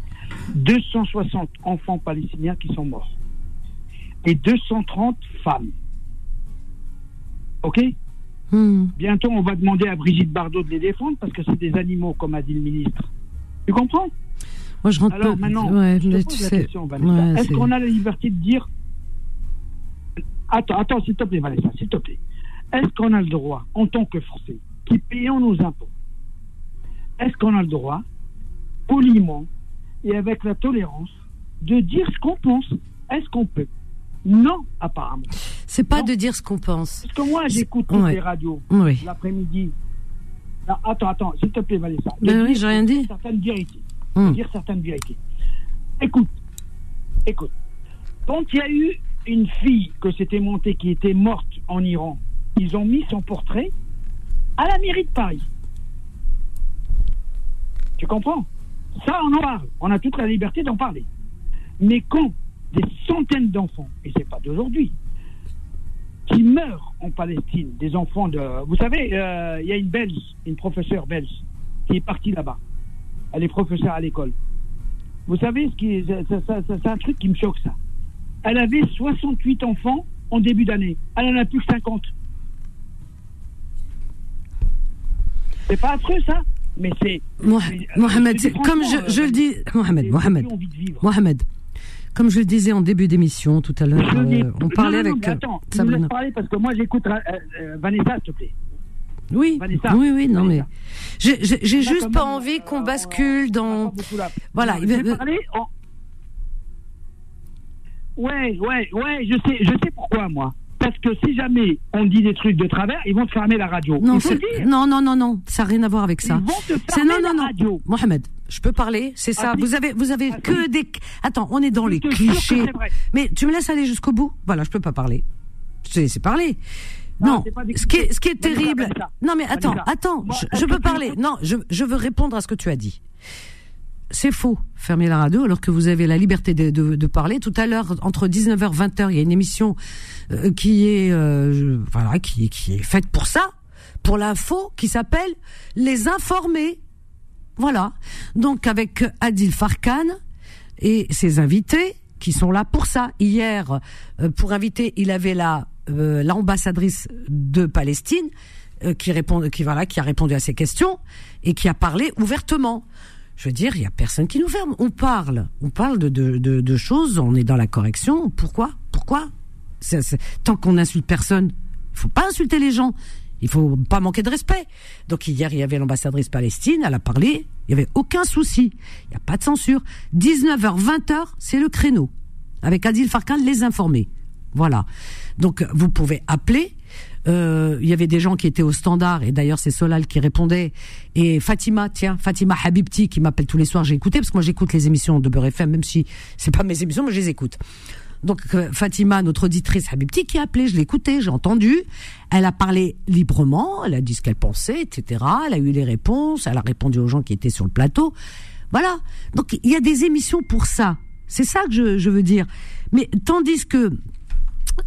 [SPEAKER 7] 260 enfants palestiniens qui sont morts. Et 230 femmes. OK
[SPEAKER 2] Hmm.
[SPEAKER 7] Bientôt, on va demander à Brigitte Bardot de les défendre parce que c'est des animaux, comme a dit le ministre. Tu comprends
[SPEAKER 2] Moi, je rentre
[SPEAKER 7] Alors
[SPEAKER 2] pas.
[SPEAKER 7] maintenant,
[SPEAKER 2] ouais,
[SPEAKER 7] je te
[SPEAKER 2] mais
[SPEAKER 7] pose
[SPEAKER 2] tu
[SPEAKER 7] la
[SPEAKER 2] sais.
[SPEAKER 7] question.
[SPEAKER 2] Ouais,
[SPEAKER 7] Est-ce qu'on a la liberté de dire Attends, attends, s'il te plaît, Vanessa, s'il te plaît. Est-ce qu'on a le droit, en tant que Français, qui payons nos impôts, est-ce qu'on a le droit, poliment et avec la tolérance, de dire ce qu'on pense? Est-ce qu'on peut? Non, apparemment.
[SPEAKER 2] C'est pas
[SPEAKER 7] Non.
[SPEAKER 2] de dire ce qu'on pense.
[SPEAKER 7] Parce que moi, j'écoute toutes
[SPEAKER 2] Ouais.
[SPEAKER 7] les radios
[SPEAKER 2] Oui.
[SPEAKER 7] l'après-midi. Attends, attends, s'il te plaît, Vanessa.
[SPEAKER 2] Ben oui,
[SPEAKER 7] dire-
[SPEAKER 2] j'ai rien dit.
[SPEAKER 7] Certaines vérités.
[SPEAKER 2] Hmm.
[SPEAKER 7] dire certaines vérités. Écoute, écoute. Quand il y a eu une fille que s'était montée qui était morte en Iran, ils ont mis son portrait à la mairie de Paris. Tu comprends? Ça, on en parle. On a toute la liberté d'en parler. Mais quand des centaines d'enfants, et c'est pas d'aujourd'hui, qui meurent en Palestine, des enfants de... Vous savez, euh, il y a une Belge, une professeure belge, qui est partie là-bas. Elle est professeure à l'école. Vous savez, ce qui c'est un truc qui me choque, ça. Elle avait 68 enfants en début d'année. Elle en a plus que 50. C'est pas affreux, ça Mais c'est... Euh,
[SPEAKER 2] Mohamed, comme je, je
[SPEAKER 7] euh,
[SPEAKER 2] le dis, Mohamed, Mohamed. Mohamed, comme je le disais en début d'émission tout à l'heure, euh, on parlait
[SPEAKER 7] non, non,
[SPEAKER 2] avec euh,
[SPEAKER 7] attends, tu me parler parce que moi j'écoute euh, euh, Vanessa, s'il te plaît.
[SPEAKER 2] Oui,
[SPEAKER 7] Vanessa.
[SPEAKER 2] oui, oui, non mais
[SPEAKER 7] Vanessa.
[SPEAKER 2] j'ai
[SPEAKER 7] On
[SPEAKER 2] juste pas
[SPEAKER 7] même,
[SPEAKER 2] envie qu'on
[SPEAKER 7] euh,
[SPEAKER 2] bascule
[SPEAKER 7] on
[SPEAKER 2] dans. Voilà,
[SPEAKER 7] je
[SPEAKER 2] va-
[SPEAKER 7] vais parler en- Ouais, ouais, ouais, je sais, je sais pourquoi moi. Parce que si jamais on dit des trucs de travers, ils vont te fermer la radio.
[SPEAKER 2] Non, non, non, non, non, ça n'a rien à voir avec ça.
[SPEAKER 7] Ils vont te fermer
[SPEAKER 2] non, non,
[SPEAKER 7] la radio.
[SPEAKER 2] Mohamed, je peux parler, c'est ça.
[SPEAKER 7] Ah.
[SPEAKER 2] Vous avez, vous avez
[SPEAKER 7] Ah,
[SPEAKER 2] que des. Attends, on est dans les clichés. Mais tu me laisses aller jusqu'au bout? Voilà, je peux pas parler. Je te laisse parler.
[SPEAKER 7] Non,
[SPEAKER 2] ce qui est,
[SPEAKER 7] clichés.
[SPEAKER 2] ce qui est
[SPEAKER 7] Vanessa,
[SPEAKER 2] terrible. Non, mais attends, attends, je,
[SPEAKER 7] que
[SPEAKER 2] peux parler. Non, je, je veux répondre à ce que tu as dit. C'est faux, fermer la radio, alors que vous avez la liberté de, de, de parler. Tout à l'heure, entre 19h et 20h, il y a une émission euh, qui est, euh, voilà, qui, qui est faite pour ça, pour l'info, qui s'appelle Les Informés. Voilà. Donc, avec Adil Farkan et ses invités qui sont là pour ça. Hier, euh, pour inviter, il avait la euh, l'ambassadrice de Palestine euh, qui répond, qui voilà, qui a répondu à ces questions et qui a parlé ouvertement. Je veux dire, il y a personne qui nous ferme. On parle, on parle de, choses. On est dans la correction. Pourquoi? Pourquoi? Tant qu'on n'insulte personne, il faut pas insulter les gens. Il faut pas manquer de respect. Donc hier, il y avait l'ambassadrice Palestine, elle a parlé, il y avait aucun souci. Il n'y a pas de censure. 19h, 20h, c'est le créneau. Avec Adil Farkan, les informer. Voilà. Donc vous pouvez appeler. Euh, il y avait des gens qui étaient au standard et d'ailleurs c'est Solal qui répondait et Fatima tiens Fatima Habibti qui m'appelle tous les soirs j'ai écouté parce que moi j'écoute les émissions de Beurre FM même si c'est pas mes émissions mais je les écoute donc euh, Fatima, notre auditrice Habibti, qui a appelé, je l'ai écoutée, j'ai entendu. Elle a parlé librement, elle a dit ce qu'elle pensait, etc. Elle a eu les réponses, elle a répondu aux gens qui étaient sur le plateau. Voilà. Donc il y a des émissions pour ça. C'est ça que je, je veux dire. Mais tandis que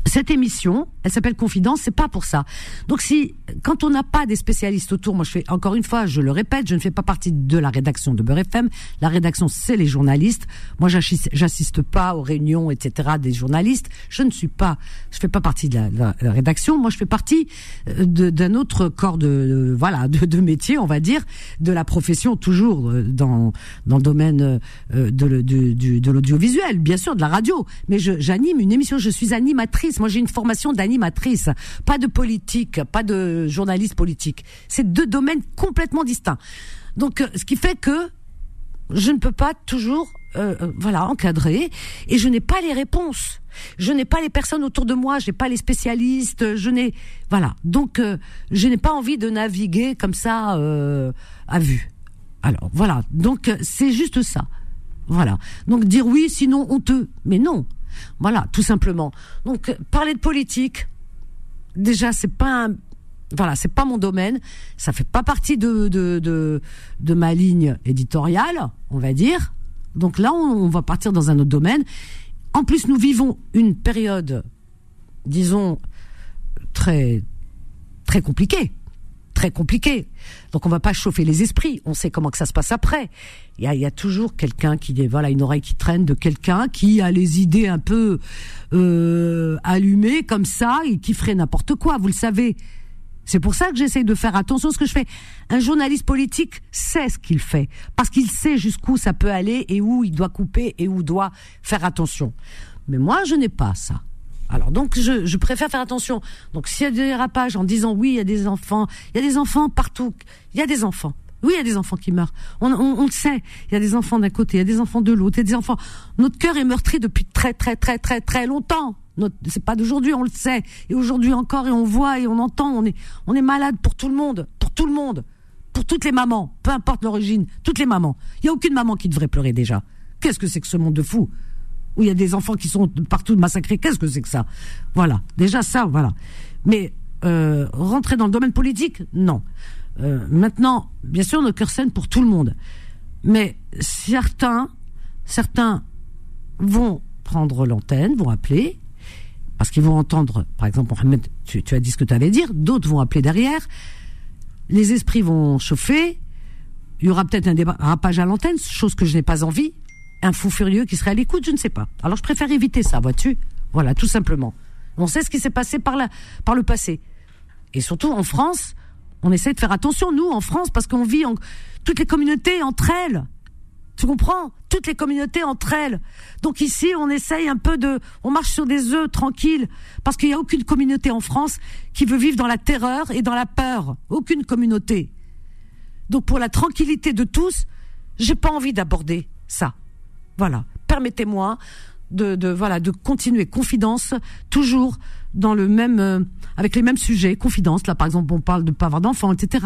[SPEAKER 2] cette émission, elle s'appelle Confidence, c'est pas pour ça. Donc si, quand on n'a pas des spécialistes autour, moi je fais, encore une fois, je le répète, je ne fais pas partie de la rédaction de Beurre FM. La rédaction, c'est les journalistes. Moi, j'assiste, pas aux réunions, etc. des journalistes. Je ne suis pas, je fais pas partie de la, rédaction. Moi, je fais partie euh, d'un autre corps de, voilà, de, métier, on va dire, de la profession, toujours euh, dans, dans le domaine euh, de, de l'audiovisuel, bien sûr, de la radio. Mais j'anime une émission, je suis animatrice. Moi, j'ai une formation d'animatrice, pas de politique, pas de journaliste politique. C'est deux domaines complètement distincts. Donc, euh, ce qui fait que je ne peux pas toujours euh, euh, voilà encadrer et je n'ai pas les réponses. Je n'ai pas les personnes autour de moi je n'ai pas les spécialistes je n'ai voilà. Donc je n'ai pas envie de naviguer comme ça euh, à vue. Alors voilà. Donc c'est juste ça. Voilà. Donc dire oui sinon honteux. Mais non voilà tout simplement donc parler de politique déjà c'est pas voilà, c'est pas mon domaine, ça fait pas partie de, de, de, de ma ligne éditoriale, on va dire. Donc là, on, on va partir dans un autre domaine. En plus, nous vivons une période, disons, très, très compliquée. Très compliquée. Donc on va pas chauffer les esprits. On sait comment que ça se passe après. Il y a, y a toujours quelqu'un qui, voilà, une oreille qui traîne de quelqu'un qui a les idées un peu euh, allumées comme ça et qui ferait n'importe quoi. Vous le savez. C'est pour ça que j'essaye de faire attention à ce que je fais. Un journaliste politique sait ce qu'il fait, parce qu'il sait jusqu'où ça peut aller et où il doit couper et où doit faire attention. Mais moi, je n'ai pas ça. Alors donc, je, préfère faire attention. Donc, s'il y a des dérapages en disant oui, il y a des enfants, il y a des enfants partout, il y a des enfants. Oui, il y a des enfants qui meurent. On, le sait. Il y a des enfants d'un côté, il y a des enfants de l'autre, il y a des enfants. Notre cœur est meurtri depuis très, très, très, très, très longtemps. C'est pas d'aujourd'hui, on le sait. Et aujourd'hui encore, et on voit et on entend. On est, on est malade pour tout le monde, pour tout le monde, pour toutes les mamans, peu importe l'origine, toutes les mamans. Il y a aucune maman qui devrait pleurer déjà. Qu'est-ce que c'est que ce monde de fou où il y a des enfants qui sont partout massacrés. Qu'est-ce que c'est que ça? Voilà, déjà ça, voilà. Mais euh, rentrer dans le domaine politique, non. Euh, maintenant, bien sûr, nos cœurs saignent pour tout le monde. Mais certains, certains vont prendre l'antenne, vont appeler, parce qu'ils vont entendre, par exemple, Mohamed, tu, as dit ce que tu allais dire, d'autres vont appeler derrière, les esprits vont chauffer, il y aura peut-être un dérapage à l'antenne, chose que je n'ai pas envie, un fou furieux qui serait à l'écoute, je ne sais pas. Alors je préfère éviter ça, vois-tu Voilà, tout simplement. On sait ce qui s'est passé par, la, par le passé. Et surtout en France, on essaie de faire attention, nous, en France, parce qu'on vit en, toutes les communautés entre elles. Tu comprends? Toutes les communautés entre elles. Donc ici, on essaye un peu de... On marche sur des œufs tranquilles, parce qu'il n'y a aucune communauté en France qui veut vivre dans la terreur et dans la peur. Aucune communauté. Donc pour la tranquillité de tous, j'ai pas envie d'aborder ça. Voilà. Permettez-moi de, de voilà de continuer. Confidence toujours dans le même euh, avec les mêmes sujets. Confidence. Là par exemple on parle de pas avoir d'enfants etc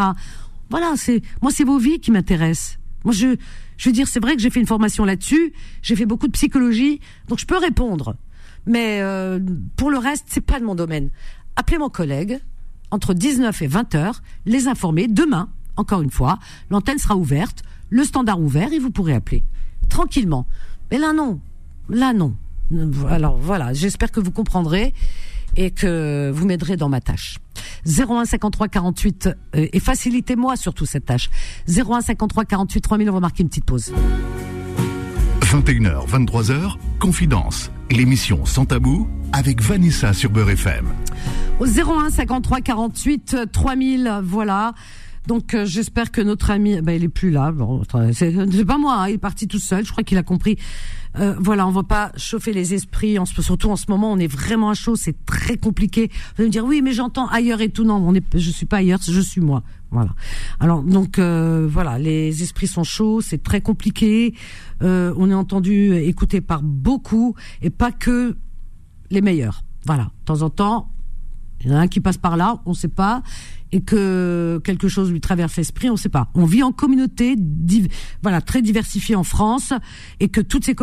[SPEAKER 2] voilà c'est moi c'est vos vies qui m'intéressent. Moi je je veux dire c'est vrai que j'ai fait une formation là-dessus. J'ai fait beaucoup de psychologie. Donc je peux répondre. Mais euh, pour le reste c'est pas de mon domaine. Appelez mon collègue entre 19 et 20 heures les informer. Demain encore une fois l'antenne sera ouverte. Le standard ouvert et vous pourrez appeler tranquillement mais là non là non alors voilà j'espère que vous comprendrez et que vous m'aiderez dans ma tâche. 01 53 48 euh, et facilitez-moi surtout cette tâche. 01 53 48 3000 on va marquer une petite pause.
[SPEAKER 1] 21h, 23h, Confidence. L'émission Sans Tabou avec Vanessa sur Beurre FM.
[SPEAKER 2] Au 01 53 48 3000 voilà. Donc euh, j'espère que notre ami, ben il est plus là. Bon, c'est pas moi, hein, il est parti tout seul. Je crois qu'il a compris. Euh, voilà, on va pas chauffer les esprits. Surtout en ce moment, on est vraiment à chaud. C'est très compliqué. Vous allez me dire oui, mais j'entends ailleurs et tout. Non, on est, je suis pas ailleurs, je suis moi. Voilà. Alors donc euh, voilà, les esprits sont chauds. C'est très compliqué. Euh, on est entendu, écouté par beaucoup et pas que les meilleurs. Voilà. De temps en temps, il y en a un qui passe par là, on ne sait pas, et que quelque chose lui traverse l'esprit, on ne sait pas. On vit en communauté, voilà, très diversifiée en France, et que toutes ces,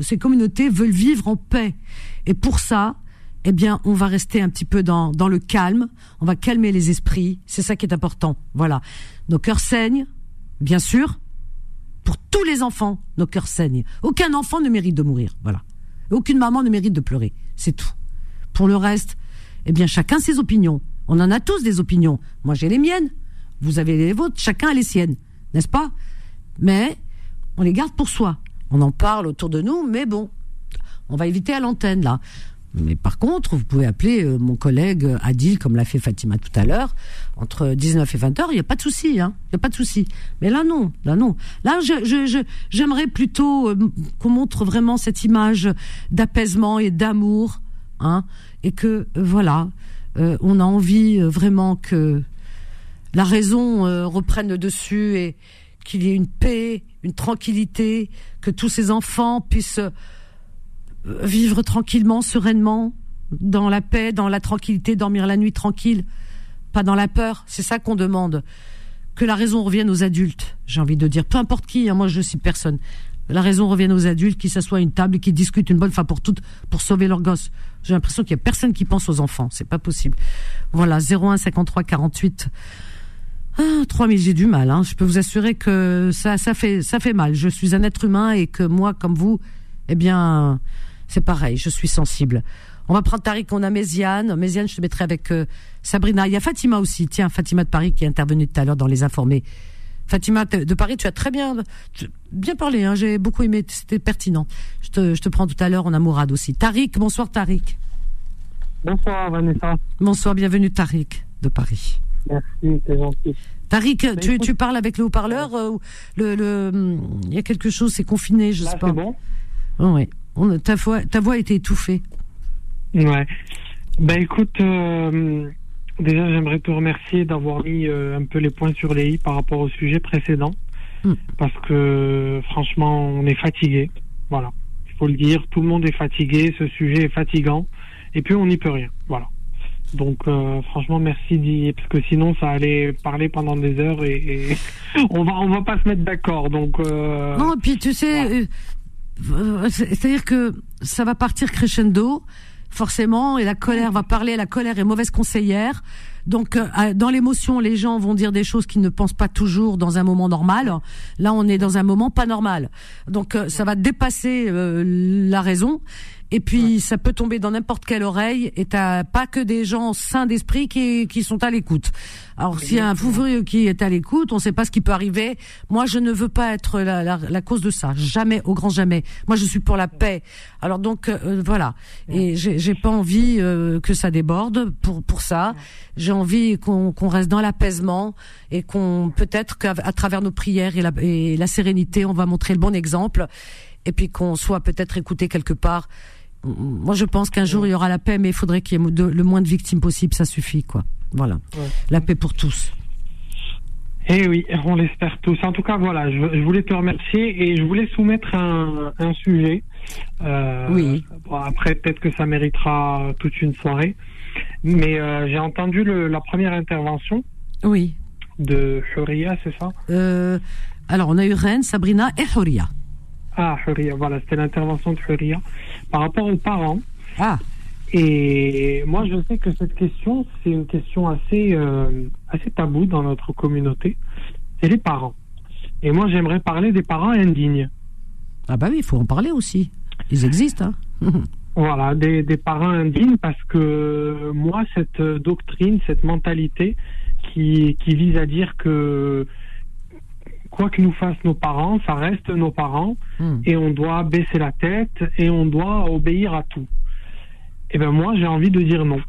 [SPEAKER 2] ces communautés veulent vivre en paix. Et pour ça, eh bien, on va rester un petit peu dans, dans le calme, on va calmer les esprits, c'est ça qui est important. Voilà. Nos cœurs saignent, bien sûr, pour tous les enfants, nos cœurs saignent. Aucun enfant ne mérite de mourir, voilà. Aucune maman ne mérite de pleurer, c'est tout. Pour le reste, eh bien, chacun ses opinions. On en a tous des opinions. Moi, j'ai les miennes. Vous avez les vôtres. Chacun a les siennes. N'est-ce pas? Mais, on les garde pour soi. On en parle autour de nous, mais bon. On va éviter à l'antenne, là. Mais par contre, vous pouvez appeler euh, mon collègue euh, Adil, comme l'a fait Fatima tout à l'heure, entre 19 et 20 heures, il n'y a pas de souci, hein. Il a pas de souci. Mais là, non. Là, non. Là, je, je, j'aimerais plutôt euh, qu'on montre vraiment cette image d'apaisement et d'amour, hein. Et que, euh, voilà, euh, on a envie euh, vraiment que la raison reprenne le dessus et qu'il y ait une paix, une tranquillité, que tous ces enfants puissent vivre tranquillement, sereinement, dans la paix, dans la tranquillité, dormir la nuit tranquille, pas dans la peur. C'est ça qu'on demande. Que la raison revienne aux adultes, j'ai envie de dire. Peu importe qui, hein, moi je suis personne. La raison revienne aux adultes, qui s'assoient à une table et qui discutent une bonne fois pour toutes pour sauver leurs gosses. J'ai l'impression qu'il y a personne qui pense aux enfants. C'est pas possible. Voilà, 01 53 48 ah, 3000, j'ai du mal. Hein. Je peux vous assurer que ça, ça fait, ça fait mal. Je suis un être humain et que moi, comme vous, eh bien, c'est pareil. Je suis sensible. On va prendre Tariq, on a Méziane. Méziane, je te mettrai avec euh, Sabrina. Il y a Fatima aussi. Tiens, Fatima de Paris qui est intervenue tout à l'heure dans les informés. Fatima de Paris, tu as très bien, bien parlé. Hein. J'ai beaucoup aimé. C'était pertinent. Je te, je te prends tout à l'heure. On a Mourad aussi. Tariq, bonsoir Tariq.
[SPEAKER 8] Bonsoir Vanessa.
[SPEAKER 2] Bonsoir, bienvenue Tariq. de Paris.
[SPEAKER 8] Merci, c'est gentil.
[SPEAKER 2] Tariq, tu, tu parles avec le haut-parleur euh, le, le, Il y a quelque chose, c'est confiné, je
[SPEAKER 8] Là,
[SPEAKER 2] sais pas.
[SPEAKER 8] c'est bon
[SPEAKER 2] Oh. On- ta, voix, ta voix a été étouffée.
[SPEAKER 8] Ouais. Ben écoute, euh, déjà j'aimerais te remercier d'avoir mis euh, un peu les points sur les i par rapport au sujet précédent.
[SPEAKER 2] Mm.
[SPEAKER 8] Parce que franchement, on est fatigué. Voilà. Il faut le dire, tout le monde est fatigué, ce sujet est fatigant. Et puis on n'y peut rien. Voilà. Donc euh, franchement merci d'y parce que sinon ça allait parler pendant des heures et, et on va on va pas se mettre d'accord donc euh,
[SPEAKER 2] Non, et puis tu sais, euh, c'est- c'est-à-dire que ça va partir crescendo, forcément, et la colère va parler, la colère est mauvaise conseillère. Donc, euh, dans l'émotion, les gens vont dire des choses qu'ils ne pensent pas toujours dans un moment normal. Là, on est dans un moment pas normal. Donc, euh, ça va dépasser euh, la raison. Et puis, ça peut tomber dans n'importe quelle oreille. Et t'as pas que des gens sains d'esprit qui, qui sont à l'écoute. Alors, s'il y a un fou qui est à l'écoute, on sait pas ce qui peut arriver. Moi, je ne veux pas être la, la, la cause de ça. Jamais, au grand jamais. Moi, je suis pour la paix. Alors donc, euh, voilà. Et j'ai j'ai pas envie euh, que ça déborde pour pour ça. J'ai envie qu'on qu'on reste dans l'apaisement et qu'on peut-être qu'à travers nos prières et la, et la sérénité, on va montrer le bon exemple. Et puis qu'on soit peut-être écouté quelque part. Moi, je pense qu'un jour il y aura la paix, mais il faudrait qu'il y ait de- le moins de victimes possible. Ça suffit, quoi. Voilà.
[SPEAKER 8] Ouais.
[SPEAKER 2] La paix pour tous.
[SPEAKER 8] Eh oui, on l'espère tous. En tout cas, voilà, je, je voulais te remercier et je voulais soumettre un, un sujet. Euh,
[SPEAKER 2] Oui.
[SPEAKER 8] bon, après, peut-être que ça méritera toute une soirée. Mais euh, j'ai entendu le, la première intervention
[SPEAKER 2] Oui.
[SPEAKER 8] de Huria, c'est ça?
[SPEAKER 2] Euh, alors, on a eu Rennes, Sabrina et Horia.
[SPEAKER 8] Ah, Huria, voilà, c'était l'intervention de Huria. Par rapport aux parents,
[SPEAKER 2] Ah,
[SPEAKER 8] Et moi, je sais que cette question, c'est une question assez, euh, assez taboue dans notre communauté. C'est les parents. Et moi, j'aimerais parler des parents indignes.
[SPEAKER 2] ah bah oui, il faut en parler aussi. Ils existent, hein.
[SPEAKER 8] Voilà, des, des parents indignes parce que moi, cette doctrine, cette mentalité qui, qui vise à dire que quoi que nous fassent nos parents, ça reste nos parents
[SPEAKER 2] Hmm.
[SPEAKER 8] et on doit baisser la tête et on doit obéir à tout. Et ben moi, j'ai envie de dire non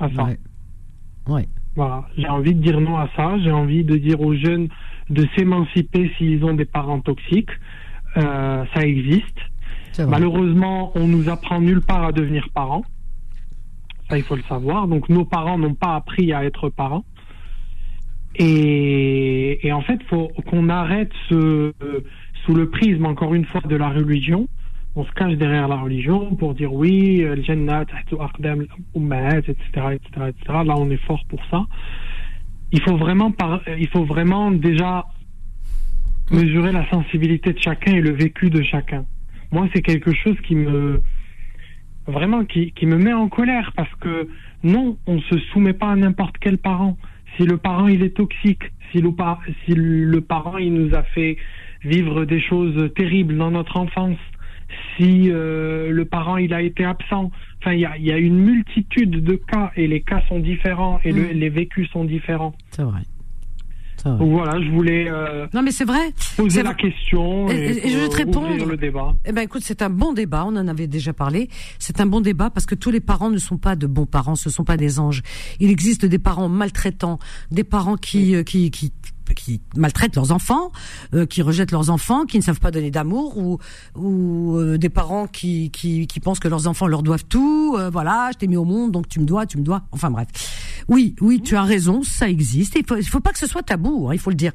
[SPEAKER 8] à ça.
[SPEAKER 2] Ouais. Ouais.
[SPEAKER 8] Voilà, j'ai envie de dire non à ça. J'ai envie de dire aux jeunes de s'émanciper s'ils ont des parents toxiques. Euh, ça existe. Malheureusement, on nous apprend nulle part à devenir parents. Ça, il faut le savoir. Donc, nos parents n'ont pas appris à être parents. Et, et en fait, faut qu'on arrête ce, euh, sous le prisme, encore une fois, de la religion. On se cache derrière la religion pour dire oui, euh, etc., etc., etc. Là, on est fort pour ça. Il faut vraiment, par, il faut vraiment déjà mesurer la sensibilité de chacun et le vécu de chacun. Moi, c'est quelque chose qui me vraiment qui, qui me met en colère parce que non, on se soumet pas à n'importe quel parent. Si le parent il est toxique, si le, par- si le parent il nous a fait vivre des choses terribles dans notre enfance, si euh, le parent il a été absent, enfin il y a, il y a une multitude de cas et les cas sont différents et le-
[SPEAKER 2] Mm.
[SPEAKER 8] les vécus sont différents.
[SPEAKER 2] C'est vrai.
[SPEAKER 8] Donc voilà, je voulais euh,
[SPEAKER 2] Non, mais c'est vrai.
[SPEAKER 8] poser la question
[SPEAKER 2] Et-
[SPEAKER 8] et,
[SPEAKER 2] je vais te
[SPEAKER 8] euh,
[SPEAKER 2] répondre.
[SPEAKER 8] ouvrir le débat.
[SPEAKER 2] Eh ben, écoute, c'est un bon débat. On en avait déjà parlé. C'est un bon débat parce que tous les parents ne sont pas de bons parents. Ce sont pas des anges. Il existe des parents maltraitants, des parents qui, euh, qui, qui, qui maltraitent leurs enfants, euh, qui rejettent leurs enfants, qui ne savent pas donner d'amour, ou, ou euh, des parents qui, qui, qui pensent que leurs enfants leur doivent tout. euh, voilà, je t'ai mis au monde, donc tu me dois, tu me dois. Enfin bref. Oui, oui, tu as raison, ça existe. Il faut, il faut pas que ce soit tabou, hein, il faut le dire.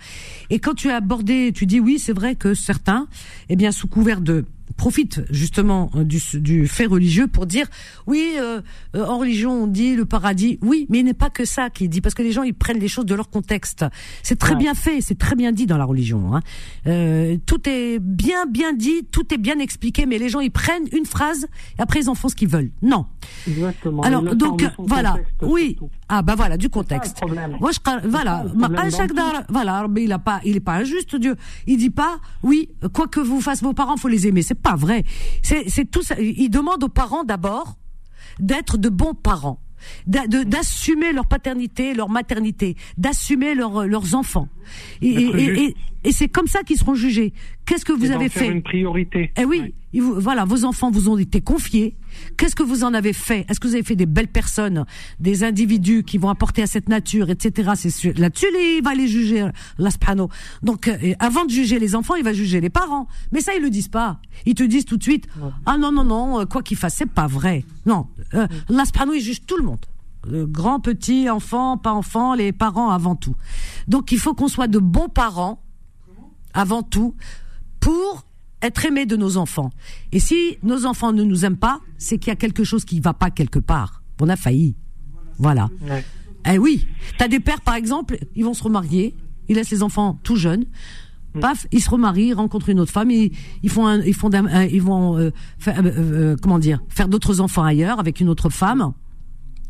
[SPEAKER 2] Et quand tu as abordé, tu dis oui, c'est vrai que certains, eh bien, sous couvert de profitent justement euh, du, du fait religieux pour dire oui euh, euh, en religion on dit le paradis oui mais il n'est pas que ça qui dit parce que les gens ils prennent les choses de leur contexte c'est très
[SPEAKER 8] Ouais.
[SPEAKER 2] bien fait c'est très bien dit dans la religion hein. Euh, tout est bien bien dit tout est bien expliqué mais les gens ils prennent une phrase et après ils en font ce qu'ils veulent non
[SPEAKER 8] Exactement.
[SPEAKER 2] alors donc voilà oui
[SPEAKER 8] surtout.
[SPEAKER 2] ah ben voilà, du contexte. Voilà, voilà, il n'est pas, il est pas injuste, Dieu. Il dit pas, oui, quoi que vous fassent vos parents, faut les aimer. C'est pas vrai. C'est tout ça. Il demande aux parents d'abord d'être de bons parents, d'assumer leur paternité, leur maternité, d'assumer leur, leurs enfants. Et, c'est comme ça qu'ils seront jugés. Qu'est-ce que vous avez fait
[SPEAKER 8] une priorité.
[SPEAKER 2] Eh oui, voilà, vos enfants vous ont été confiés. Qu'est-ce que vous en avez fait? Est-ce que vous avez fait des belles personnes, des individus qui vont apporter à cette nature, etc. C'est là-dessus il va les juger, l'aspano. Donc, euh, avant de juger les enfants, il va juger les parents. Mais ça, ils le disent pas. Ils te disent tout de suite, ah non non non, euh, quoi qu'il fasse, c'est pas vrai. Non, euh, l'aspano, il juge tout le monde. Euh, grand, petit, enfant, pas enfant, les parents avant tout. Donc, il faut qu'on soit de bons parents avant tout pour être aimé de nos enfants. Et si nos enfants ne nous aiment pas, c'est qu'il y a quelque chose qui va pas quelque part. On a failli. Voilà. Eh oui. T'as des pères, par exemple, ils vont se remarier, ils laissent les enfants tout jeunes. Paf, ils se remarient, ils rencontrent une autre femme, ils, ils font, un, ils font, un- ils vont, euh, faire, euh, euh, comment dire, faire d'autres enfants ailleurs avec une autre femme.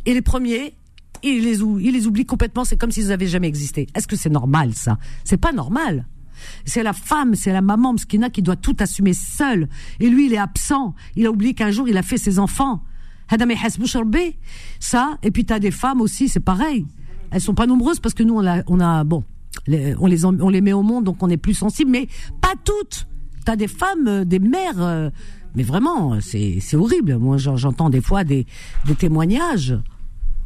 [SPEAKER 2] Et les premiers, ils les, ils les oublient complètement. C'est comme s'ils n'avaient jamais existé. Est-ce que c'est normal ça? C'est pas normal. C'est la femme, c'est la maman Mskina qui doit tout assumer seule. Et lui, il est absent. Il a oublié qu'un jour, il a fait ses enfants. Ça, et puis t'as des femmes aussi, c'est pareil. Elles sont pas nombreuses parce que nous, on a, on a bon, les- on les, on les met au monde, donc on est plus sensible, mais pas toutes. T'as des femmes, euh, des mères, euh, mais vraiment, c'est, c'est horrible. Moi, j'en- j'entends des fois des, des témoignages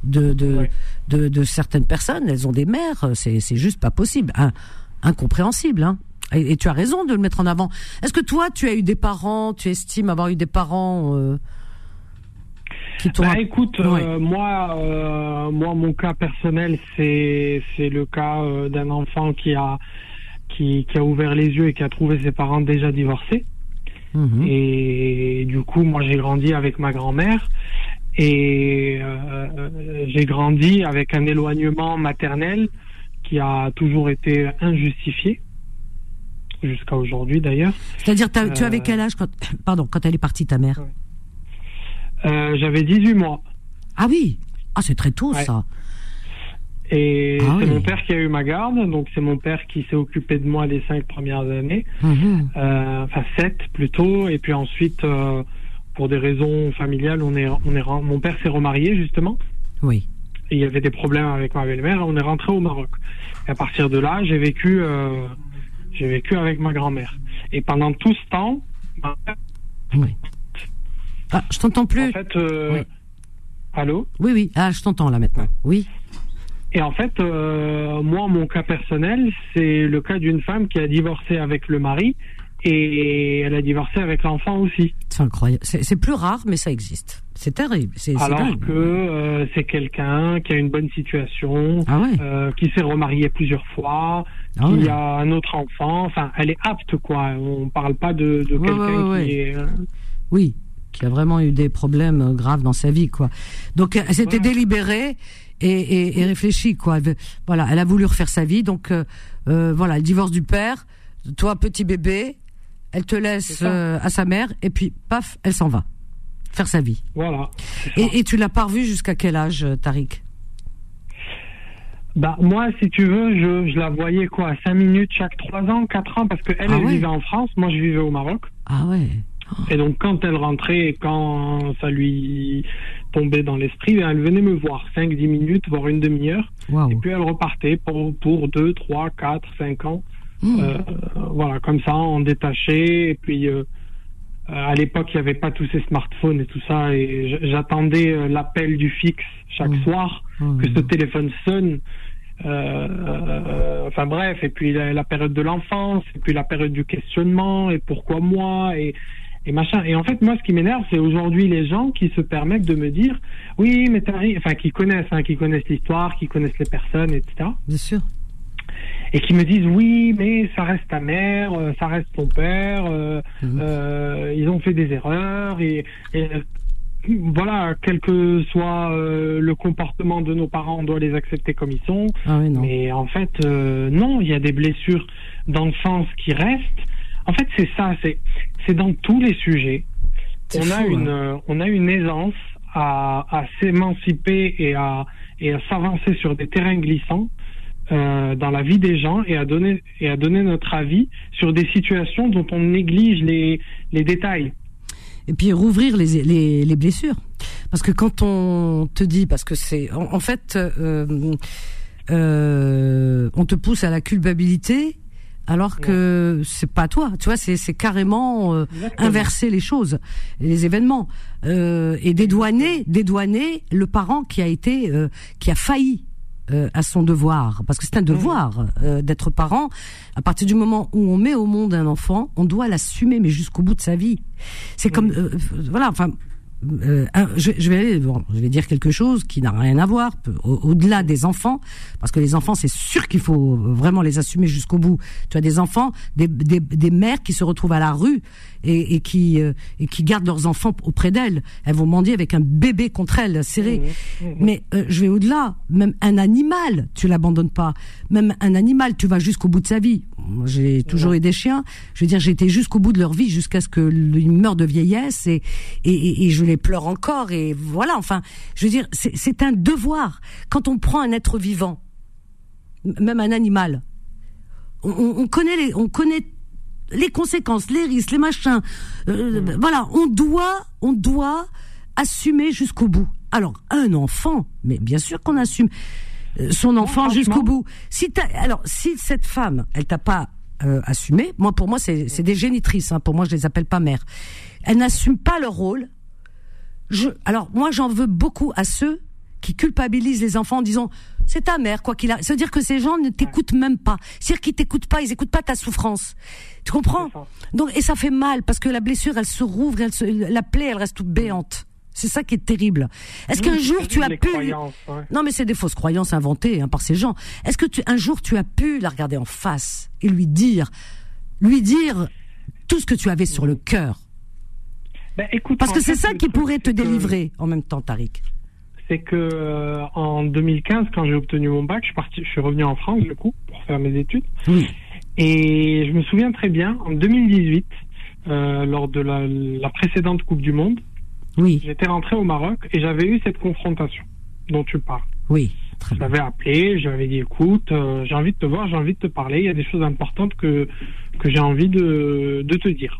[SPEAKER 2] de, de, de, de certaines personnes. Elles ont des mères, c'est, c'est juste pas possible, Hein, incompréhensible. Hein. Et, et tu as raison de le mettre en avant. Est-ce que toi, tu as eu des parents, tu estimes avoir eu des parents euh, qui t'ont
[SPEAKER 8] Bah, écoute, euh, moi, euh, moi, mon cas personnel, c'est c'est le cas d'un enfant qui a qui, qui a ouvert les yeux et qui a trouvé ses parents déjà divorcés.
[SPEAKER 2] Mhm.
[SPEAKER 8] Et du coup, moi, j'ai grandi avec ma grand-mère et j'ai grandi avec un éloignement maternel qui a toujours été injustifié jusqu'à aujourd'hui d'ailleurs.
[SPEAKER 2] C'est-à-dire, tu
[SPEAKER 8] Euh,
[SPEAKER 2] avais quel âge quand, pardon, quand elle est partie, ta mère
[SPEAKER 8] Euh, J'avais 18 mois.
[SPEAKER 2] Ah oui, ah c'est très tôt
[SPEAKER 8] Ouais.
[SPEAKER 2] ça.
[SPEAKER 8] Et
[SPEAKER 2] Ah
[SPEAKER 8] c'est
[SPEAKER 2] oui.
[SPEAKER 8] mon père qui a eu ma garde, donc c'est mon père qui s'est occupé de moi les cinq premières années,
[SPEAKER 2] Mhm.
[SPEAKER 8] euh, enfin sept plutôt, et puis ensuite, euh, pour des raisons familiales, on est, on est, mon père s'est remarié justement,
[SPEAKER 2] Oui.
[SPEAKER 8] Et il y avait des problèmes avec ma belle-mère, on est rentré au Maroc. Et à partir de là, j'ai vécu, euh, j'ai vécu avec ma grand-mère. Et pendant tout ce temps,
[SPEAKER 2] Oui. Ah, je t'entends plus.
[SPEAKER 8] en fait, euh,
[SPEAKER 2] Oui.
[SPEAKER 8] allô?
[SPEAKER 2] Oui, oui. Ah, je t'entends là maintenant. Oui.
[SPEAKER 8] Et en fait, euh, moi, mon cas personnel, c'est le cas d'une femme qui a divorcé avec le mari et elle a divorcé avec l'enfant aussi.
[SPEAKER 2] C'est incroyable. C'est plus rare, mais ça existe. C'est terrible. C'est
[SPEAKER 8] Alors que euh, c'est quelqu'un qui a une bonne situation,
[SPEAKER 2] Ah ouais.
[SPEAKER 8] euh, qui s'est remarié plusieurs fois,
[SPEAKER 2] Ah
[SPEAKER 8] qui
[SPEAKER 2] ouais.
[SPEAKER 8] a un autre enfant. Enfin, elle est apte, quoi. On parle pas de, de
[SPEAKER 2] Ouais,
[SPEAKER 8] quelqu'un qui est. euh,
[SPEAKER 2] Oui. Qui a vraiment eu des problèmes euh, graves dans sa vie, quoi. Donc, elle s'était
[SPEAKER 8] Ouais.
[SPEAKER 2] délibérée et, et, et réfléchie, quoi. Elle Voilà. Elle a voulu refaire sa vie. Donc, euh, voilà. Le divorce du père. Toi, petit bébé. Elle te laisse à sa mère et puis, paf, elle s'en va. Faire sa vie.
[SPEAKER 8] Voilà.
[SPEAKER 2] Et, et tu l'as pas revue jusqu'à quel âge, euh, Tariq?
[SPEAKER 8] Bah, moi, si tu veux, je, je la voyais quoi, 5 minutes chaque 3 ans, 4 ans, parce qu'elle, elle,
[SPEAKER 2] Ah
[SPEAKER 8] elle
[SPEAKER 2] ouais.
[SPEAKER 8] vivait en France, moi, je vivais au Maroc.
[SPEAKER 2] Ah ouais.
[SPEAKER 8] Et donc, quand elle rentrait quand ça lui tombait dans l'esprit, elle venait me voir 5-10 minutes, voire une demi-heure.
[SPEAKER 2] Waouh.
[SPEAKER 8] Et puis, elle repartait pour, pour 2, 3, 4, 5 ans.
[SPEAKER 2] Mmh.
[SPEAKER 8] Euh, voilà, comme ça, en détaché. Et puis, euh, à l'époque, il n'y avait pas tous ces smartphones et tout ça. Et j'attendais euh, l'appel du fixe chaque
[SPEAKER 2] Mm.
[SPEAKER 8] soir,
[SPEAKER 2] Mmh.
[SPEAKER 8] que ce téléphone sonne. Euh, euh, enfin bref, et puis la, la période de l'enfance, et puis la période du questionnement, et pourquoi moi, et, et machin. Et en fait, moi, ce qui m'énerve, c'est aujourd'hui les gens qui se permettent de me dire, oui, mais t'as enfin, qui connaissent, hein, qui connaissent l'histoire, qui connaissent les personnes, etc
[SPEAKER 2] Bien sûr.
[SPEAKER 8] Et qui me disent oui mais ça reste ta mère euh, ça reste ton père euh,
[SPEAKER 2] Mhm.
[SPEAKER 8] euh, ils ont fait des erreurs et, et, euh, voilà quel que soit euh, le comportement de nos parents on doit les accepter comme ils sont
[SPEAKER 2] Ah oui, non.
[SPEAKER 8] mais en fait euh, non il y a des blessures d'enfance qui restent en fait c'est ça c'est c'est dans tous les sujets on a une
[SPEAKER 2] hein.
[SPEAKER 8] on a une aisance à, à s'émanciper et à et à s'avancer sur des terrains glissants euh, dans la vie des gens et à donner et à donner notre avis sur des situations dont on néglige les les détails.
[SPEAKER 2] Et puis rouvrir les, les, les blessures. Parce que quand on te dit, parce que c'est, en, en fait, euh, euh, on te pousse à la culpabilité alors que c'est pas toi. Tu vois, c'est c'est carrément inverser les choses, les événements et dédouaner, dédouaner le parent qui a été, qui a failli euh, à son devoir, parce que c'est un devoir euh, d'être parent. À partir du moment où on met au monde un enfant, on doit l'assumer, mais jusqu'au bout de sa vie. C'est comme, euh, voilà, enfin. Euh, je, je vais bon, je vais dire quelque chose qui n'a rien à voir au- au-delà des enfants parce que les enfants c'est sûr qu'il faut vraiment les assumer jusqu'au bout. Tu as des enfants des, des, des mères qui se retrouvent à la rue et, et qui euh, et qui gardent leurs enfants auprès d'elles. Elles vont mendier avec un bébé contre elles serré. Mais euh, je vais au-delà. Même un animal tu l'abandonnes pas. Même un animal tu vas jusqu'au bout de sa vie j'ai toujours eu des chiens. Je veux dire été jusqu'au bout de leur vie jusqu'à ce que le- ils meurent de vieillesse et, et, et, et je les pleure encore et voilà enfin je veux dire c'est un devoir. Quand on prend un être vivant même un animal on, on on connaît les on connaît les conséquences les risques les machins euh, voilà on doit on doit assumer jusqu'au bout. Alors un enfant mais bien sûr qu'on assume son enfant jusqu'au bout si alors si cette femme elle t'a pas euh, assumé moi pour moi c'est c'est des génitrices hein, pour moi je les appelle pas mères elles n'assument pas leur rôle je, alors moi j'en veux beaucoup à ceux qui culpabilisent les enfants en disant c'est ta mère quoi qu'il a. À dire que ces gens ne t'écoutent même pas. C'est-à-dire qu'ils t'écoutent pas, ils écoutent pas ta souffrance. Tu comprends? Donc et ça fait mal parce que la blessure elle se rouvre, elle se, la plaie elle reste toute béante. C'est ça qui est terrible. Est-ce qu'un jour tu as pu
[SPEAKER 8] ouais.
[SPEAKER 2] non, mais c'est des fausses croyances inventées hein, par ces gens. Est-ce que tu, un jour tu as pu la regarder en face et lui dire, lui dire tout ce que tu avais sur le cœur?
[SPEAKER 8] Ben, écoute,
[SPEAKER 2] Parce que c'est ça qui pourrait te
[SPEAKER 8] que-
[SPEAKER 2] délivrer en même temps, Tariq.
[SPEAKER 8] c'est que euh, en 2015, quand j'ai obtenu mon bac, je suis parti, je suis revenu en France du coup pour faire mes études.
[SPEAKER 2] Oui.
[SPEAKER 8] Et je me souviens très bien, en 2018, euh, lors de la, la précédente Coupe du Monde,
[SPEAKER 2] Oui,
[SPEAKER 8] j'étais rentré au Maroc et j'avais eu cette confrontation dont tu parles.
[SPEAKER 2] oui. Très
[SPEAKER 8] Je l'avais appelé, je lui avais dit écoute, euh, j'ai envie de te voir, j'ai envie de te parler, il y a des choses importantes que, que j'ai envie de, de te dire.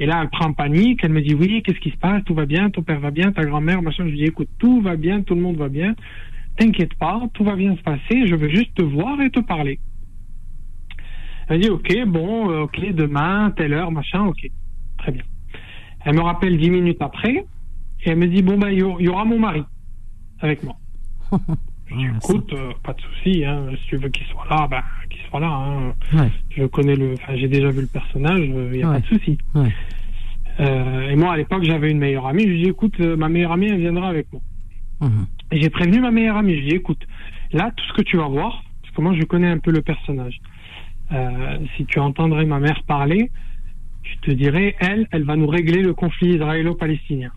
[SPEAKER 8] Et là, elle prend en panique, elle me dit oui, qu'est-ce qui se passe, tout va bien, ton père va bien, ta grand-mère, machin? Je lui dis écoute, tout va bien, tout le monde va bien, t'inquiète pas, tout va bien se passer, je veux juste te voir et te parler. Elle dit ok, bon, euh, ok, demain, telle heure, machin, ok, très bien. Elle me rappelle dix minutes après et elle me dit bon ben il y aura- il y aura mon mari avec moi. Je dis, écoute, euh, pas de souci, hein, si tu veux qu'il soit là, ben, qu'il soit là. Hein.
[SPEAKER 2] Ouais.
[SPEAKER 8] Je connais le, j'ai déjà vu le personnage, il n'y a
[SPEAKER 2] Ouais.
[SPEAKER 8] pas de souci.
[SPEAKER 2] Ouais.
[SPEAKER 8] Euh, et moi, à l'époque, j'avais une meilleure amie. Je lui dis, écoute, euh, ma meilleure amie, elle viendra avec moi.
[SPEAKER 2] Mhm.
[SPEAKER 8] Et j'ai prévenu ma meilleure amie. Je lui dis, écoute, là, tout ce que tu vas voir, parce que moi, je connais un peu le personnage. Euh, si tu entendrais ma mère parler, je te dirais, elle, elle va nous régler le conflit israélo-palestinien.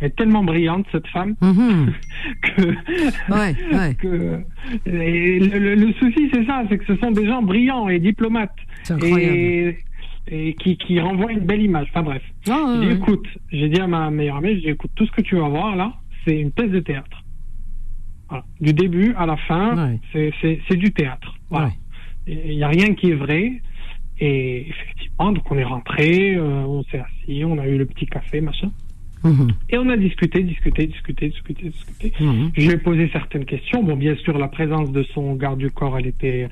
[SPEAKER 8] Elle est tellement brillante, cette femme,
[SPEAKER 2] Mhm.
[SPEAKER 8] que
[SPEAKER 2] Ouais, ouais.
[SPEAKER 8] que et le, le- le souci c'est ça, c'est que ce sont des gens brillants et diplomates et, et qui, qui renvoient une belle image. Enfin bref.
[SPEAKER 2] Ah,
[SPEAKER 8] J'ai dit, écoute, j'ai dit à ma meilleure amie, j'ai dit, écoute, tout ce que tu vas voir là, c'est une pièce de théâtre. Voilà. Du début à la fin,
[SPEAKER 2] Ouais.
[SPEAKER 8] c'est- du théâtre. Voilà. Il n'y a rien qui est vrai. Et effectivement, donc on est rentré, euh, on s'est assis, on a eu le petit café, machin.
[SPEAKER 2] Mhm.
[SPEAKER 8] Et on a discuté, discuté, discuté, discuté, discuté. Je lui ai posé certaines questions. Bon, bien sûr, la présence de son garde du corps, elle était,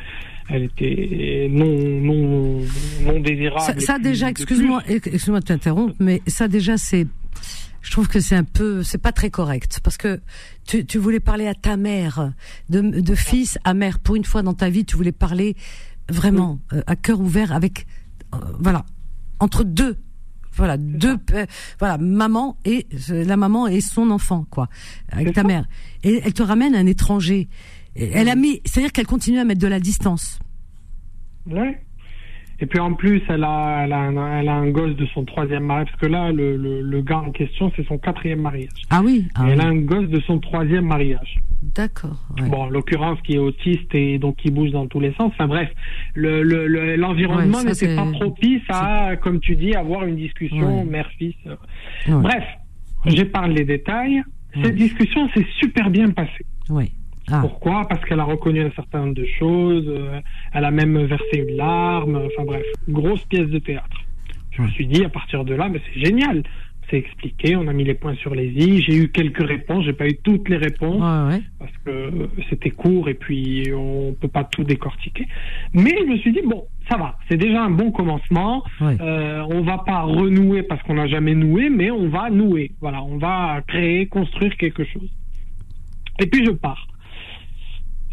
[SPEAKER 8] elle était non, non, non désirable.
[SPEAKER 2] Ça, déjà, excuse-moi, excuse-moi de t'interrompre, mais ça déjà c'est, je trouve que c'est un peu, c'est pas très correct parce que tu, tu voulais parler à ta mère, de, de fils à mère. Pour une fois dans ta vie, tu voulais parler vraiment euh, à cœur ouvert avec, euh, voilà, entre deux. Voilà, deux, voilà, maman et euh, la maman et son enfant, quoi, avec
[SPEAKER 8] C'est
[SPEAKER 2] ta
[SPEAKER 8] ça.
[SPEAKER 2] mère. Et elle te ramène un étranger. Et Elle a mis, c'est-à-dire qu'elle continue à mettre de la distance.
[SPEAKER 8] Ouais. Et puis en plus, elle a, elle a, un, elle a un gosse de son troisième mariage, parce que là, le, le, le gars en question, c'est son quatrième mariage.
[SPEAKER 2] Ah oui, ah
[SPEAKER 8] Et elle
[SPEAKER 2] oui.
[SPEAKER 8] a un gosse de son troisième mariage.
[SPEAKER 2] D'accord. ouais.
[SPEAKER 8] Bon, en l'occurrence, qui est autiste et donc qui bouge dans tous les sens. Enfin bref, le le- le- l'environnement
[SPEAKER 2] Ouais,
[SPEAKER 8] n'était
[SPEAKER 2] c'est-
[SPEAKER 8] pas propice à, comme tu dis, avoir une discussion
[SPEAKER 2] Ouais.
[SPEAKER 8] mère-fils. Bref, j'épargne les détails.
[SPEAKER 2] Ouais.
[SPEAKER 8] Cette discussion s'est super bien passée.
[SPEAKER 2] Oui. Ah.
[SPEAKER 8] Pourquoi? Parce qu'elle a reconnu un certain nombre de choses. euh, elle a même versé une larme. Enfin bref, grosse pièce de théâtre. Je me suis dit à partir de là, mais c'est génial. S'est expliqué, on a mis les points sur les i. J'ai eu quelques réponses, j'ai pas eu toutes les réponses
[SPEAKER 2] Ouais, ouais.
[SPEAKER 8] parce que c'était court et puis on peut pas tout décortiquer. Mais je me suis dit bon, ça va, c'est déjà un bon commencement.
[SPEAKER 2] Ouais.
[SPEAKER 8] Euh, on va pas renouer parce qu'on n'a jamais noué, mais on va nouer. Voilà, on va créer, construire quelque chose. Et puis je pars.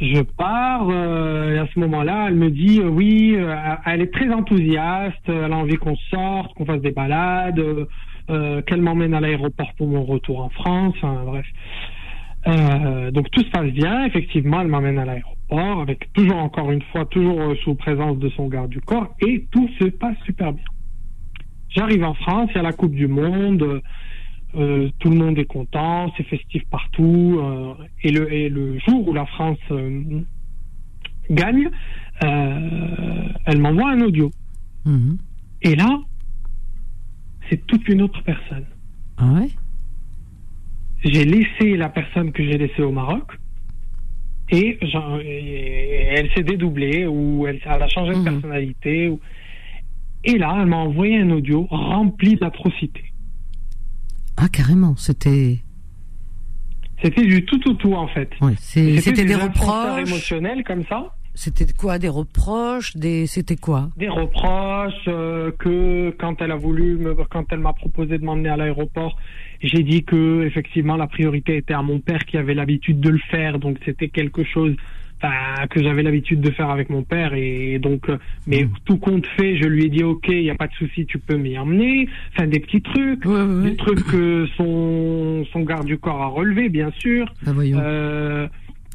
[SPEAKER 8] Je pars euh, et à ce moment-là, elle me dit euh, oui, euh, elle est très enthousiaste, elle a envie qu'on sorte, qu'on fasse des balades, euh, qu'elle m'emmène à l'aéroport pour mon retour en France, enfin bref. Euh, donc tout se passe bien, effectivement, elle m'emmène à l'aéroport avec toujours encore une fois toujours euh, sous présence de son garde du corps et tout se passe super bien. J'arrive en France, il y a la Coupe du Monde, euh, tout le monde est content, c'est festif partout. et, le, et le jour où la France gagne, elle m'envoie un audio.
[SPEAKER 2] Mhm.
[SPEAKER 8] Et là, c'est toute une autre personne.
[SPEAKER 2] Ah ouais?
[SPEAKER 8] J'ai laissé la personne que j'ai laissée au Maroc et, elle s'est dédoublée ou elle, elle a changé de
[SPEAKER 2] Mhm.
[SPEAKER 8] personnalité. ou- Et là, elle m'a envoyé un audio rempli d'atrocités.
[SPEAKER 2] Ah, carrément, c'était.
[SPEAKER 8] C'était du tout au tout en fait.
[SPEAKER 2] Ouais, c'était des
[SPEAKER 8] ascenseurs
[SPEAKER 2] reproches.
[SPEAKER 8] émotionnels comme ça.
[SPEAKER 2] C'était quoi Des reproches Des. C'était quoi?
[SPEAKER 8] Des reproches euh, que quand elle a voulu me, quand elle m'a proposé de m'emmener à l'aéroport j'ai dit que effectivement la priorité était à mon père qui avait l'habitude de le faire donc c'était quelque chose enfin, que j'avais l'habitude de faire avec mon père et donc euh, mais
[SPEAKER 2] Mm.
[SPEAKER 8] tout compte fait je lui ai dit ok il y a pas de souci tu peux m'y emmener enfin des petits trucs
[SPEAKER 2] Ouais, ouais, ouais.
[SPEAKER 8] des trucs que son son garde du corps a relevé bien sûr
[SPEAKER 2] Bah, voyons.
[SPEAKER 8] Euh,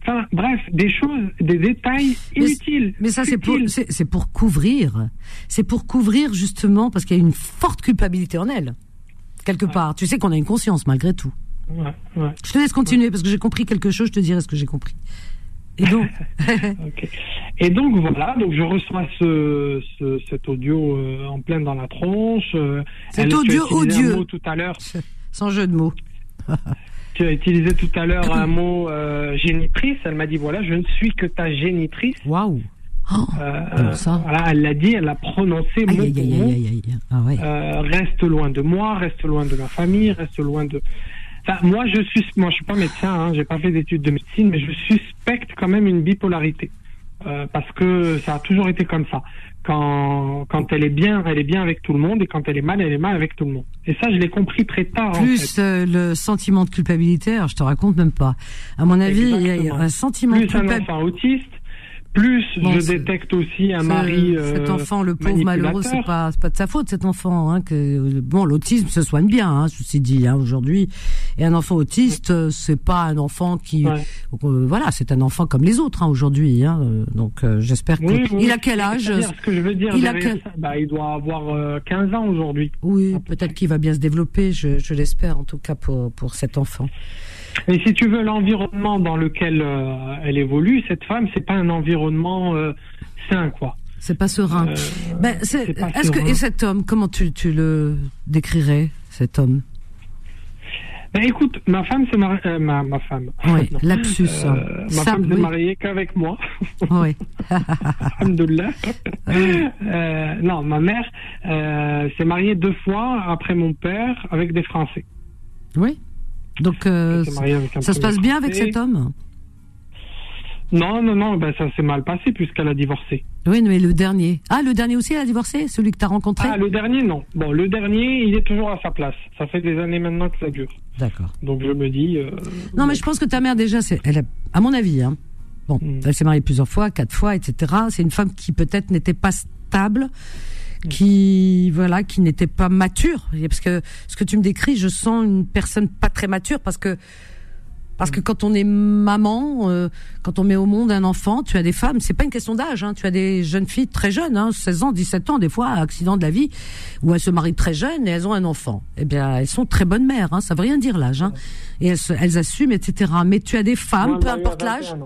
[SPEAKER 8] Enfin, bref, des choses, des détails inutiles.
[SPEAKER 2] Mais ça, c'est pour, c'est couvrir. C'est pour couvrir justement parce qu'il y a une forte culpabilité en elle. Quelque part. Tu sais qu'on a une conscience malgré tout.
[SPEAKER 8] Ouais, ouais.
[SPEAKER 2] Je te laisse continuer parce que j'ai compris quelque chose, je te dirai ce que j'ai compris. Et donc.
[SPEAKER 8] Et donc voilà, donc je reçois ce, ce cet audio euh, en pleine dans la tronche. euh,
[SPEAKER 2] Cet audio odieux.
[SPEAKER 8] tout à l'heure.
[SPEAKER 2] sans jeu de mots.
[SPEAKER 8] Tu as utilisé tout à l'heure un mot euh, génitrice. Elle m'a dit voilà, je ne suis que ta génitrice.
[SPEAKER 2] Waouh. Oh,
[SPEAKER 8] Euh,
[SPEAKER 2] Comment ça?
[SPEAKER 8] Voilà, elle l'a dit, elle l'a prononcé
[SPEAKER 2] aïe, aïe, aïe,
[SPEAKER 8] mot.
[SPEAKER 2] aïe, aïe, aïe. Ah ouais.
[SPEAKER 8] Euh, reste loin de moi, reste loin de ma famille, reste loin de. Enfin, moi, je suis, moi, je suis pas médecin, hein, j'ai pas fait d'études de médecine, mais je suspecte quand même une bipolarité Euh, parce que ça a toujours été comme ça. Quand, quand elle est bien, elle est bien avec tout le monde, et quand elle est mal, elle est mal avec tout le monde. Et ça, je l'ai compris très tard. en
[SPEAKER 2] Plus
[SPEAKER 8] fait.
[SPEAKER 2] euh, le sentiment de culpabilité, alors je te raconte même pas. À mon avis, il y a un sentiment de
[SPEAKER 8] Plus un
[SPEAKER 2] culpabilité.
[SPEAKER 8] enfant autiste, plus
[SPEAKER 2] Bon,
[SPEAKER 8] je détecte aussi un mari. euh,
[SPEAKER 2] cet enfant, le pauvre malheureux, c'est pas, c'est pas de sa faute, cet enfant. Hein, que bon, l'autisme se soigne bien, hein, ceci dit, hein, aujourd'hui. Et un enfant autiste, euh, c'est pas un enfant qui,
[SPEAKER 8] Ouais.
[SPEAKER 2] euh, voilà, c'est un enfant comme les autres hein, aujourd'hui. Hein, euh, donc, euh, j'espère que.
[SPEAKER 8] Oui, oui,
[SPEAKER 2] il a quel âge?
[SPEAKER 8] c'est-à-dire, Ce que je veux dire,
[SPEAKER 2] Il a quel-
[SPEAKER 8] ça, bah, il doit avoir euh, 15 ans aujourd'hui.
[SPEAKER 2] Oui, peut-être qu'il va bien se développer. Je, je l'espère, en tout cas pour pour cet enfant.
[SPEAKER 8] Et si tu veux, l'environnement dans lequel euh, elle évolue, cette femme, c'est pas un environnement euh, sain, quoi.
[SPEAKER 2] C'est pas serein.
[SPEAKER 8] Euh,
[SPEAKER 2] Ben, c'est- est-ce que
[SPEAKER 8] serein.
[SPEAKER 2] et cet homme, comment tu tu le décrirais, cet homme?
[SPEAKER 8] Ben, écoute, ma femme s'est mariée, euh, ma, ma femme.
[SPEAKER 2] Oui, lapsus. Hein.
[SPEAKER 8] ma
[SPEAKER 2] Ça,
[SPEAKER 8] femme s'est
[SPEAKER 2] oui.
[SPEAKER 8] mariée qu'avec moi.
[SPEAKER 2] Oui.
[SPEAKER 8] Alhamdoulilah. Non, ma mère s'est mariée deux fois après mon père avec des Français.
[SPEAKER 2] Oui. Donc, euh, ça se passe bien avec cet homme
[SPEAKER 8] Non, non, non, ben, ça s'est mal passé puisqu'elle a divorcé.
[SPEAKER 2] Oui, mais le dernier. Ah, le dernier aussi, elle a divorcé Celui que tu as rencontré
[SPEAKER 8] Ah, le dernier, non. Bon, le dernier, il est toujours à sa place. Ça fait des années maintenant que ça dure.
[SPEAKER 2] D'accord.
[SPEAKER 8] Donc je me dis. euh,
[SPEAKER 2] Non, mais je pense que ta mère, déjà, c'est, elle a, à mon avis, hein, bon,
[SPEAKER 8] Mm.
[SPEAKER 2] elle s'est mariée plusieurs fois, quatre fois, etc. C'est une femme qui peut-être n'était pas stable, qui, voilà, qui n'était pas mature. Parce que ce que tu me décris, je sens une personne pas très mature parce que Parce que quand on est maman, euh, quand on met au monde un enfant, tu as des femmes, c'est pas une question d'âge, hein, tu as des jeunes filles très jeunes, hein, 16 ans, 17 ans, des fois, accident de la vie, où elles se marient très jeunes et elles ont un enfant. Eh bien, elles sont très bonnes mères, hein, ça veut rien dire l'âge, hein, et elles, elles assument, etc. Mais tu as des femmes, peu importe
[SPEAKER 8] 21
[SPEAKER 2] l'âge,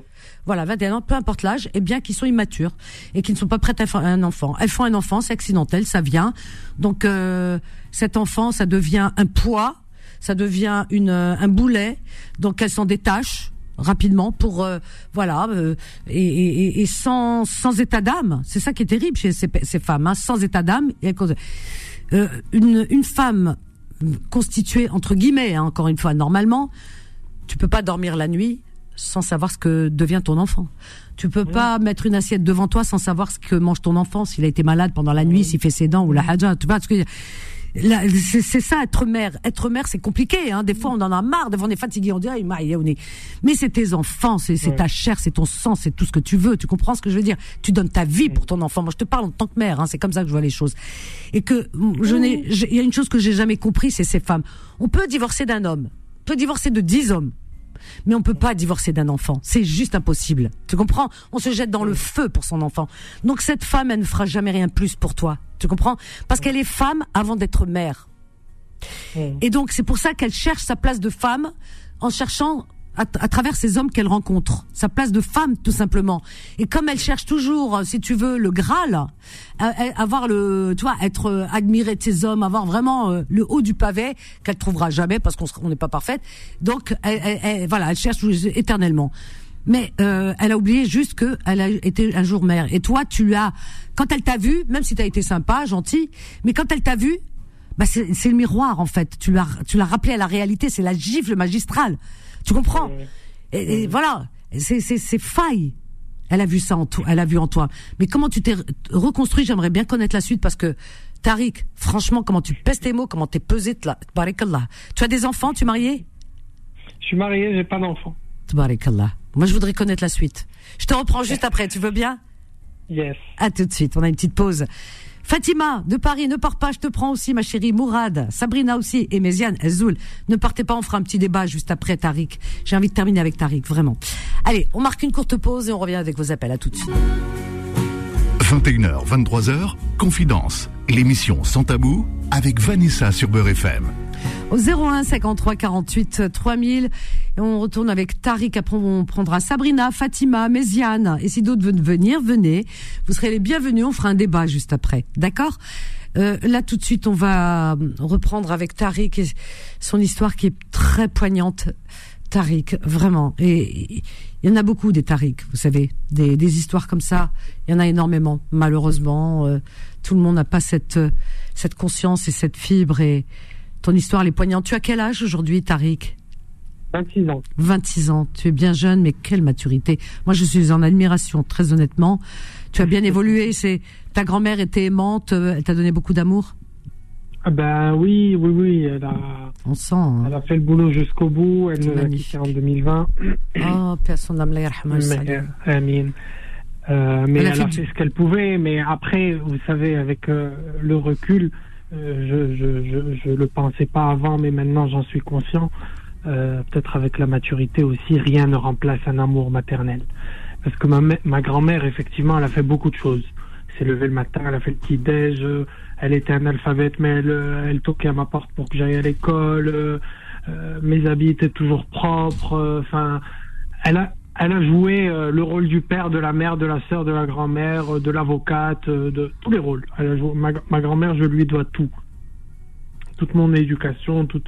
[SPEAKER 2] voilà, 21 ans, peu importe l'âge, eh bien, qui sont immatures et qui ne sont pas prêtes à faire un enfant. Elles font un enfant, c'est accidentel, ça vient. Donc, euh, cet enfant, ça devient un poids, ça devient une, euh, un boulet. Donc, elles s'en détachent rapidement pour euh, voilà euh, et, et, et sans sans état d'âme c'est ça qui est terrible chez ces, ces femmes hein, sans état d'âme euh, une une femme constituée entre guillemets, hein, encore une fois, normalement, tu peux pas dormir la nuit sans savoir ce que devient ton enfant. Tu peux pas mettre une assiette devant toi sans savoir ce que mange ton enfant, s'il a été malade pendant la nuit, s'il fait ses dents ou la hadja. Tu vois ce que Là, c'est ça être mère. Être mère, c'est compliqué. Hein. Des fois, on en a marre. Des fois, on est fatigué. On dit, ah, on est. Mais c'est tes enfants, c'est ta chair, c'est ton sang, c'est tout ce que tu veux. Tu comprends ce que je veux dire? Tu donnes ta vie pour ton enfant. Moi, je te parle en tant que mère. Hein. C'est comme ça que je vois les choses. Et que je n'ai. Il y a une chose que j'ai jamais compris, c'est ces femmes. On peut divorcer d'un homme. On peut divorcer de dix hommes. Mais on peut pas divorcer d'un enfant. C'est juste impossible. Tu comprends? On se jette dans le feu pour son enfant. Donc cette femme, elle ne fera jamais rien plus pour toi. Tu comprends? Parce qu'elle est femme avant d'être mère. Et donc c'est pour ça qu'elle cherche sa place de femme en cherchant à, à travers ces hommes qu'elle rencontre, sa place de femme tout simplement. Et comme elle cherche toujours, euh, si tu veux, le Graal, à- à- avoir le, tu vois, être euh, admirée de ces hommes, avoir vraiment euh, le haut du pavé qu'elle trouvera jamais parce qu'on n'est pas parfaite. Donc, elle, elle- elle- voilà, elle cherche éternellement. Mais euh, elle a oublié juste que elle a été un jour mère. Et toi, tu lui as, quand elle t'a vu, même si tu as été sympa, gentil, mais quand elle t'a vu, bah c'est le miroir en fait. Tu l'as tu l'as rappelé à la réalité. C'est la gifle magistrale. Tu comprends et, et voilà, c'est c'est c'est faille. Elle a vu ça en toi. Elle a vu en toi. Mais comment tu t'es re- reconstruit J'aimerais bien connaître la suite parce que Tariq, franchement, comment tu pèses tes mots, comment t'es pesé, tabarakallah. Tu as des enfants Tu es marié?
[SPEAKER 8] Je suis marié, j'ai pas d'enfant.
[SPEAKER 2] Tabarakallah. Moi, je voudrais connaître la suite. Je te reprends juste après. Tu veux bien?
[SPEAKER 8] Yes.
[SPEAKER 2] À tout de suite. On a une petite pause. Fatima de Paris, ne pars pas, je te prends aussi, ma chérie. Mourad, Sabrina aussi, et Méziane, Ezoul. Ne partez pas, on fera un petit débat juste après Tariq. J'ai envie de terminer avec Tariq, vraiment. Allez, on marque une courte pause et on revient avec vos appels. À tout de suite.
[SPEAKER 1] 21h, 23h, Confidence. L'émission Sans Tabou avec Vanessa sur Beurre FM.
[SPEAKER 2] Au 01 53 48 3000. Et on retourne avec Tariq. Après, on prendra Sabrina, Fatima, Méziane. Et si d'autres veulent venir, venez. Vous serez les bienvenus. On fera un débat juste après. D'accord? Euh, Là, tout de suite, on va reprendre avec Tariq et son histoire qui est très poignante. Tariq, vraiment. Et il y en a beaucoup des Tariq, vous savez, des, des histoires comme ça. Il y en a énormément. Malheureusement, euh, tout le monde n'a pas cette cette conscience et cette fibre. Et ton histoire, elle est poignante. Tu as quel âge aujourd'hui, Tariq
[SPEAKER 8] 26 ans.
[SPEAKER 2] 26 ans. Tu es bien jeune, mais quelle maturité. Moi, je suis en admiration, très honnêtement. Tu as bien évolué. C'est ta grand-mère était aimante. euh, Elle t'a donné beaucoup d'amour?
[SPEAKER 8] Ah ben oui, oui, oui. Elle a,
[SPEAKER 2] On sent. hein.
[SPEAKER 8] elle a fait le boulot jusqu'au bout. Elle nous a quittés en 2020.
[SPEAKER 2] Oh, âme, salut.
[SPEAKER 8] euh, Amin. Euh, mais
[SPEAKER 2] Elle
[SPEAKER 8] elle
[SPEAKER 2] a
[SPEAKER 8] a,
[SPEAKER 2] fait
[SPEAKER 8] fait,
[SPEAKER 2] du-
[SPEAKER 8] ce qu'elle pouvait. Mais après, vous savez, avec euh, le recul, euh, je, je le pensais pas avant, mais maintenant j'en suis conscient. Euh, Peut-être avec la maturité aussi, rien ne remplace un amour maternel. Parce que ma, ma grand-mère, effectivement, elle a fait beaucoup de choses. S'est levée le matin, elle a fait le petit déj, euh, elle était analphabète, mais elle, euh, elle toquait à ma porte pour que j'aille à l'école. euh, euh, mes habits étaient toujours propres. Enfin, elle a, elle a joué euh, le rôle du père, de la mère, de la sœur, de la grand-mère, euh, de l'avocate, euh, de tous les rôles. Elle a joué- ma, ma grand-mère, je lui dois tout. Toute mon éducation, toute.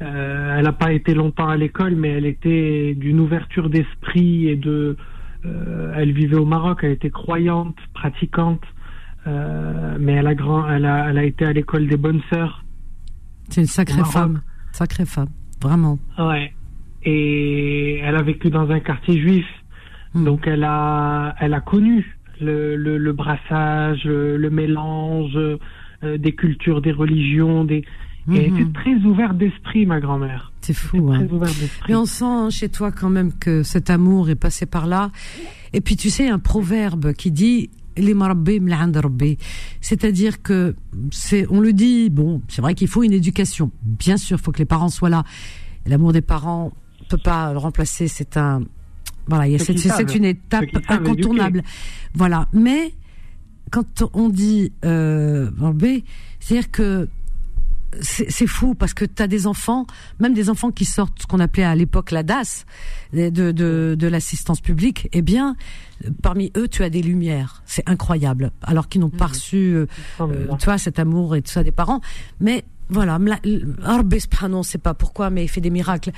[SPEAKER 8] elle n'a pas été longtemps à l'école, mais elle était d'une ouverture d'esprit et de. elle vivait au Maroc, elle était croyante, pratiquante, mais elle a grand, elle a, elle a été à l'école des bonnes sœurs.
[SPEAKER 2] C'est une sacrée femme. Sacrée femme. Vraiment.
[SPEAKER 8] Ouais. Et elle a vécu dans un quartier juif.
[SPEAKER 2] Hmm.
[SPEAKER 8] Donc elle a, elle a connu le, le, le brassage, le, mélange euh, des cultures, des religions, des. Et elle
[SPEAKER 2] Mhm.
[SPEAKER 8] était très ouverte d'esprit, ma grand-mère.
[SPEAKER 2] C'est fou, hein.
[SPEAKER 8] Très ouverte d'esprit.
[SPEAKER 2] Et on sent hein, chez toi quand même que cet amour est passé par là. Et puis tu sais, un proverbe qui dit les c'est-à-dire que c'est, on le dit, bon, c'est vrai qu'il faut une éducation. Bien sûr, il faut que les parents soient là. L'amour des parents peut pas le remplacer. C'est un, voilà, c'est une étape incontournable. Voilà, mais quand on dit euh, rabbi, c'est-à-dire que c'est fou parce que tu as des enfants, même des enfants qui sortent ce qu'on appelait à l'époque la DAS, de, de, l'assistance publique, eh bien, parmi eux, tu as des lumières. C'est incroyable. Alors qu'ils n'ont pas reçu, euh, euh, tu vois, cet amour et tout ça des parents. Mais Voilà, Rabbi subhanahu, on sait pas pourquoi, mais il fait des miracles.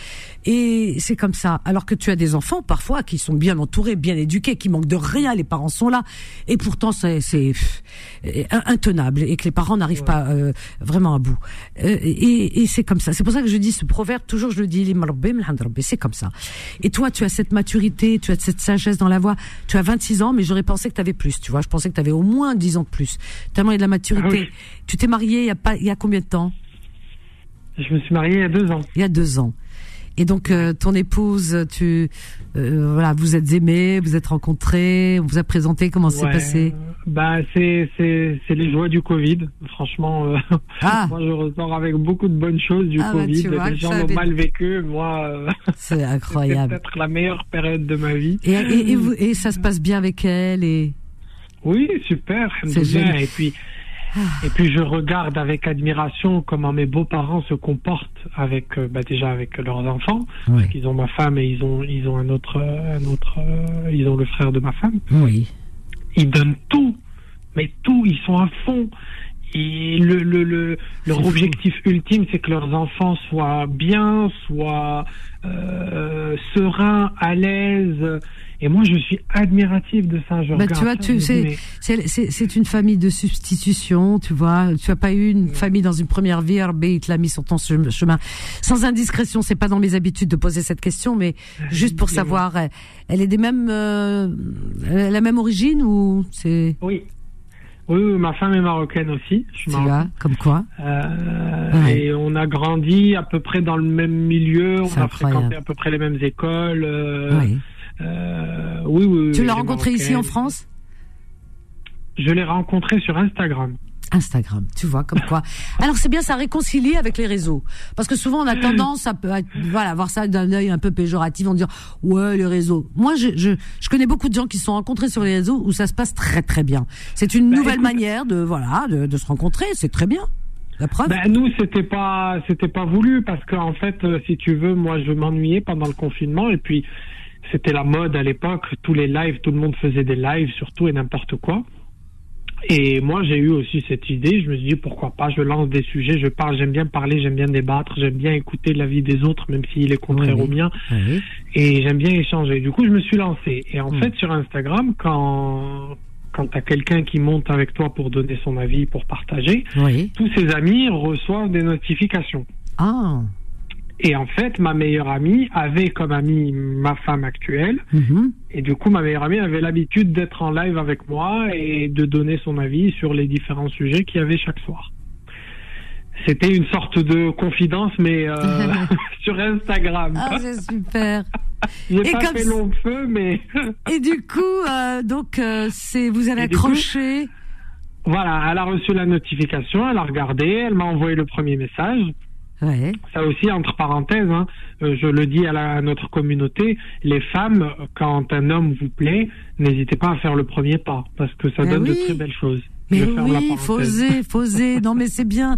[SPEAKER 2] Et c'est comme ça. Alors que tu as des enfants, parfois, qui sont bien entourés, bien éduqués, qui manquent de rien, les parents sont là. Et pourtant, c'est, intenable. Et que les parents n'arrivent pas euh, vraiment à bout. Euh, et, et c'est comme ça. C'est pour ça que je dis ce proverbe, toujours je le dis, c'est comme ça. Et toi, tu as cette maturité, tu as cette sagesse dans la voix. Tu as 26 ans, mais j'aurais pensé que tu avais plus, tu vois. Je pensais que tu avais au moins 10 ans de plus. Tellement il y a de la maturité.
[SPEAKER 8] Ah oui.
[SPEAKER 2] Tu t'es marié il y a pas, il y a combien de temps?
[SPEAKER 8] Je me suis marié il y a deux ans.
[SPEAKER 2] Il y a deux ans. Et donc euh, ton épouse, tu, euh, voilà, vous êtes aimés, vous êtes rencontrés, on vous a présenté comment c'est
[SPEAKER 8] Ouais.
[SPEAKER 2] passé.
[SPEAKER 8] Bah, c'est, c'est, c'est les joies du Covid. Franchement, euh,
[SPEAKER 2] Ah.
[SPEAKER 8] moi, je ressors avec beaucoup de bonnes choses du
[SPEAKER 2] Ah, bah,
[SPEAKER 8] Covid.
[SPEAKER 2] vois,
[SPEAKER 8] les gens l'ont mal vécu. Moi,
[SPEAKER 2] C'est
[SPEAKER 8] c'est
[SPEAKER 2] incroyable.
[SPEAKER 8] peut-être la meilleure période de ma vie.
[SPEAKER 2] Et, et, et, vous- et ça se passe bien avec elle et
[SPEAKER 8] Oui, super.
[SPEAKER 2] C'est génial.
[SPEAKER 8] Et puis, et puis je regarde avec admiration comment mes beaux-parents se comportent avec, euh, bah, déjà avec leurs enfants.
[SPEAKER 2] oui,
[SPEAKER 8] qu'ils ont ma femme et ils ont, ils ont un autre, un autre, euh, ils ont le frère de ma femme.
[SPEAKER 2] oui,
[SPEAKER 8] Ils donnent tout, mais tout, ils sont à fond. Et le, le, le, leur
[SPEAKER 2] fou.
[SPEAKER 8] objectif ultime, c'est que leurs enfants soient bien, soient euh, sereins, à l'aise. Et moi, je suis admiratif de ça. Je
[SPEAKER 2] Bah, tu vois, tu c'est une famille de substitution, tu vois. Tu as pas eu une famille dans une première vie, RB, il te l'a mis sur ton chem- chemin. Sans indiscrétion, c'est pas dans mes habitudes de poser cette question, mais juste pour savoir, elle, elle est des mêmes, euh, la même origine ou c'est,
[SPEAKER 8] Oui. Oui, oui, ma femme est marocaine aussi. Je
[SPEAKER 2] tu
[SPEAKER 8] suis
[SPEAKER 2] vois, comme quoi.
[SPEAKER 8] Euh,
[SPEAKER 2] Ouais.
[SPEAKER 8] Et on a grandi à peu près dans le même milieu, on a
[SPEAKER 2] incroyable.
[SPEAKER 8] fréquenté à peu près les mêmes écoles. euh,
[SPEAKER 2] oui.
[SPEAKER 8] Euh, oui, oui,
[SPEAKER 2] Tu l'as rencontré ici en. France?
[SPEAKER 8] Je l'ai rencontré sur Instagram.
[SPEAKER 2] Instagram, tu vois, comme quoi. Alors c'est bien, ça réconcilie avec les réseaux, parce que souvent on a tendance à, à- voilà voir ça d'un œil un peu péjoratif, en dire ouais les réseaux. Moi, je, je je connais beaucoup de gens qui se sont rencontrés sur les réseaux où ça se passe très très bien. C'est une
[SPEAKER 8] Bah,
[SPEAKER 2] nouvelle
[SPEAKER 8] écoute-
[SPEAKER 2] manière de voilà de, de se rencontrer, c'est très bien. La preuve.
[SPEAKER 8] Ben, nous, c'était pas, c'était pas voulu parce qu'en fait, euh, si tu veux, moi, je m'ennuyais pendant le confinement et puis c'était la mode à l'époque. Tous les lives, tout le monde faisait des lives, surtout et n'importe quoi. Et moi, j'ai eu aussi cette idée. Je me suis dit pourquoi pas. Je lance des sujets, je parle. J'aime bien parler, j'aime bien débattre, j'aime bien écouter l'avis des autres, même s'il est contraire au mien.
[SPEAKER 2] Oui.
[SPEAKER 8] Et j'aime bien échanger. Du coup, je me suis lancé. Et en
[SPEAKER 2] Mm.
[SPEAKER 8] fait, sur Instagram, quand quand t'as quelqu'un qui monte avec toi pour donner son avis, pour partager,
[SPEAKER 2] Oui.
[SPEAKER 8] tous ses amis reçoivent des notifications.
[SPEAKER 2] Ah.
[SPEAKER 8] Et en fait, ma meilleure amie avait comme amie ma femme actuelle.
[SPEAKER 2] Mhm.
[SPEAKER 8] Et du coup, ma meilleure amie avait l'habitude d'être en live avec moi et de donner son avis sur les différents sujets qu'il y avait chaque soir. C'était une sorte de confidence, mais euh, sur Instagram.
[SPEAKER 2] Ah c'est super.
[SPEAKER 8] J'ai pas
[SPEAKER 2] comme
[SPEAKER 8] fait long feu, mais
[SPEAKER 2] Et du coup, euh, donc euh, c'est vous avez
[SPEAKER 8] Et du coup-
[SPEAKER 2] accroché.
[SPEAKER 8] voilà, elle a reçu la notification, elle a regardé, elle m'a envoyé le premier message.
[SPEAKER 2] Ouais.
[SPEAKER 8] Ça aussi, entre parenthèses, hein, euh, je le dis à, la- à notre communauté, les femmes, quand un homme vous plaît, n'hésitez pas à faire le premier pas, parce que ça donne
[SPEAKER 2] oui.
[SPEAKER 8] de très belles choses.
[SPEAKER 2] Mais
[SPEAKER 8] je
[SPEAKER 2] oui,
[SPEAKER 8] parenthèse.
[SPEAKER 2] faut oser, faut oser. Non, mais c'est bien.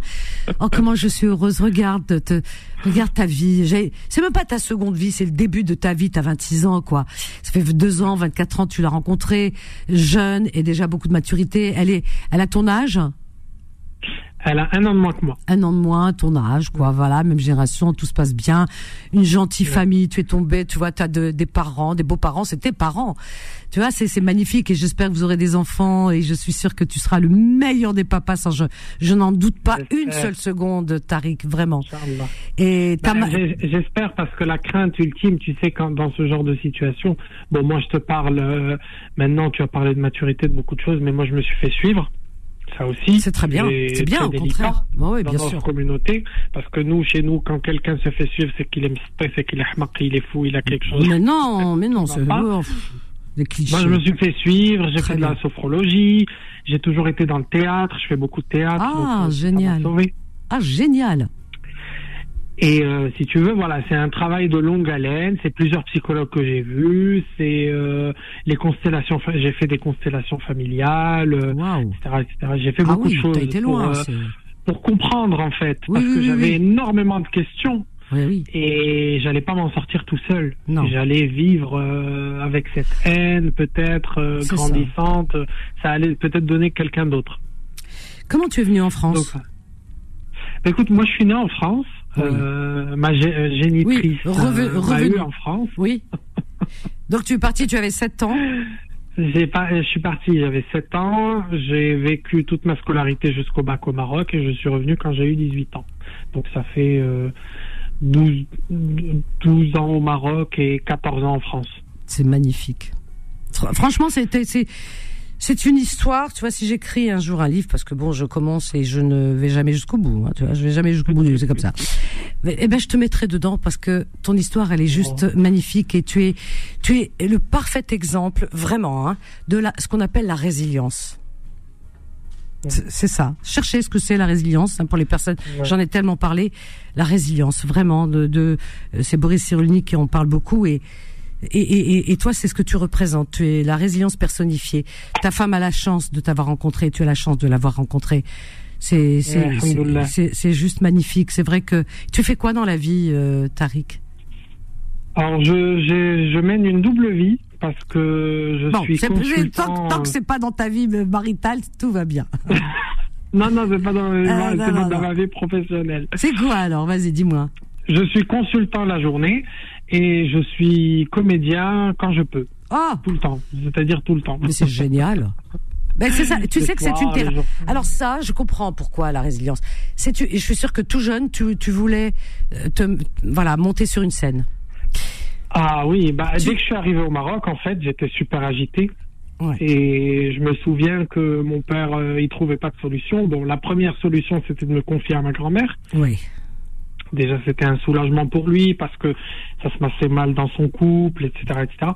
[SPEAKER 2] Oh, comment je suis heureuse. Regarde, te, regarde ta vie. C'est même pas ta seconde vie, c'est le début de ta vie. T'as 26 ans, quoi. Ça fait deux ans, 24 ans, tu l'as rencontrée, jeune et déjà beaucoup de maturité. Elle est, elle a ton âge?
[SPEAKER 8] Elle a un an de moins que moi.
[SPEAKER 2] un an de moins, ton âge, quoi. Voilà, même génération, tout se passe bien. Une gentille famille, tu es tombé, tu vois, tu as des parents, des beaux-parents, c'est tes parents. Tu vois, c'est magnifique et j'espère que vous aurez des enfants et je suis sûre que tu seras le meilleur des papas. Sans je je n'en doute pas une seule seconde, Tariq, vraiment. Et
[SPEAKER 8] Ben, j'ai- J'espère parce que la crainte ultime, tu sais, quand dans ce genre de situation, bon, moi je te parle euh, maintenant, tu as parlé de maturité, de beaucoup de choses, mais moi je me suis fait suivre. Ça aussi.
[SPEAKER 2] c'est très bien, c'est bien au contraire. Bah oui,
[SPEAKER 8] dans
[SPEAKER 2] bien
[SPEAKER 8] notre
[SPEAKER 2] sûr.
[SPEAKER 8] communauté, parce que nous, chez nous, quand quelqu'un se fait suivre, c'est qu'il est msté, c'est qu'il est hmaq, il est fou, il a quelque chose.
[SPEAKER 2] Mais non, mais non, c'est oh.
[SPEAKER 8] Moi, je me suis fait suivre, j'ai fait de la
[SPEAKER 2] bien.
[SPEAKER 8] sophrologie, j'ai toujours été dans le théâtre, je fais beaucoup de théâtre.
[SPEAKER 2] Ah,
[SPEAKER 8] donc, euh,
[SPEAKER 2] génial. Ah génial.
[SPEAKER 8] Et euh, si tu veux, voilà, c'est un travail de longue haleine. C'est plusieurs psychologues que j'ai vus. C'est euh, les constellations. J'ai fait des constellations familiales, euh,
[SPEAKER 2] Waouh.
[SPEAKER 8] etc., etc. J'ai fait
[SPEAKER 2] Ah
[SPEAKER 8] beaucoup
[SPEAKER 2] oui,
[SPEAKER 8] de choses
[SPEAKER 2] été
[SPEAKER 8] pour,
[SPEAKER 2] loin.
[SPEAKER 8] euh,
[SPEAKER 2] c'est-
[SPEAKER 8] pour comprendre en fait,
[SPEAKER 2] Oui,
[SPEAKER 8] parce
[SPEAKER 2] oui,
[SPEAKER 8] que j'avais énormément de questions
[SPEAKER 2] Oui, oui.
[SPEAKER 8] et j'allais pas m'en sortir tout seul.
[SPEAKER 2] Non.
[SPEAKER 8] J'allais vivre euh, avec cette haine peut-être euh,
[SPEAKER 2] C'est ça.
[SPEAKER 8] grandissante. Ça. allait peut-être donner quelqu'un d'autre.
[SPEAKER 2] Comment tu es venu en France?
[SPEAKER 8] Donc, Écoute, moi je suis né en France. Euh, ma euh, génitrice
[SPEAKER 2] Oui, reve-
[SPEAKER 8] euh, eu en France.
[SPEAKER 2] Oui. Donc tu es parti, tu avais 7 ans.
[SPEAKER 8] J'ai pas, je suis parti, j'avais 7 ans. J'ai vécu toute ma scolarité jusqu'au bac au Maroc et je suis revenu quand j'ai eu 18 ans. Donc ça fait euh, 12, 12 ans au Maroc et 14 ans en France.
[SPEAKER 2] C'est magnifique. Fr- Franchement, c'était c'est une histoire. Tu vois, si j'écris un jour un livre, parce que bon, je commence et je ne vais jamais jusqu'au bout. hein, tu vois, je vais jamais jusqu'au bout. du- C'est comme ça. Eh ben, je te mettrai dedans parce que ton histoire, elle est juste magnifique et tu es tu es le parfait exemple, vraiment, hein, de la ce qu'on appelle la résilience. C'est c'est ça. Cherchez ce que c'est la résilience hein, pour les personnes. J'en ai tellement parlé. La résilience, vraiment. De, de euh, c'est Boris Cyrulnik qui en parle beaucoup et et, et, et- et toi, c'est ce que tu représentes. Tu es la résilience personnifiée. Ta femme a la chance de t'avoir rencontré. Tu as la chance de l'avoir rencontré. C'est juste magnifique. C'est vrai que tu fais quoi dans la vie, euh, Tariq?
[SPEAKER 8] Alors je, mène une double vie parce que je
[SPEAKER 2] Bon,
[SPEAKER 8] suis consultant.
[SPEAKER 2] tant, tant que c'est pas dans ta vie maritale, tout va bien.
[SPEAKER 8] Non, non, c'est pas dans,
[SPEAKER 2] Ah, non,
[SPEAKER 8] pas
[SPEAKER 2] non,
[SPEAKER 8] dans ma vie professionnelle.
[SPEAKER 2] C'est quoi alors? Vas-y, dis-moi.
[SPEAKER 8] Je suis consultant la journée et je suis comédien quand je peux.
[SPEAKER 2] Oh,
[SPEAKER 8] Tout le temps. C'est-à-dire tout le temps.
[SPEAKER 2] mais c'est génial. Ben c'est ça. Tu sais que c'est une thérapie. Alors ça, je comprends pourquoi la résilience. C'est tu. et Je suis sûre que tout jeune, tu, tu voulais euh, te voilà monter sur une scène.
[SPEAKER 8] Ah oui, bah,
[SPEAKER 2] Tu-
[SPEAKER 8] dès que je suis arrivé au Maroc, en fait, j'étais super agité.
[SPEAKER 2] Ouais.
[SPEAKER 8] Et je me souviens que mon père, euh, il trouvait pas de solution. Bon, la première solution, c'était de me confier à ma grand-mère.
[SPEAKER 2] Oui.
[SPEAKER 8] Déjà, c'était un soulagement pour lui parce que ça se passait mal dans son couple, etc., etc.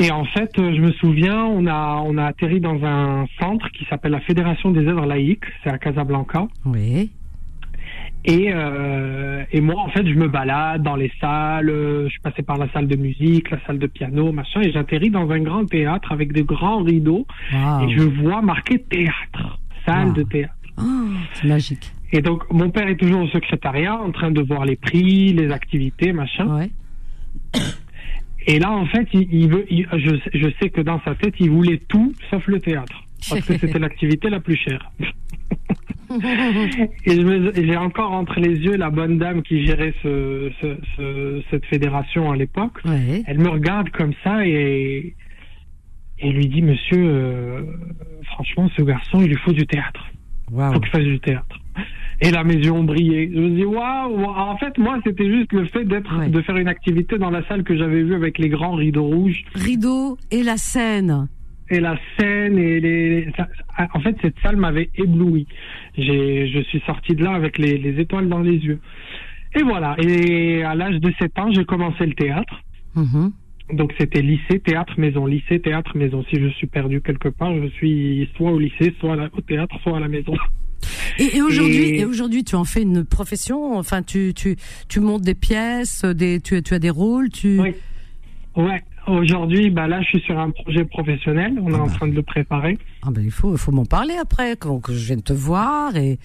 [SPEAKER 8] Et en fait, euh, je me souviens, on a, on a atterri dans un centre qui s'appelle la Fédération des œuvres laïques. C'est à Casablanca.
[SPEAKER 2] Oui.
[SPEAKER 8] Et, euh, et moi, en fait, je me balade dans les salles. euh, Je suis passé par la salle de musique, la salle de piano, machin, et j'atterris dans un grand théâtre avec de grands rideaux.
[SPEAKER 2] Waouh.
[SPEAKER 8] Et je vois marqué théâtre, salle
[SPEAKER 2] Wow.
[SPEAKER 8] de théâtre.
[SPEAKER 2] Oh, c'est magique.
[SPEAKER 8] Et donc, mon père est toujours au secrétariat, en train de voir les prix, les activités, machin.
[SPEAKER 2] Ouais.
[SPEAKER 8] Et là, en fait, il, il veut, il- je, je sais que dans sa tête, il voulait tout sauf le théâtre. Parce que c'était l'activité la plus chère. Et j'ai encore entre les yeux la bonne dame qui gérait ce, ce- ce- cette fédération à l'époque.
[SPEAKER 2] Ouais.
[SPEAKER 8] Elle me regarde comme ça et, et lui dit, monsieur, euh, franchement, ce garçon, il lui faut du théâtre. Il
[SPEAKER 2] Waouh.
[SPEAKER 8] faut qu'il fasse du théâtre. Et yeux ont brillé. Je me dis, waouh! En fait, moi, c'était juste le fait d'être,
[SPEAKER 2] Ouais.
[SPEAKER 8] de faire une activité dans la salle que j'avais vue avec les grands rideaux rouges
[SPEAKER 2] Rideau et la scène.
[SPEAKER 8] et la scène et les. en fait, cette salle m'avait ébloui. J'ai, je suis sorti de là avec les, les étoiles dans les yeux. Et voilà. Et à l'âge de 7 ans, j'ai commencé le théâtre.
[SPEAKER 2] Mhm.
[SPEAKER 8] Donc c'était lycée, théâtre, maison, lycée, théâtre, maison. Si je suis perdu quelque part, je suis soit au lycée, soit la- au théâtre, soit à la maison.
[SPEAKER 2] Et, et aujourd'hui,
[SPEAKER 8] Et-
[SPEAKER 2] aujourd'hui, tu en fais une profession. Enfin, tu tu tu montes des pièces, des tu tu as des rôles. Tu.
[SPEAKER 8] Oui. Ouais. Aujourd'hui, bah là, je suis sur un projet professionnel. On est
[SPEAKER 2] Ah
[SPEAKER 8] en
[SPEAKER 2] bah.
[SPEAKER 8] train de le préparer.
[SPEAKER 2] Ah ben il faut il faut m'en parler après quand que je vienne te voir et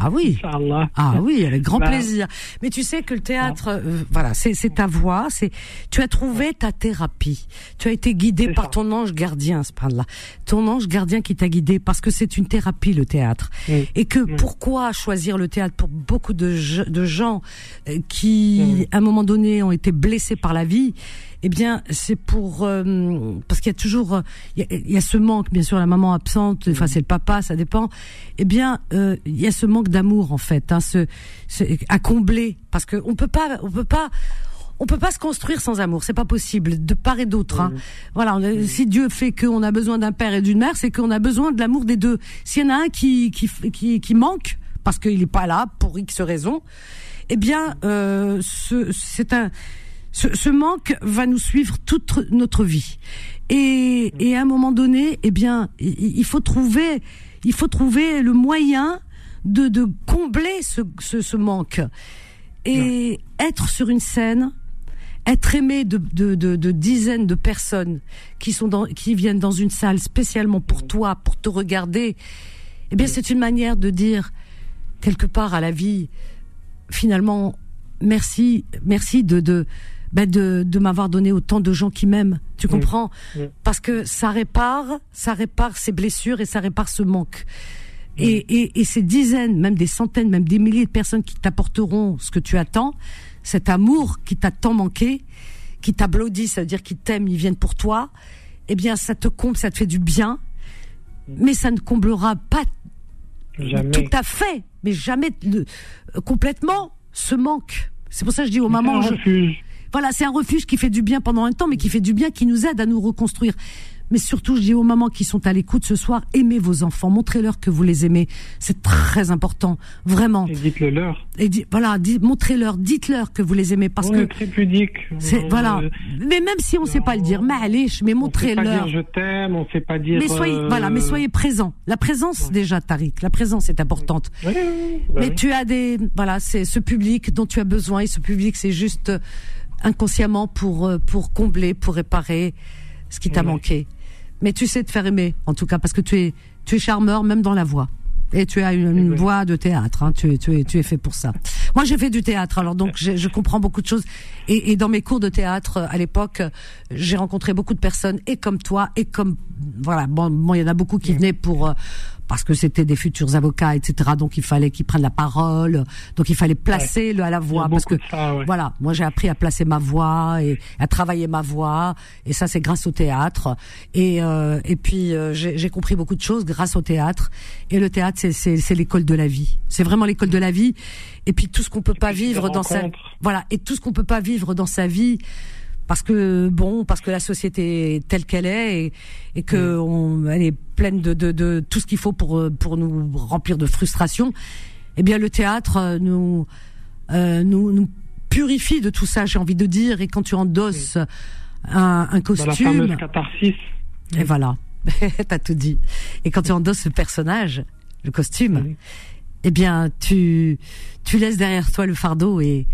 [SPEAKER 2] ah oui.
[SPEAKER 8] Inch'Allah.
[SPEAKER 2] Ah oui, avec grand
[SPEAKER 8] Bah.
[SPEAKER 2] plaisir. Mais tu sais que le théâtre, euh, voilà, c'est c'est ta voix, c'est tu as trouvé ta thérapie. Tu as été guidé par
[SPEAKER 8] ça.
[SPEAKER 2] ton ange gardien, ce là Ton ange gardien qui t'a guidé parce que c'est une thérapie le théâtre. Et que pourquoi choisir le théâtre pour beaucoup de, je- de gens euh, qui à un moment donné ont été blessés par la vie eh bien, c'est pour euh, parce qu'il y a toujours il y a, il y a ce manque, bien sûr, la maman absente, enfin c'est le papa, ça dépend. Eh bien, euh, il y a ce manque d'amour en fait, hein, ce, ce- à combler, parce que on peut pas, on peut pas. On peut pas se construire sans amour, c'est pas possible de part et d'autre. Hein. Voilà, on a- si Dieu fait qu'on a besoin d'un père et d'une mère, c'est qu'on a besoin de l'amour des deux. S'il y en a un qui qui qui, qui manque parce qu'il est pas là pour X raison, eh bien, euh, ce- c'est un ce, ce manque va nous suivre toute notre vie. Et, et à un moment donné, eh bien, il, il faut trouver, il faut trouver le moyen de, de combler ce, ce, ce manque. Et être sur une scène, être aimé de, de, de, de dizaines de personnes qui sont dans, qui viennent dans une salle spécialement pour toi, pour te regarder, eh bien, c'est une manière de dire quelque part à la vie, finalement, merci, merci de de ben de, de m'avoir donné autant de gens qui m'aiment. Tu comprends
[SPEAKER 8] Oui.
[SPEAKER 2] Parce que ça répare, ça répare ces blessures et ça répare ce manque. Et, et, et ces dizaines, même des centaines, même des milliers de personnes qui t'apporteront ce que tu attends, cet amour qui t'a tant manqué, qui t'applaudit, ça veut dire qu'ils t'aiment, ils viennent pour toi, eh bien, ça te comble, ça te fait du bien, mais ça ne comblera pas
[SPEAKER 8] Jamais.
[SPEAKER 2] tout à fait, mais jamais le- complètement ce manque. C'est pour ça que je dis aux mamans, je-. Voilà, c'est un refuge qui fait du bien pendant un temps, mais qui fait du bien, qui nous aide à nous reconstruire. Mais surtout, je dis aux mamans qui sont à l'écoute ce soir, aimez vos enfants, montrez-leur que vous les aimez. C'est très important, vraiment.
[SPEAKER 8] Et dites-le leur.
[SPEAKER 2] Et di- voilà, di- montrez-leur, dites-leur que vous les aimez, parce
[SPEAKER 8] on
[SPEAKER 2] que
[SPEAKER 8] est très pudique.
[SPEAKER 2] c'est
[SPEAKER 8] On-
[SPEAKER 2] voilà.
[SPEAKER 8] euh,
[SPEAKER 2] Mais même si on sait pas le dire, mais allez, mais
[SPEAKER 8] On sait pas
[SPEAKER 2] montrez-leur.
[SPEAKER 8] dire je t'aime, on sait pas dire.
[SPEAKER 2] Mais soyez,
[SPEAKER 8] euh,
[SPEAKER 2] voilà, mais soyez présents. La présence déjà, Tariq, la présence est importante.
[SPEAKER 8] Oui, oui, oui. Bah
[SPEAKER 2] Mais tu as des, voilà, c'est ce public dont tu as besoin et ce public, c'est juste euh, inconsciemment pour euh, pour combler, pour réparer ce qui t'a
[SPEAKER 8] Ouais.
[SPEAKER 2] manqué. Mais tu sais te faire aimer, en tout cas, parce que tu es tu es charmeur même dans la voix. Et tu as une, une
[SPEAKER 8] vrai.
[SPEAKER 2] voix de théâtre, hein, tu, es, tu, es, tu es fait pour ça. Moi, j'ai fait du théâtre, alors donc je, je comprends beaucoup de choses. Et, et dans mes cours de théâtre, euh, à l'époque, j'ai rencontré beaucoup de personnes, et comme toi, et comme voilà, bon, bon, il y en a beaucoup qui venaient pour euh, parce que c'était des futurs avocats, etc. Donc il fallait qu'ils prennent la parole, donc il fallait placer le à la voix, parce que
[SPEAKER 8] ça, ouais.
[SPEAKER 2] voilà, moi j'ai appris à placer ma voix et à travailler ma voix, et ça c'est grâce au théâtre. Et euh, et puis euh, j'ai compris beaucoup de choses grâce au théâtre. Et le théâtre c'est c'est l'école de la vie. C'est vraiment l'école de la vie. Et puis tout ce qu'on peut pas vivre dans sa
[SPEAKER 8] rencontres.
[SPEAKER 2] voilà et tout ce qu'on peut pas vivre dans sa vie parce que bon parce que la société est telle qu'elle est et, et que on, elle est pleine de, de, de tout ce qu'il faut pour euh, pour nous remplir de frustration. Eh bien le théâtre euh, nous euh, nous nous purifie de tout ça j'ai envie de dire. Et quand tu endosses un, un
[SPEAKER 8] Dans la
[SPEAKER 2] costume
[SPEAKER 8] catharsis.
[SPEAKER 2] et voilà. T'as tout dit. Et quand tu endosses ce personnage le costume eh bien tu tu laisses derrière toi le fardeau et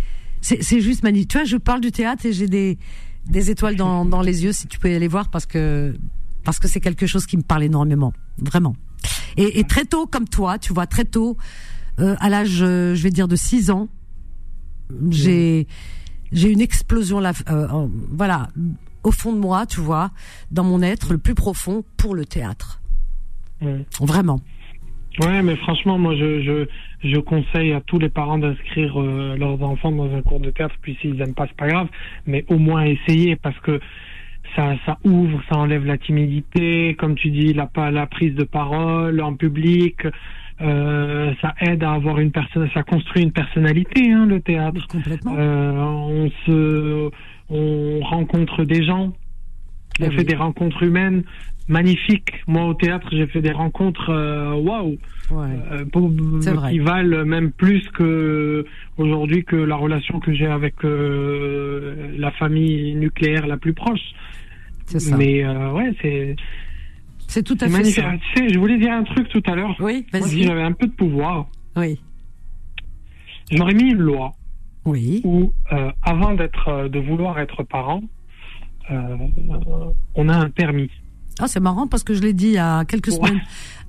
[SPEAKER 2] c'est c'est juste magnifique tu vois je parle du théâtre et j'ai des des étoiles dans dans les yeux si tu peux y aller voir parce que parce que c'est quelque chose qui me parle énormément vraiment. Et, et très tôt comme toi tu vois très tôt euh, à l'âge euh, je vais dire de 6 ans j'ai j'ai une explosion là euh, voilà au fond de moi tu vois dans mon être le plus profond pour le théâtre.
[SPEAKER 8] Ouais.
[SPEAKER 2] vraiment
[SPEAKER 8] Ouais, mais franchement, moi, je, je, je conseille à tous les parents d'inscrire euh, leurs enfants dans un cours de théâtre. Puis s'ils aiment pas, c'est pas grave, mais au moins essayer parce que ça, ça ouvre, ça enlève la timidité, comme tu dis, la, la prise de parole en public. Euh, ça aide à avoir une personne, ça construit une personnalité, hein, le théâtre.
[SPEAKER 2] complètement
[SPEAKER 8] Euh, on se, on rencontre des gens, on fait des rencontres humaines magnifiques. Moi, au théâtre, j'ai fait des rencontres, euh, waouh,
[SPEAKER 2] ouais.
[SPEAKER 8] Euh, qui valent même plus que aujourd'hui que la relation que j'ai avec euh, la famille nucléaire la plus proche.
[SPEAKER 2] c'est ça.
[SPEAKER 8] Mais euh, ouais, c'est
[SPEAKER 2] c'est tout à fait
[SPEAKER 8] magnifique.
[SPEAKER 2] ça.
[SPEAKER 8] Tu sais, je voulais dire un truc tout à l'heure.
[SPEAKER 2] oui
[SPEAKER 8] Moi, si
[SPEAKER 2] vas-y
[SPEAKER 8] j'avais un peu de pouvoir,
[SPEAKER 2] oui.
[SPEAKER 8] J'aurais mis une loi
[SPEAKER 2] oui.
[SPEAKER 8] où, avant d'être, de vouloir être parent, on a un permis.
[SPEAKER 2] Ah, c'est marrant parce que je l'ai dit il y a quelques
[SPEAKER 8] Ouais.
[SPEAKER 2] semaines.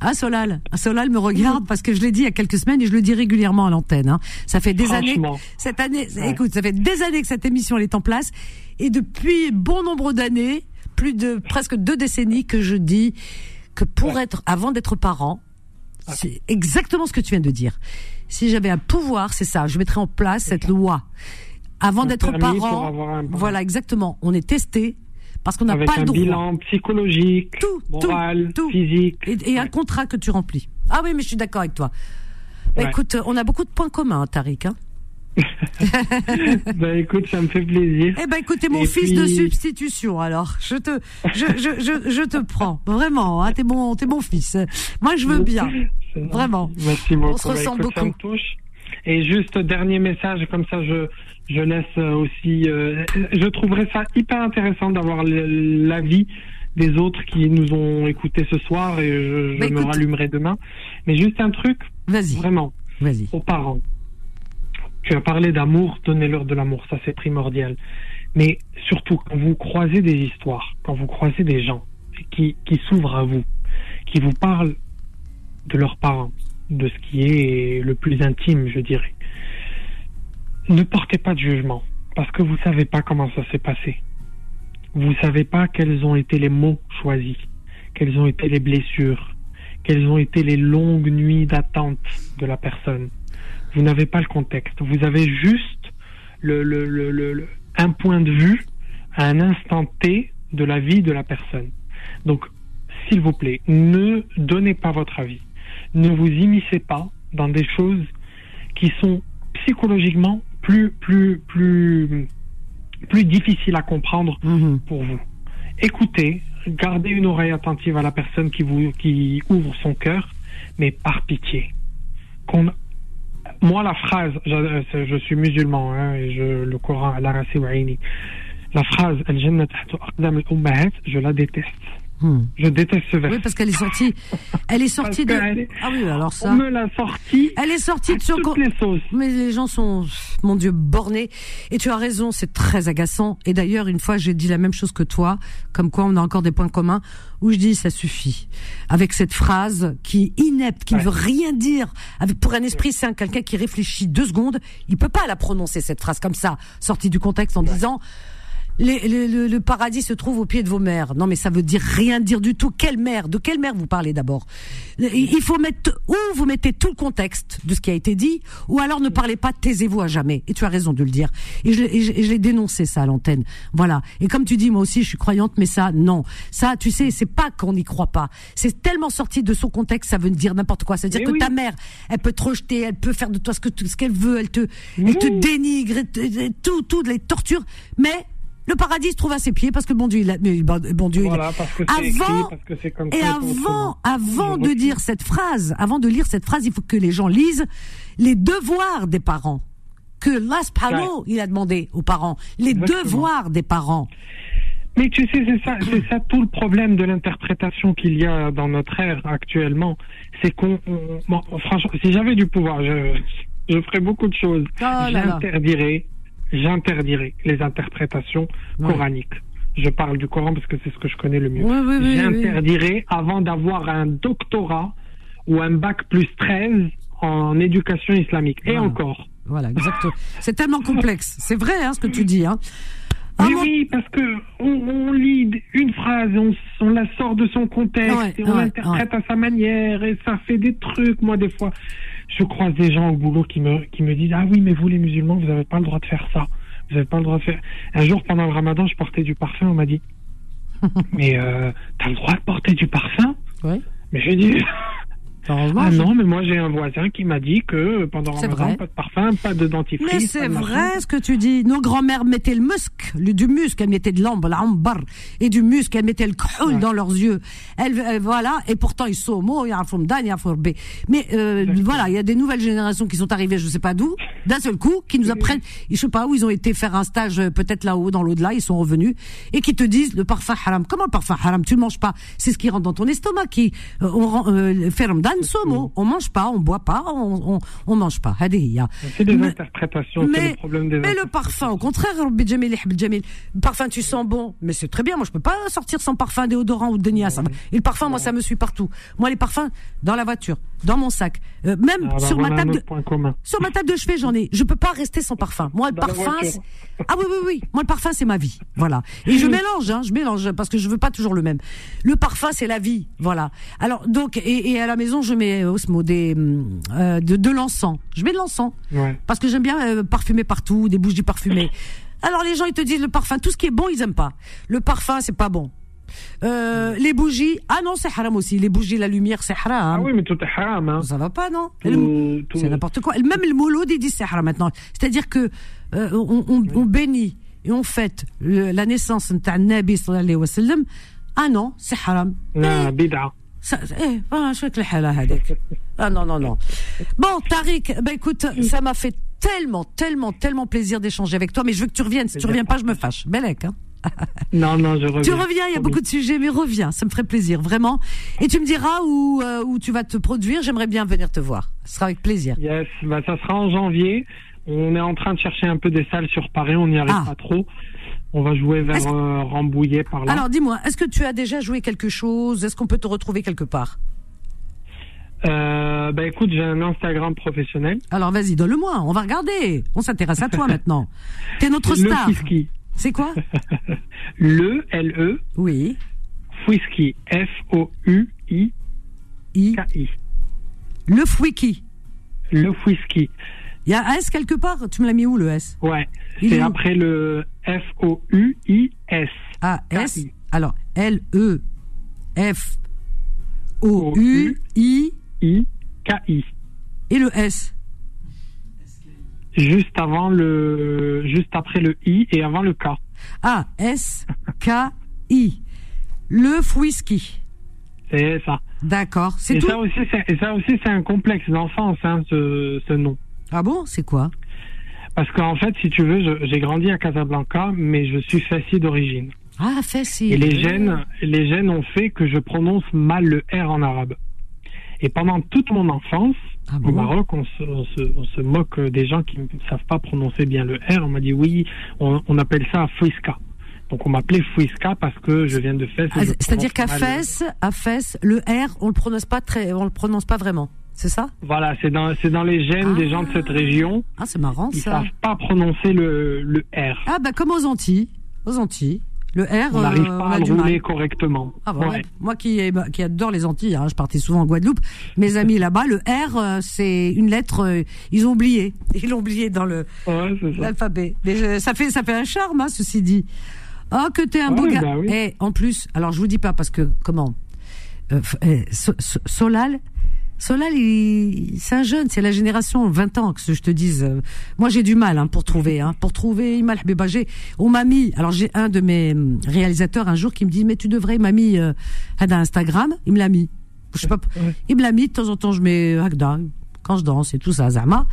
[SPEAKER 2] Ah, Solal. Ah, Solal me regarde parce que je l'ai dit il y a quelques semaines et je le dis régulièrement à l'antenne. Hein. Ça fait des années. Cette année,
[SPEAKER 8] Ouais.
[SPEAKER 2] écoute, ça fait des années que cette émission elle est en place et depuis bon nombre d'années, plus de presque deux décennies que je dis que pour être, avant d'être parent, c'est exactement ce que tu viens de dire. Si j'avais un pouvoir, c'est ça, je mettrais en place cette loi. Avant d'être parent, voilà, exactement. On est testé parce qu'on n'a pas le
[SPEAKER 8] un
[SPEAKER 2] droit.
[SPEAKER 8] bilan psychologique,
[SPEAKER 2] Tout,
[SPEAKER 8] moral,
[SPEAKER 2] tout, tout.
[SPEAKER 8] physique.
[SPEAKER 2] Et, et un contrat que tu remplis. Ah oui, mais je suis d'accord avec toi. Bah,
[SPEAKER 8] Ouais.
[SPEAKER 2] écoute, on a beaucoup de points communs, hein, Tariq. Hein.
[SPEAKER 8] bah écoute, ça me fait plaisir.
[SPEAKER 2] Eh ben, écoute, t'es mon
[SPEAKER 8] Et
[SPEAKER 2] fils
[SPEAKER 8] puis-
[SPEAKER 2] de substitution, alors. Je te, je, je, je, je te prends. Vraiment, hein, t'es mon, t'es mon fils. Moi, je veux bien. Vraiment.
[SPEAKER 8] Merci beaucoup.
[SPEAKER 2] On se
[SPEAKER 8] Bah,
[SPEAKER 2] ressemble
[SPEAKER 8] écoute, Ça me
[SPEAKER 2] beaucoup.
[SPEAKER 8] touche. Et juste dernier message, comme ça je, je laisse euh, aussi. euh, je trouverais ça hyper intéressant d'avoir l'avis des autres qui nous ont écoutés ce soir et je, je
[SPEAKER 2] Bah,
[SPEAKER 8] me
[SPEAKER 2] écoute-
[SPEAKER 8] rallumerai demain. Mais juste un truc,
[SPEAKER 2] Vas-y,
[SPEAKER 8] vraiment,
[SPEAKER 2] vas-y.
[SPEAKER 8] aux parents. Tu as parlé d'amour, donnez-leur de l'amour, ça c'est primordial. Mais surtout, quand vous croisez des histoires, quand vous croisez des gens qui, qui s'ouvrent à vous, qui vous parlent de leurs parents, de ce qui est le plus intime, je dirais, ne portez pas de jugement, parce que vous savez pas comment ça s'est passé. Vous savez pas quels ont été les mots choisis, quelles ont été les blessures, quelles ont été les longues nuits d'attente de la personne. Vous n'avez pas le contexte. Vous avez juste le, le, le- un point de vue à un instant T de la vie de la personne. Donc, s'il vous plaît, ne donnez pas votre avis. Ne vous immiscez pas dans des choses qui sont psychologiquement plus, plus, plus, plus difficiles à comprendre
[SPEAKER 2] Mhm.
[SPEAKER 8] pour vous. Écoutez, gardez une oreille attentive à la personne qui vous qui ouvre son cœur, mais par pitié. Qu'on- moi, la phrase, je, je suis musulman hein, et je, le Coran, la la phrase je la déteste.
[SPEAKER 2] Hmm.
[SPEAKER 8] Je déteste ce verset.
[SPEAKER 2] Oui, parce qu'elle est sortie. Elle est sortie de.
[SPEAKER 8] Est-
[SPEAKER 2] Ah oui, alors ça.
[SPEAKER 8] On me l'a sorti
[SPEAKER 2] Elle est sortie de son.
[SPEAKER 8] toutes les sauces.
[SPEAKER 2] Mais les gens sont, mon Dieu, bornés. Et tu as raison, c'est très agaçant. Et d'ailleurs, une fois, j'ai dit la même chose que toi, comme quoi on a encore des points communs, où je dis ça suffit. Avec cette phrase qui est inepte, qui ne veut rien dire. Avec, pour un esprit sain, quelqu'un qui réfléchit deux secondes, il peut pas la prononcer, cette phrase comme ça, sortie du contexte en disant, les- les- le, le paradis se trouve au pied de vos mères. Non, mais ça veut dire rien dire du tout. Quelle mère De quelle mère vous parlez d'abord? Il faut mettre ou vous mettez tout le contexte de ce qui a été dit, ou alors ne parlez pas, taisez-vous à jamais. Et tu as raison de le dire. Et je, l'ai- et je, et je l'ai dénoncé ça à l'antenne. Voilà. Et comme tu dis, moi aussi, je suis croyante, mais ça, non. Ça, tu sais, c'est pas qu'on n'y croit pas. C'est tellement sorti de son contexte, ça veut dire n'importe quoi. C'est-à-dire que
[SPEAKER 8] oui.
[SPEAKER 2] ta mère, elle peut te rejeter, elle peut faire de toi ce que ce qu'elle veut, elle te, elle te dénigre, tout, tout, les tortures. Mais le paradis se trouve à ses pieds parce que bon Dieu, il a, mais bon Dieu,
[SPEAKER 8] Voilà, parce que c'est écrit,
[SPEAKER 2] avant,
[SPEAKER 8] parce que c'est comme
[SPEAKER 2] et
[SPEAKER 8] ça.
[SPEAKER 2] avant, avant de dire cette phrase, avant de lire cette phrase, il faut que les gens lisent les devoirs des parents que subhanahu, il a demandé aux parents, les
[SPEAKER 8] Exactement.
[SPEAKER 2] devoirs des parents.
[SPEAKER 8] Mais tu sais, c'est ça, c'est ça tout le problème de l'interprétation qu'il y a dans notre ère actuellement. C'est qu'on, bon, franchement, si j'avais du pouvoir, je, je ferais beaucoup de choses.
[SPEAKER 2] Oh
[SPEAKER 8] j'interdirais, j'interdirais les interprétations
[SPEAKER 2] Ouais.
[SPEAKER 8] coraniques. Je parle du Coran parce que c'est ce que je connais le mieux.
[SPEAKER 2] Oui, oui.
[SPEAKER 8] j'interdirais avant d'avoir un doctorat ou un bac plus 13 en éducation islamique. Et encore.
[SPEAKER 2] Voilà, exactement. C'est tellement complexe. C'est vrai, hein, ce que tu dis, hein. Ah,
[SPEAKER 8] oui, parce que on, on lit une phrase, on, on la sort de son contexte
[SPEAKER 2] Ouais,
[SPEAKER 8] et on
[SPEAKER 2] ouais,
[SPEAKER 8] l'interprète à sa manière et ça fait des trucs. Moi, des fois, je croise des gens au boulot qui me qui me disent ah oui, mais vous les musulmans, vous n'avez pas le droit de faire ça. Vous n'avez pas le droit de faire. Un jour pendant le Ramadan, je portais du parfum. On m'a dit mais euh, t'as le droit de porter du parfum?
[SPEAKER 2] Ouais.
[SPEAKER 8] Mais j'ai dit ah
[SPEAKER 2] je-
[SPEAKER 8] non, mais moi j'ai un voisin qui m'a dit que pendant Ramadan,
[SPEAKER 2] vrai.
[SPEAKER 8] pas de parfum, pas de dentifrice.
[SPEAKER 2] Mais c'est vrai ce que tu dis. Nos grands-mères mettaient le musc, le, du musc, elles mettaient de l'ambre, l'ambar, et du musc, elles mettaient le khoul dans leurs yeux. Elles, elles- voilà, et pourtant ils sont homo, il y a un fomdan, il y a un forbé. Mais euh, voilà, il y a des nouvelles générations qui sont arrivées, je sais pas d'où, d'un seul coup, qui nous apprennent, je sais pas où ils ont été faire un stage, euh, peut-être là-haut, dans l'au-delà, ils sont revenus, et qui te disent le parfum haram. Comment le parfum haram? Tu le manges pas. C'est ce qui rentre dans ton estomac, qui, euh, on euh, fait ramadan, somo. On mange pas, on boit pas, on, on, on mange pas.
[SPEAKER 8] C'est des
[SPEAKER 2] Mais-
[SPEAKER 8] interprétations, c'est
[SPEAKER 2] mais,
[SPEAKER 8] le problème des
[SPEAKER 2] mais le parfum, au contraire, parfum, tu sens bon, mais c'est très bien. Moi, je peux pas sortir sans parfum déodorant ou de Nia. ça va. Et le parfum, moi, ça me suit partout. Moi, les parfums, dans la voiture, dans mon sac, euh, même
[SPEAKER 8] Ah, bah,
[SPEAKER 2] sur
[SPEAKER 8] voilà
[SPEAKER 2] ma table de, sur ma table de chevet, j'en ai. Je peux pas rester sans parfum. Moi, le
[SPEAKER 8] Dans la
[SPEAKER 2] parfum, ah oui, oui, oui. Moi, le parfum, c'est ma vie. Voilà. Et je mélange, hein, je mélange parce que je veux pas toujours le même. Le parfum, c'est la vie. Voilà. Alors, donc, et, et à la maison, je mets euh, Osmo des, euh, de, de l'encens. Je mets de l'encens.
[SPEAKER 8] Ouais.
[SPEAKER 2] Parce que j'aime bien euh, parfumer partout, des bougies parfumées. Alors les gens ils te disent le parfum, tout ce qui est bon ils aiment pas. Le parfum c'est pas bon. Euh, les bougies, ah non, c'est haram aussi. Les bougies, la lumière, c'est haram.
[SPEAKER 8] Ah oui, mais tout est haram. Hein.
[SPEAKER 2] Ça va pas, non? C'est n'importe quoi. Même le mouloud, ils disent c'est haram maintenant. C'est-à-dire que euh, on, bénit et on fête la naissance de Nabi sallallahu alayhi wa. Ah non, c'est haram.
[SPEAKER 8] Ah, bid'a.
[SPEAKER 2] Ça, eh, voilà, je suis Ah non, non, non. Bon, Tariq, bah, écoute, ça m'a fait tellement, tellement, tellement plaisir d'échanger avec toi, mais je veux que tu reviennes. Si tu eh reviens pas, je me fâche. Belek, hein
[SPEAKER 8] Non, non, je reviens.
[SPEAKER 2] Tu reviens, il y a beaucoup de sujets, mais reviens, ça me ferait plaisir, vraiment. Et tu me diras où, euh, où tu vas te produire, j'aimerais bien venir te voir. Ce sera avec plaisir.
[SPEAKER 8] Yes, bah, ça sera en janvier. On est en train de chercher un peu des salles sur Paris, on n'y arrive
[SPEAKER 2] Ah.
[SPEAKER 8] pas trop. On va jouer vers
[SPEAKER 2] que-
[SPEAKER 8] euh, Rambouillet par là.
[SPEAKER 2] Alors dis-moi, est-ce que tu as déjà joué quelque chose? Est-ce qu'on peut te retrouver quelque part?
[SPEAKER 8] Euh, bah écoute, j'ai un Instagram professionnel.
[SPEAKER 2] Alors vas-y, donne-le-moi, on va regarder. On s'intéresse à toi maintenant. T'es notre
[SPEAKER 8] Le
[SPEAKER 2] star.
[SPEAKER 8] Fouiski.
[SPEAKER 2] C'est quoi
[SPEAKER 8] Le, L-E,
[SPEAKER 2] Oui.
[SPEAKER 8] Fouiski. F-O-U-I.
[SPEAKER 2] K-I.
[SPEAKER 8] K-I.
[SPEAKER 2] Le Fwiki.
[SPEAKER 8] Le whisky.
[SPEAKER 2] Il y a un S quelque part Tu me l'as mis où le S?
[SPEAKER 8] Ouais. C'est après le F-O-U-I-S.
[SPEAKER 2] Ah, S? Alors, L-E. F. O-U-I.
[SPEAKER 8] I. K-I.
[SPEAKER 2] Et le S?
[SPEAKER 8] Juste avant le, juste après le I et avant le K.
[SPEAKER 2] Ah, S-K-I. Le Fwhisky.
[SPEAKER 8] C'est ça.
[SPEAKER 2] D'accord. C'est
[SPEAKER 8] Et
[SPEAKER 2] tout
[SPEAKER 8] ça aussi, c'est, et ça aussi, c'est un complexe d'enfance, hein, ce, ce nom.
[SPEAKER 2] Ah bon? C'est quoi?
[SPEAKER 8] Parce qu'en fait, si tu veux, je- j'ai grandi à Casablanca, mais je suis fassi d'origine.
[SPEAKER 2] Ah, facile.
[SPEAKER 8] Et les gènes, les gènes ont fait que je prononce mal le R en arabe. Et pendant toute mon enfance,
[SPEAKER 2] Ah
[SPEAKER 8] au Maroc, on se, on, se, on se moque des gens qui ne savent pas prononcer bien le R. On m'a dit oui, on, on appelle ça Fouiska. Donc on m'appelait Fouiska parce que je viens de Fès.
[SPEAKER 2] Ah, C'est-à-dire qu'à Fès, à Fès, le R, on le prononce pas très, on le prononce pas vraiment. C'est ça?
[SPEAKER 8] Voilà, c'est dans, c'est dans les gènes des gens de cette région.
[SPEAKER 2] Ah, c'est marrant
[SPEAKER 8] Ils
[SPEAKER 2] ça.
[SPEAKER 8] savent pas prononcer le, le R.
[SPEAKER 2] Ah bah comme aux Antilles, aux Antilles, le R,
[SPEAKER 8] on n'arrive
[SPEAKER 2] euh,
[SPEAKER 8] pas
[SPEAKER 2] on a
[SPEAKER 8] à le rouler correctement.
[SPEAKER 2] Ah bah ouais.
[SPEAKER 8] Ouais.
[SPEAKER 2] Moi qui, ai- qui adore les Antilles, hein, je partais souvent en Guadeloupe. Mes amis là-bas, le R, euh, c'est une lettre, euh, ils ont oublié. Ils l'ont oublié dans le
[SPEAKER 8] Ouais,
[SPEAKER 2] l'alphabet. Mais ça fait ça fait un charme, hein, ceci dit. Oh que t'es un beau gars.
[SPEAKER 8] bah oui.
[SPEAKER 2] Et en plus, alors je vous dis pas parce que comment euh, So- Solal. Solal, c'est un jeune, c'est la génération 20 ans que je te dise. Euh, Moi, j'ai du mal hein, pour trouver, hein, pour trouver Imal Habeba. J'ai- On m'a mis. Alors, j'ai un de mes hum, réalisateurs un jour qui me dit, mais tu devrais, il m'a mis euh, Hada Instagram. Il me l'a mis. Je sais pas. Il me l'a mis. De temps en temps, je mets Hagda quand je danse et tout ça, Zama.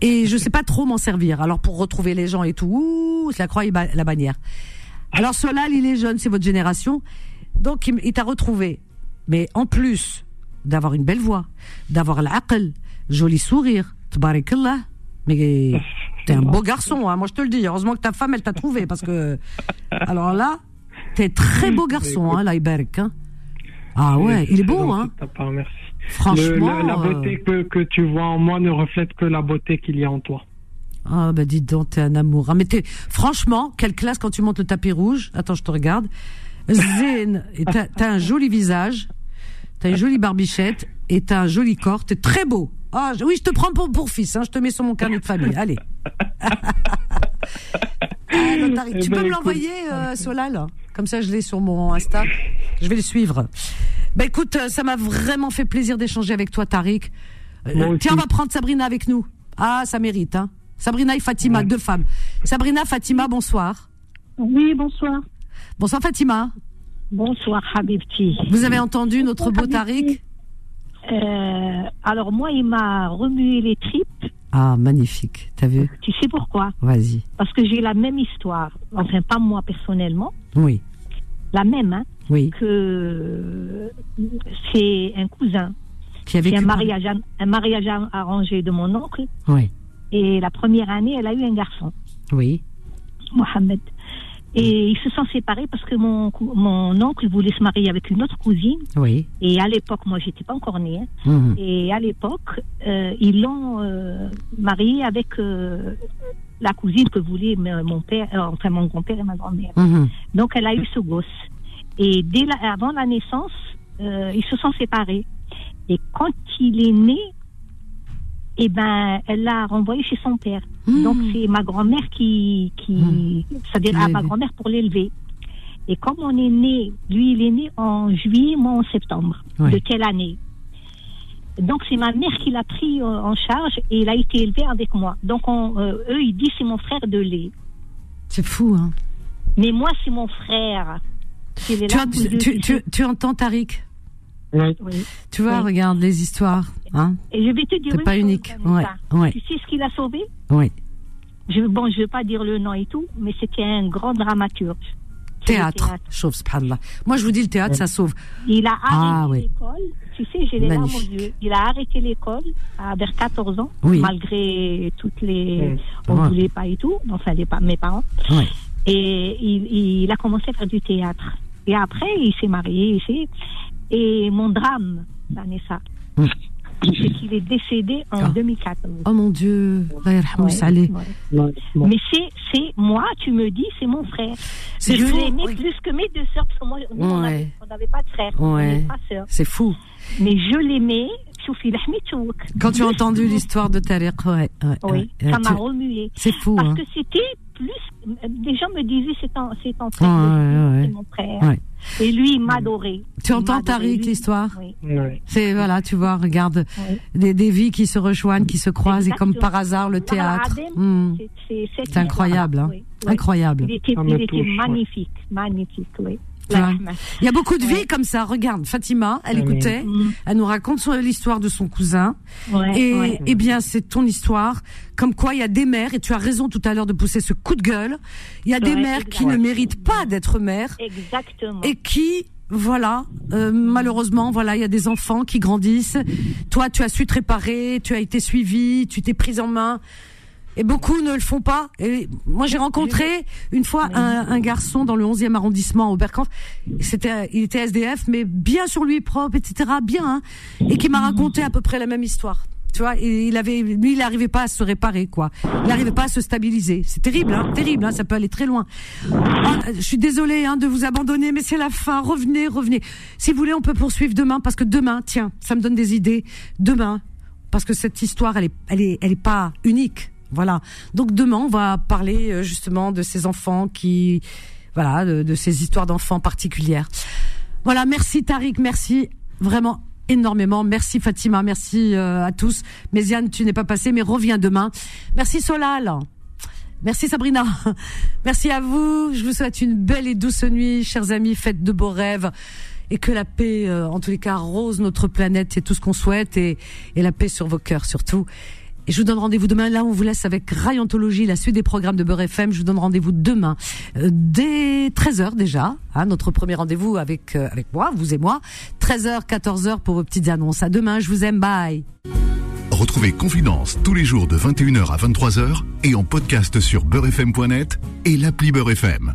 [SPEAKER 2] Et je sais pas trop m'en servir. Alors, pour retrouver les gens et tout, ouh, c'est la croix et la bannière. Alors, Solal, il est jeune, c'est votre génération. Donc, il t'a retrouvé. Mais en plus d'avoir une belle voix, d'avoir l'aql, joli sourire, tabarakallah. Mais t'es un beau garçon, hein, moi je te le dis. Heureusement que ta femme, elle t'a trouvé, parce que. Alors là, t'es très beau garçon, hein, hein. Ah ouais, il est beau, hein.
[SPEAKER 8] part, merci.
[SPEAKER 2] Franchement.
[SPEAKER 8] Le- la
[SPEAKER 2] euh,
[SPEAKER 8] beauté que, que tu vois en moi ne reflète que la beauté qu'il y a en toi.
[SPEAKER 2] Ah bah dis donc, t'es un amour. Ah, mais t'es, franchement, quelle classe quand tu montes le tapis rouge. Attends, je te regarde. T'as, t'as un joli visage, t'as une jolie barbichette et t'as un joli corps. T'es très beau. Ah je- oui, je te prends pour, pour fils. Hein, je te mets sur mon carnet de famille. Allez. Ah, non, t'arrives.
[SPEAKER 8] Eh
[SPEAKER 2] tu
[SPEAKER 8] ben,
[SPEAKER 2] peux me l'envoyer, euh, Solal Comme ça, je l'ai sur mon Insta. Je vais le suivre. Bah écoute, euh, ça m'a vraiment fait plaisir d'échanger avec toi, Tariq. Euh, tiens, on va prendre Sabrina avec nous. Ah, ça mérite, hein. Sabrina et Fatima, deux femmes. Sabrina, Fatima, bonsoir.
[SPEAKER 9] Oui, bonsoir.
[SPEAKER 2] Bonsoir Fatima.
[SPEAKER 9] Bonsoir, Habibti.
[SPEAKER 2] Vous avez entendu notre beau Tariq
[SPEAKER 9] Euh, alors, moi, il m'a remué les tripes.
[SPEAKER 2] Ah, magnifique. T'as vu
[SPEAKER 9] Tu sais pourquoi
[SPEAKER 2] Vas-y.
[SPEAKER 9] Parce que j'ai la même histoire. Enfin, pas moi personnellement.
[SPEAKER 2] Oui,
[SPEAKER 9] La même, hein.
[SPEAKER 2] oui.
[SPEAKER 9] Que c'est un cousin.
[SPEAKER 2] Qui a
[SPEAKER 9] C'est
[SPEAKER 2] vécu
[SPEAKER 9] un mariage, un mariage arrangé de mon oncle.
[SPEAKER 2] Oui,
[SPEAKER 9] Et la première année, elle a eu un garçon,
[SPEAKER 2] oui.
[SPEAKER 9] Mohamed. Et ils se sont séparés parce que mon, mon oncle voulait se marier avec une autre cousine.
[SPEAKER 2] Oui.
[SPEAKER 9] Et à l'époque, moi, j'étais pas encore née. hein.
[SPEAKER 2] Mhm.
[SPEAKER 9] Et à l'époque, euh, ils l'ont euh, marié avec euh, la cousine que voulait mon père, euh, enfin mon grand-père et ma grand-mère.
[SPEAKER 2] Mhm.
[SPEAKER 9] Donc elle a eu ce gosse. Et dès la- avant la naissance, euh, ils se sont séparés. Et quand il est né, eh ben, elle l'a renvoyé chez son père.
[SPEAKER 2] Mhm.
[SPEAKER 9] Donc c'est ma grand-mère qui, qui c'est-à-dire
[SPEAKER 2] Qui
[SPEAKER 9] à ma grand-mère pour l'élever. Et comme on est né, lui il est né en juillet, moi en septembre. De quelle année Donc c'est ma mère qui l'a pris euh, en charge et il a été élevé avec moi. Donc on, euh, eux ils disent c'est mon frère de lait.
[SPEAKER 2] C'est fou, hein.
[SPEAKER 9] Mais moi c'est mon frère.
[SPEAKER 2] Tu- tu entends Tariq?
[SPEAKER 8] Oui.
[SPEAKER 9] Oui.
[SPEAKER 2] Tu vois,
[SPEAKER 9] Oui.
[SPEAKER 2] regarde les histoires. Hein
[SPEAKER 9] Et je vais te dire
[SPEAKER 2] T'es
[SPEAKER 9] une
[SPEAKER 2] pas
[SPEAKER 9] chose,
[SPEAKER 2] unique. Ouais, ouais.
[SPEAKER 9] Tu sais ce qu'il a sauvé?
[SPEAKER 2] Oui.
[SPEAKER 9] je, Bon, je ne veux pas dire le nom et tout, mais c'était un grand dramaturge. C'est le
[SPEAKER 2] Théâtre. Chauve, subhanallah. Moi, je vous dis, le théâtre, ça sauve.
[SPEAKER 9] Il a arrêté
[SPEAKER 2] Ah, oui.
[SPEAKER 9] l'école. Tu sais, j'ai les larmes aux yeux. Il a arrêté l'école à vers 14 ans,
[SPEAKER 2] Oui.
[SPEAKER 9] malgré toutes les. On ne
[SPEAKER 2] Ouais.
[SPEAKER 9] voulait pas et tout, enfin les, mes parents. Et il, il a commencé à faire du théâtre. Et après, il s'est marié ici. Et mon drame, Vanessa,
[SPEAKER 2] Mm.
[SPEAKER 9] c'est qu'il est décédé en
[SPEAKER 2] Ah.
[SPEAKER 9] 2014.
[SPEAKER 2] Oh mon Dieu,
[SPEAKER 9] Ouais, ouais. Mais c'est, c'est moi, tu me dis, c'est mon frère.
[SPEAKER 2] C'est
[SPEAKER 9] je l'aimais
[SPEAKER 2] oui.
[SPEAKER 9] plus que mes deux sœurs, parce que moi, on
[SPEAKER 2] Ouais.
[SPEAKER 9] avait- on n'avait pas de frère, on
[SPEAKER 2] Ouais.
[SPEAKER 9] n'avait pas de sœurs.
[SPEAKER 2] C'est fou.
[SPEAKER 9] Mais je l'aimais.
[SPEAKER 2] Quand tu as entendu l'histoire de Tariq, ouais, ouais,
[SPEAKER 9] Oui,
[SPEAKER 2] ouais.
[SPEAKER 9] ça m'a remué.
[SPEAKER 2] C'est fou,
[SPEAKER 9] Parce
[SPEAKER 2] hein.
[SPEAKER 9] que c'était plus. Les gens me disaient, c'est ton, c'est ton frère.
[SPEAKER 2] ouais, ouais.
[SPEAKER 9] C'est mon frère.
[SPEAKER 2] Ouais.
[SPEAKER 9] Et lui, il m'adorait.
[SPEAKER 2] Tu
[SPEAKER 9] Il
[SPEAKER 2] entends Tariq, l'histoire
[SPEAKER 9] Oui.
[SPEAKER 2] C'est, voilà, tu vois, regarde,
[SPEAKER 9] Oui.
[SPEAKER 2] des, des vies qui se rejoignent, qui se croisent, et comme par hasard, le théâtre. Hmm.
[SPEAKER 9] c'est-
[SPEAKER 2] incroyable, hein.
[SPEAKER 9] oui.
[SPEAKER 2] Incroyable.
[SPEAKER 9] Il était,
[SPEAKER 2] Ça me
[SPEAKER 9] il était
[SPEAKER 2] touche, ouais.
[SPEAKER 9] magnifique, magnifique, oui.
[SPEAKER 2] Il y a beaucoup de vies comme ça. Regarde, Fatima, elle écoutait, elle nous raconte l'histoire de son cousin.
[SPEAKER 9] Ouais,
[SPEAKER 2] et,
[SPEAKER 9] ouais.
[SPEAKER 2] eh bien, c'est ton histoire. Comme quoi, il y a des mères, et tu as raison tout à l'heure de pousser ce coup de gueule. Il y a des
[SPEAKER 9] Ouais,
[SPEAKER 2] mères qui ne méritent pas d'être mères
[SPEAKER 9] Exactement.
[SPEAKER 2] et qui, voilà, euh, malheureusement, voilà, il y a des enfants qui grandissent. Toi, tu as su te réparer, tu as été suivi, tu t'es prise en main. Et beaucoup ne le font pas. Moi, j'ai rencontré une fois un, garçon dans le 11e arrondissement au Berkamp. C'était, il était SDF, mais bien sur lui, propre, etc., bien, hein, et qui m'a raconté à peu près la même histoire. Tu vois, il avait, lui, il n'arrivait pas à se réparer, quoi. Il n'arrivait pas à se stabiliser. C'est terrible, hein, terrible, hein, ça peut aller très loin. Ah, je suis désolée hein, de vous abandonner, mais c'est la fin. Revenez, revenez. Si vous voulez, on peut poursuivre demain, parce que demain, tiens, ça me donne des idées. Demain, parce que cette histoire, elle est, elle est, elle est pas unique. Voilà. Donc demain, on va parler euh, justement de ces enfants qui, voilà, de, de ces histoires d'enfants particulières. Voilà. Merci Tariq, merci vraiment énormément. Merci Fatima, merci euh, à tous. Méziane, tu n'es pas passé, mais reviens demain. Merci Solal. Merci Sabrina. Merci à vous. Je vous souhaite une belle et douce nuit, chers amis. Faites de beaux rêves. Et que la paix, euh, en tous les cas, rose notre planète. C'est tout ce qu'on souhaite. Et, et la paix sur vos cœurs, surtout. Et je vous donne rendez-vous demain. Là, on vous laisse avec Rayontologie, la suite des programmes de Beurre FM. Je vous donne rendez-vous demain, euh, dès 13h déjà. Hein, notre premier rendez-vous avec, euh, avec moi, vous et moi. 13h, 14h pour vos petites annonces. À demain. Je vous aime. Bye.
[SPEAKER 1] Retrouvez Confidence tous les jours de 21h à 23h et en podcast sur beurrefm.net et l'appli Beurre FM.